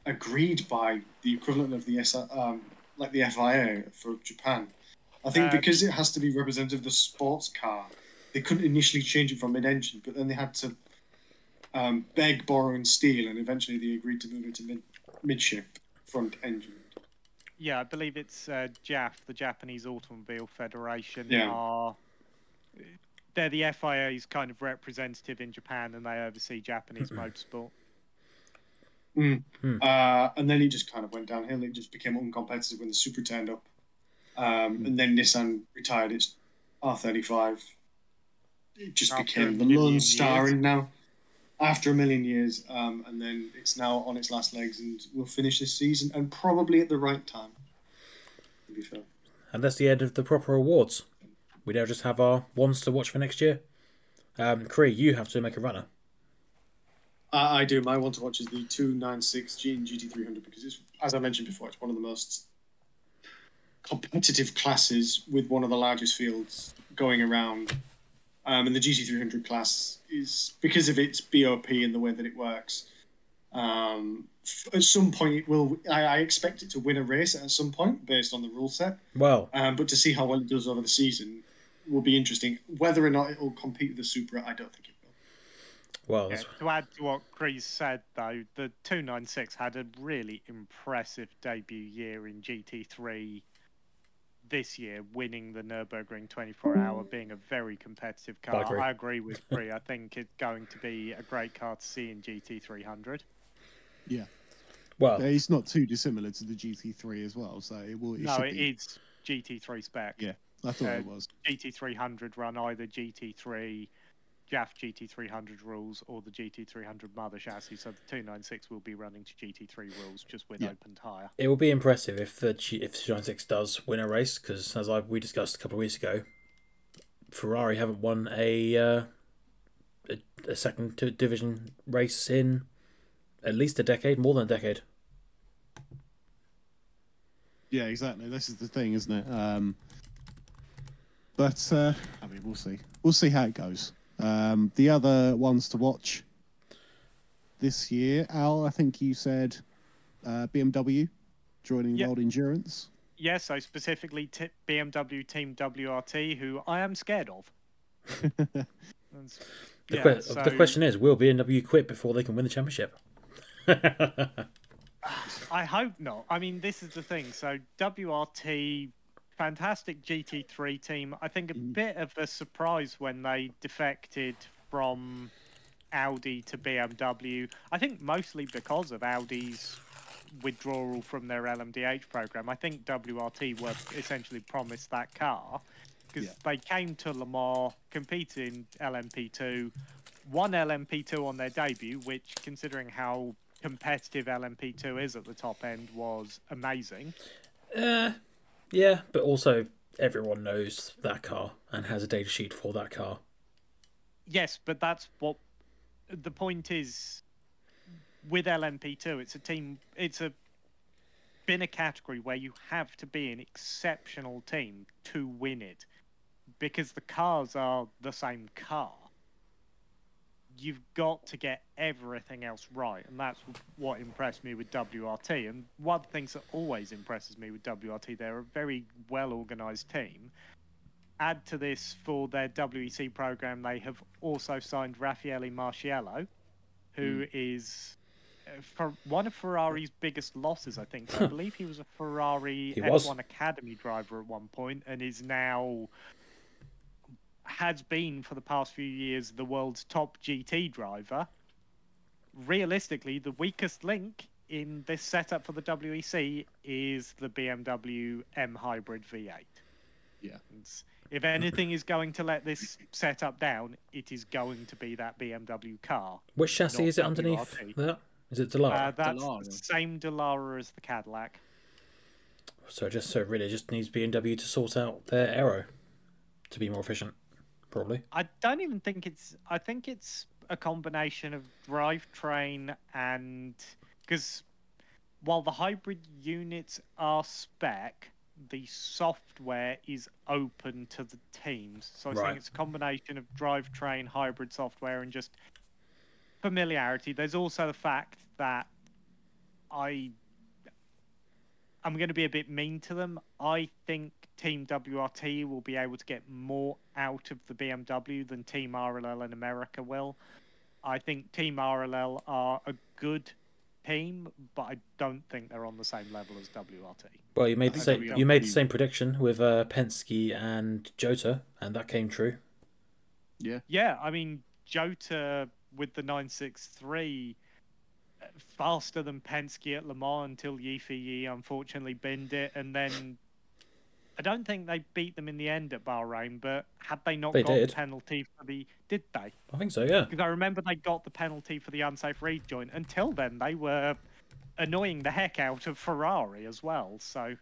Speaker 2: agreed by the equivalent of the S, um, like the FIA for Japan. I think
Speaker 4: Uh,
Speaker 2: because it has to be representative of the sports car, they couldn't initially change it from mid engine, but then they had to um, beg, borrow, and steal, and eventually they agreed to move it to mid midship front engine.
Speaker 4: Yeah, I believe it's uh, JAF, the Japanese Automobile Federation,
Speaker 2: Yeah.
Speaker 4: are they're the FIA's kind of representative in Japan, and they oversee Japanese motorsport.
Speaker 2: Mm.
Speaker 1: Hmm.
Speaker 2: Uh, and then it just kind of went downhill. It just became uncompetitive when the Supra turned up. Um, and then Nissan retired its R35. It just
Speaker 4: After
Speaker 2: became the lone star
Speaker 4: years.
Speaker 2: in now. After a million years, um, and then it's now on its last legs, and will finish this season, and probably at the right time. To be fair,
Speaker 1: And that's the end of the proper awards. We now just have our ones to watch for next year. Um, Cree, you have to make a runner.
Speaker 2: I, I do. My one to watch is the 296 G and GT300 because it's, as I mentioned before, it's one of the most competitive classes with one of the largest fields going around. Um, and the GT300 class is because of its BOP and the way that it works. Um, at some point, it will. I, I expect it to win a race at some point based on the rule set.
Speaker 1: Well,
Speaker 2: Um, but to see how well it does over the season will be interesting. Whether or not it will compete with the Supra, I don't think it will.
Speaker 1: Well,
Speaker 4: Yeah, to add to what Chris said, though, the 296 had a really impressive debut year in GT3 this year, winning the Nürburgring 24 hour, being a very competitive car.
Speaker 1: agree.
Speaker 4: I agree with Cree. I think it's going to be a great car to see in GT300.
Speaker 3: Yeah,
Speaker 1: well,
Speaker 3: it's not too dissimilar to the GT3 as well, so it will. It
Speaker 4: no,
Speaker 3: should
Speaker 4: it
Speaker 3: be.
Speaker 4: is GT3 spec.
Speaker 3: Yeah. I thought
Speaker 4: uh,
Speaker 3: it was.
Speaker 4: GT300 run either GT3, JAF GT300 rules or the GT300 mother chassis. So the 296 will be running to GT3 rules just with
Speaker 3: Yeah.
Speaker 4: open tyre.
Speaker 1: It will be impressive if the G- if the 296 does win a race because, as I we discussed a couple of weeks ago, Ferrari haven't won a uh, a, a second division race in at least a decade, more than a decade.
Speaker 3: Yeah, exactly. This is the thing, isn't it? Um, but uh, I mean, we'll see. We'll see how it goes. Um, the other ones to watch this year, Al. I think you said uh, BMW joining
Speaker 4: Yeah.
Speaker 3: World Endurance.
Speaker 4: Yeah, so specifically t- BMW Team WRT, who I am scared of.
Speaker 1: The,
Speaker 4: yeah,
Speaker 1: que- the question is, will BMW quit before they can win the championship?
Speaker 4: I hope not. I mean, this is the thing. So WRT, fantastic GT3 team. I think a
Speaker 3: Mm.
Speaker 4: bit of a surprise when they defected from Audi to BMW. I think mostly because of Audi's withdrawal from their LMDH program. I think WRT were essentially promised that car because
Speaker 3: Yeah.
Speaker 4: they came to Le Mans, competed in LMP2, won LMP2 on their debut, which, considering how competitive LMP2 is at the top end, was amazing.
Speaker 1: uh, yeah, but also everyone knows that car and has a data sheet for that car.
Speaker 4: Yes, but that's what the point is with LMP2. It's a team. It's a been a category where you have to be an exceptional team to win it, because the cars are the same car. You've got to get everything else right, and that's what impressed me with WRT. And one of the things that always impresses me with WRT, they're a very well organised team add to this for their WEC program, they have also signed Raffaele Marciello, who is uh, for one of Ferrari's biggest losses. I think I believe he was a Ferrari
Speaker 1: He
Speaker 4: F1
Speaker 1: was.
Speaker 4: Academy driver at one point, and is now has been for the past few years the world's top GT driver. Realistically, the weakest link in this setup for the WEC is the BMW M Hybrid V8.
Speaker 3: Yeah.
Speaker 4: And if anything is going to let this setup down, it is going to be that BMW car.
Speaker 1: Which chassis is it underneath
Speaker 4: WRT.
Speaker 1: that? Is it Dallara?
Speaker 4: Uh, that's
Speaker 3: Dallara.
Speaker 4: the same Dallara as the Cadillac.
Speaker 1: so just so really just needs BMW to sort out their aero to be more efficient, probably.
Speaker 4: I don't even think it's. I think it's a combination of drivetrain and because while the hybrid units are spec, the software is open to the teams. So I
Speaker 1: Right.
Speaker 4: think it's a combination of drivetrain, hybrid software, and just familiarity. There's also the fact that I I'm going to be a bit mean to them. I think Team WRT will be able to get more out of the BMW than Team RLL in America will. I think Team RLL are a good team, but I don't think they're on the same level as WRT.
Speaker 1: Well, you made the same.
Speaker 3: WRT
Speaker 1: You made the same prediction with uh, Penske and Jota, and that came true.
Speaker 3: Yeah.
Speaker 4: Yeah, I mean Jota with the 963 uh, faster than Penske at Le Mans until Yifei unfortunately binned it, and then I don't think they beat them in the end at Bahrain. But had they not
Speaker 1: They
Speaker 4: got
Speaker 1: did.
Speaker 4: the penalty for the did they?
Speaker 1: I think so. Yeah.
Speaker 4: Because I remember they got the penalty for the unsafe read joint. Until then, they were annoying the heck out of Ferrari as well. So,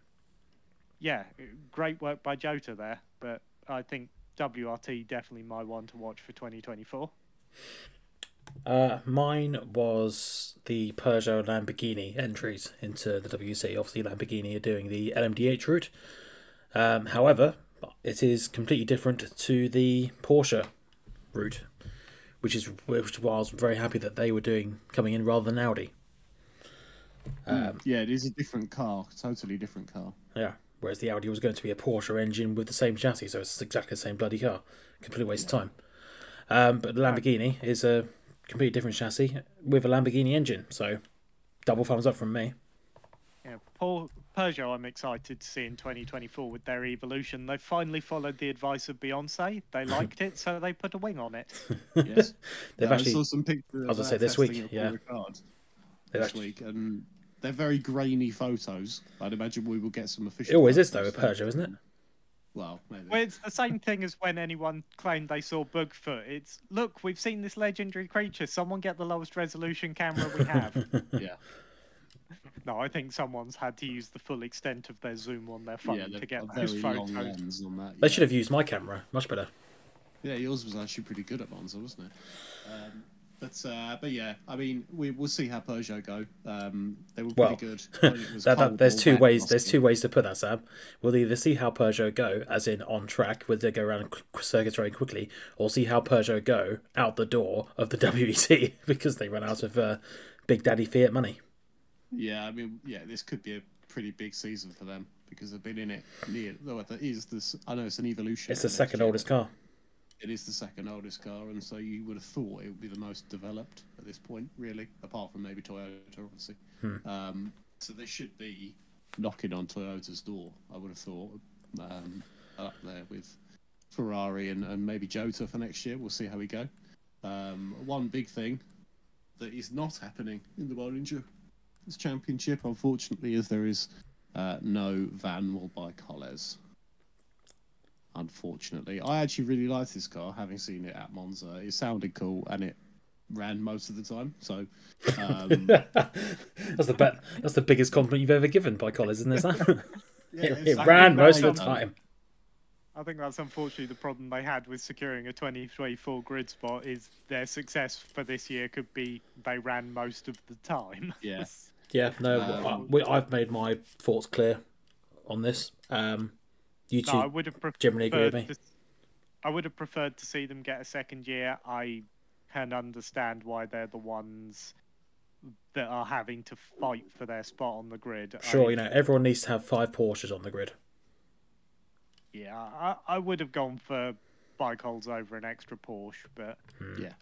Speaker 4: yeah, great work by Jota there. But I think WRT definitely my one to watch for 2024.
Speaker 1: Uh, mine was the Peugeot Lamborghini entries into the WC. Obviously, Lamborghini are doing the LMDH route. Um, however, it is completely different to the Porsche route, which is which is why I was very happy that they were doing coming in rather than Audi. Um,
Speaker 3: Yeah, it is a different car, totally different car.
Speaker 1: Yeah. Whereas the Audi was going to be a Porsche engine with the same chassis, so it's exactly the same bloody car. Complete waste of time. Um, but the Lamborghini is a completely different chassis with a Lamborghini engine, so double thumbs up from me.
Speaker 4: Yeah, Paul, Peugeot, I'm excited to see in 2024 with their evolution. They finally followed the advice of Beyonce. They liked it, so they put a wing on it.
Speaker 3: Yes.
Speaker 1: They've
Speaker 3: Yeah,
Speaker 1: actually
Speaker 3: I saw some pictures.
Speaker 1: As I was gonna say this week, yeah. They've
Speaker 3: this
Speaker 1: actually,
Speaker 3: week, and they're very grainy photos. I'd imagine we will get some official.
Speaker 1: it always is though
Speaker 3: photos
Speaker 1: with Peugeot, isn't it?
Speaker 3: Well, maybe.
Speaker 4: Well, it's the same thing as when anyone claimed they saw Bigfoot. It's look, we've seen this legendary creature. Someone get the lowest resolution camera we have.
Speaker 3: yeah,
Speaker 4: no, I think someone's had to use the full extent of their zoom on their phone
Speaker 3: yeah,
Speaker 4: to get
Speaker 3: got a
Speaker 4: those photos.
Speaker 3: on that.
Speaker 1: They
Speaker 3: yeah.
Speaker 1: should have used my camera. Much better.
Speaker 3: Yeah, yours was actually pretty good at Monza, wasn't it? Um, but uh, but yeah, I mean, we we'll see how Peugeot go. Um, they were
Speaker 1: Well,
Speaker 3: pretty good. when was
Speaker 1: That, that, there's two ways. There's two ways to put that, Sam. We'll either see how Peugeot go, as in on track, whether they go around qu- circuits very quickly, or see how Peugeot go out the door of the WEC because they run out of uh, Big Daddy Fiat money.
Speaker 3: Yeah, I mean, yeah, this could be a pretty big season for them because they've been in it near. Though it is this, I know it's an evolution.
Speaker 1: It's the second
Speaker 3: year,
Speaker 1: oldest car.
Speaker 3: It is the second oldest car, and so you would have thought it would be the most developed at this point, really, apart from maybe Toyota, obviously.
Speaker 1: Hmm.
Speaker 3: Um, so they should be knocking on Toyota's door. I would have thought um, up there with Ferrari and, and maybe Jota for next year. We'll see how we go. Um, one big thing that is not happening in the World Bollinger Championship, unfortunately, as there is uh, no Vanwall ByKolles unfortunately. I actually really liked this car, having seen it at Monza. It sounded cool and it ran most of the time. So, um,
Speaker 1: that's the bet. That's the biggest compliment you've ever given ByKolles, isn't it?
Speaker 3: Yeah,
Speaker 1: it, it ran most of the time.
Speaker 4: I think that's unfortunately the problem they had with securing a 2024 grid spot is their success for this year could be they ran most of the time.
Speaker 3: Yeah.
Speaker 1: Yeah, no,
Speaker 3: Um,
Speaker 1: I, I've made my thoughts clear on this. Um, you two
Speaker 4: No, I would have preferred
Speaker 1: generally agree with me.
Speaker 4: to, I would have preferred to see them get a second year. I can understand why they're the ones that are having to fight for their spot on the grid.
Speaker 1: Sure,
Speaker 4: I,
Speaker 1: you know, everyone needs to have five Porsches on the grid.
Speaker 4: Yeah, I, I would have gone for ByKolles over an extra Porsche, but
Speaker 1: Hmm.
Speaker 3: Yeah.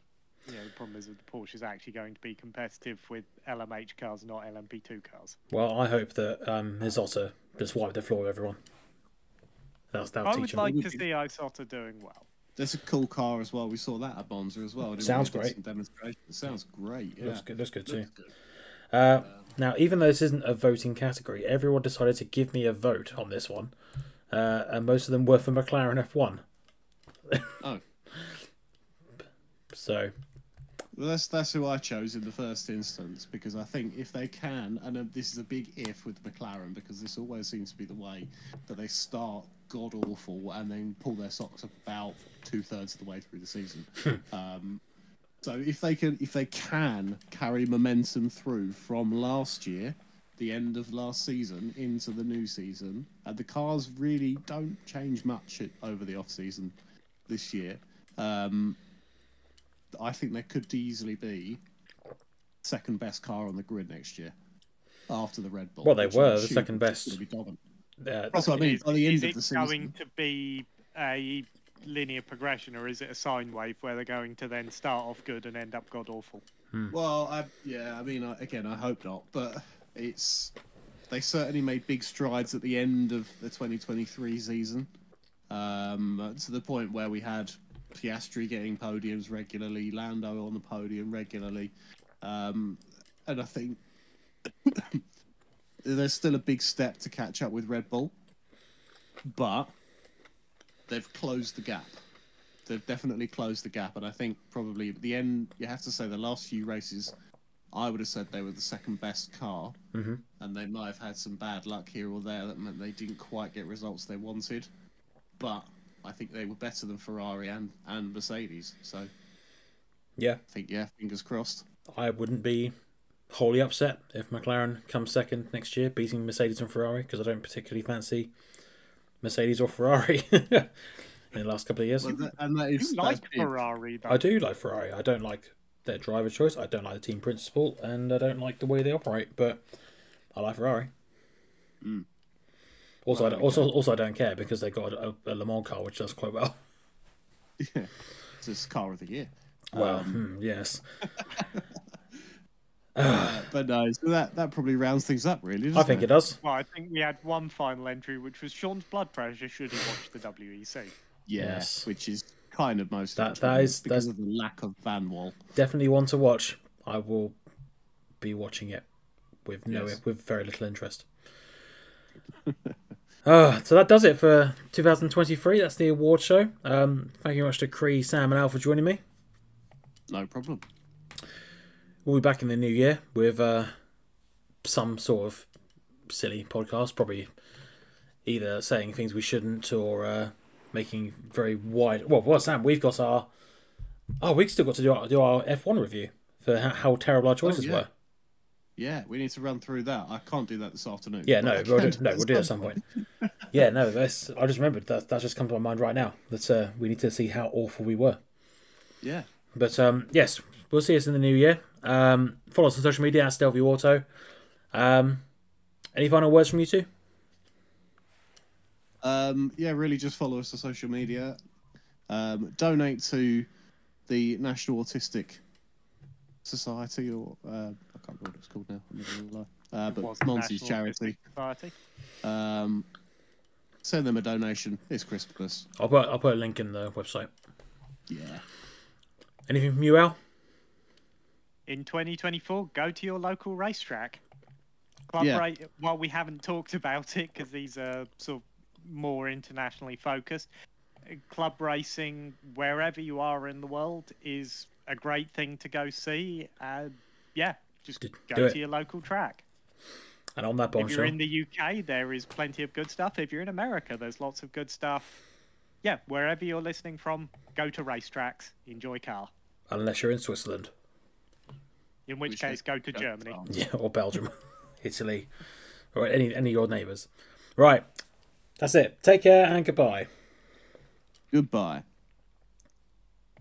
Speaker 4: You know, the problem is that the Porsche is actually going to be competitive with LMH cars, not LMP2 cars.
Speaker 1: Well, I hope that um, Isotta just wiped the floor with everyone. That's that'll
Speaker 4: I
Speaker 1: teach
Speaker 4: would
Speaker 1: him.
Speaker 4: like to see Isotta doing well.
Speaker 3: There's a cool car as well. We saw that at Monza as well. didn't we?
Speaker 1: Sounds great.
Speaker 3: Some demonstration. It sounds great. Yeah.
Speaker 1: Looks good. Looks good too.
Speaker 3: Looks good.
Speaker 1: Uh, now, even though this isn't a voting category, everyone decided to give me a vote on this one, uh, and most of them were for McLaren F1.
Speaker 3: Oh.
Speaker 1: So
Speaker 3: Well, that's that's who I chose in the first instance because I think if they can, and uh, this is a big if with McLaren because this always seems to be the way that they start god awful and then pull their socks up about two thirds of the way through the season. um, so if they can, if they can carry momentum through from last year, the end of last season into the new season, and the cars really don't change much over the off season this year. Um, I think there could easily be second best car on the grid next year after the Red Bull.
Speaker 1: Well, they were the second best.
Speaker 3: gonna be
Speaker 1: uh,
Speaker 3: That's what I mean.
Speaker 4: Is,
Speaker 3: By the end
Speaker 4: is
Speaker 3: of
Speaker 4: it
Speaker 3: the season,
Speaker 4: going to be a linear progression, or is it a sine wave where they're going to then start off good and end up god awful?
Speaker 3: Well, I, yeah, I mean, I, again, I hope not, but it's they certainly made big strides at the end of the 2023 season, um, to the point where we had Piastri getting podiums regularly, Lando on the podium regularly, um, and I think there's still a big step to catch up with Red Bull, but they've closed the gap. They've definitely closed the gap, and I think probably at the end you have to say the last few races, I would have said they were the second best car,
Speaker 1: Mhm.
Speaker 3: and they might have had some bad luck here or there that meant they didn't quite get results they wanted, but I think they were better than Ferrari and and Mercedes, so
Speaker 1: yeah, I
Speaker 3: think yeah, fingers crossed.
Speaker 1: I wouldn't be wholly upset if McLaren comes second next year, beating Mercedes and Ferrari, because I don't particularly fancy Mercedes or Ferrari in the last couple of years.
Speaker 3: Well, that, and that
Speaker 4: You like. Ferrari, though.
Speaker 1: I do like Ferrari. I don't like their driver choice. I don't like the team principle, and I don't like the way they operate. But I like Ferrari.
Speaker 3: Mm.
Speaker 1: Also, I don't, also, also, I don't care because they got a, a Le Mans car which does quite well.
Speaker 3: Yeah, it's just car of the year.
Speaker 1: Well,
Speaker 3: Um,
Speaker 1: hmm, yes,
Speaker 3: uh, but no, so that that probably rounds things up, really.
Speaker 1: I
Speaker 3: doesn't
Speaker 1: think
Speaker 3: it?
Speaker 1: it does.
Speaker 4: Well, I think we had one final entry, which was Sean's blood pressure should he watch the WEC.
Speaker 3: Yeah,
Speaker 1: Yes.
Speaker 3: which is kind of most
Speaker 1: That- that
Speaker 3: interesting
Speaker 1: is-
Speaker 3: because
Speaker 1: that's-
Speaker 3: of the lack of Vanwall.
Speaker 1: Definitely one to watch. I will be watching it with no,
Speaker 3: Yes.
Speaker 1: with very little interest. Uh, so that does it for 2023. That's the award show. Um, thank you very much to Cree, Sam, and Al for joining me.
Speaker 3: No problem.
Speaker 1: We'll be back in the new year with uh, some sort of silly podcast, probably either saying things we shouldn't or uh, making very wide. Well, well, Sam, we've got our. Oh, we've still got to do our, do our F1 review for how, how terrible our choices
Speaker 3: yeah.
Speaker 1: were.
Speaker 3: Yeah, we need to run through that. I can't do that this afternoon.
Speaker 1: Yeah, no, we'll do, no, we'll do it at some point. yeah, no, that's, I just remembered that that's just come to my mind right now. That uh, we need to see how awful we were.
Speaker 3: Yeah.
Speaker 1: But um, yes, we'll see us in the new year. Um, follow us on social media at Stelvio Auto. Um, any final words from you two?
Speaker 3: Um, yeah, really just follow us on social media. Um, donate to the National Autistic Society, or uh, I can't remember what it's called now. I'm not gonna lie. Uh, but Monty's
Speaker 4: National
Speaker 3: charity.
Speaker 4: Society.
Speaker 3: Um, send them a donation. It's Christmas.
Speaker 1: I'll put I'll put a link in the website.
Speaker 3: Yeah.
Speaker 1: Anything from you, Al?
Speaker 4: In 2024, go to your local racetrack. Club
Speaker 3: Yeah.
Speaker 4: ra- while we haven't talked about it because these are sort of more internationally focused, club racing wherever you are in the world is a great thing to go see. Uh, yeah, just
Speaker 1: Do-
Speaker 4: go
Speaker 1: do
Speaker 4: to
Speaker 1: it.
Speaker 4: your local track.
Speaker 1: And on that
Speaker 4: If you're in the UK, there is plenty of good stuff. If you're in America, there's lots of good stuff. Yeah, wherever you're listening from, go to racetracks, enjoy car.
Speaker 1: unless you're in Switzerland,
Speaker 4: In which
Speaker 3: Which
Speaker 4: case, go to
Speaker 3: go
Speaker 4: Germany.
Speaker 3: France.
Speaker 1: yeah, or Belgium, Italy, or any any of your neighbours. Right, that's it. Take care and goodbye.
Speaker 3: Goodbye.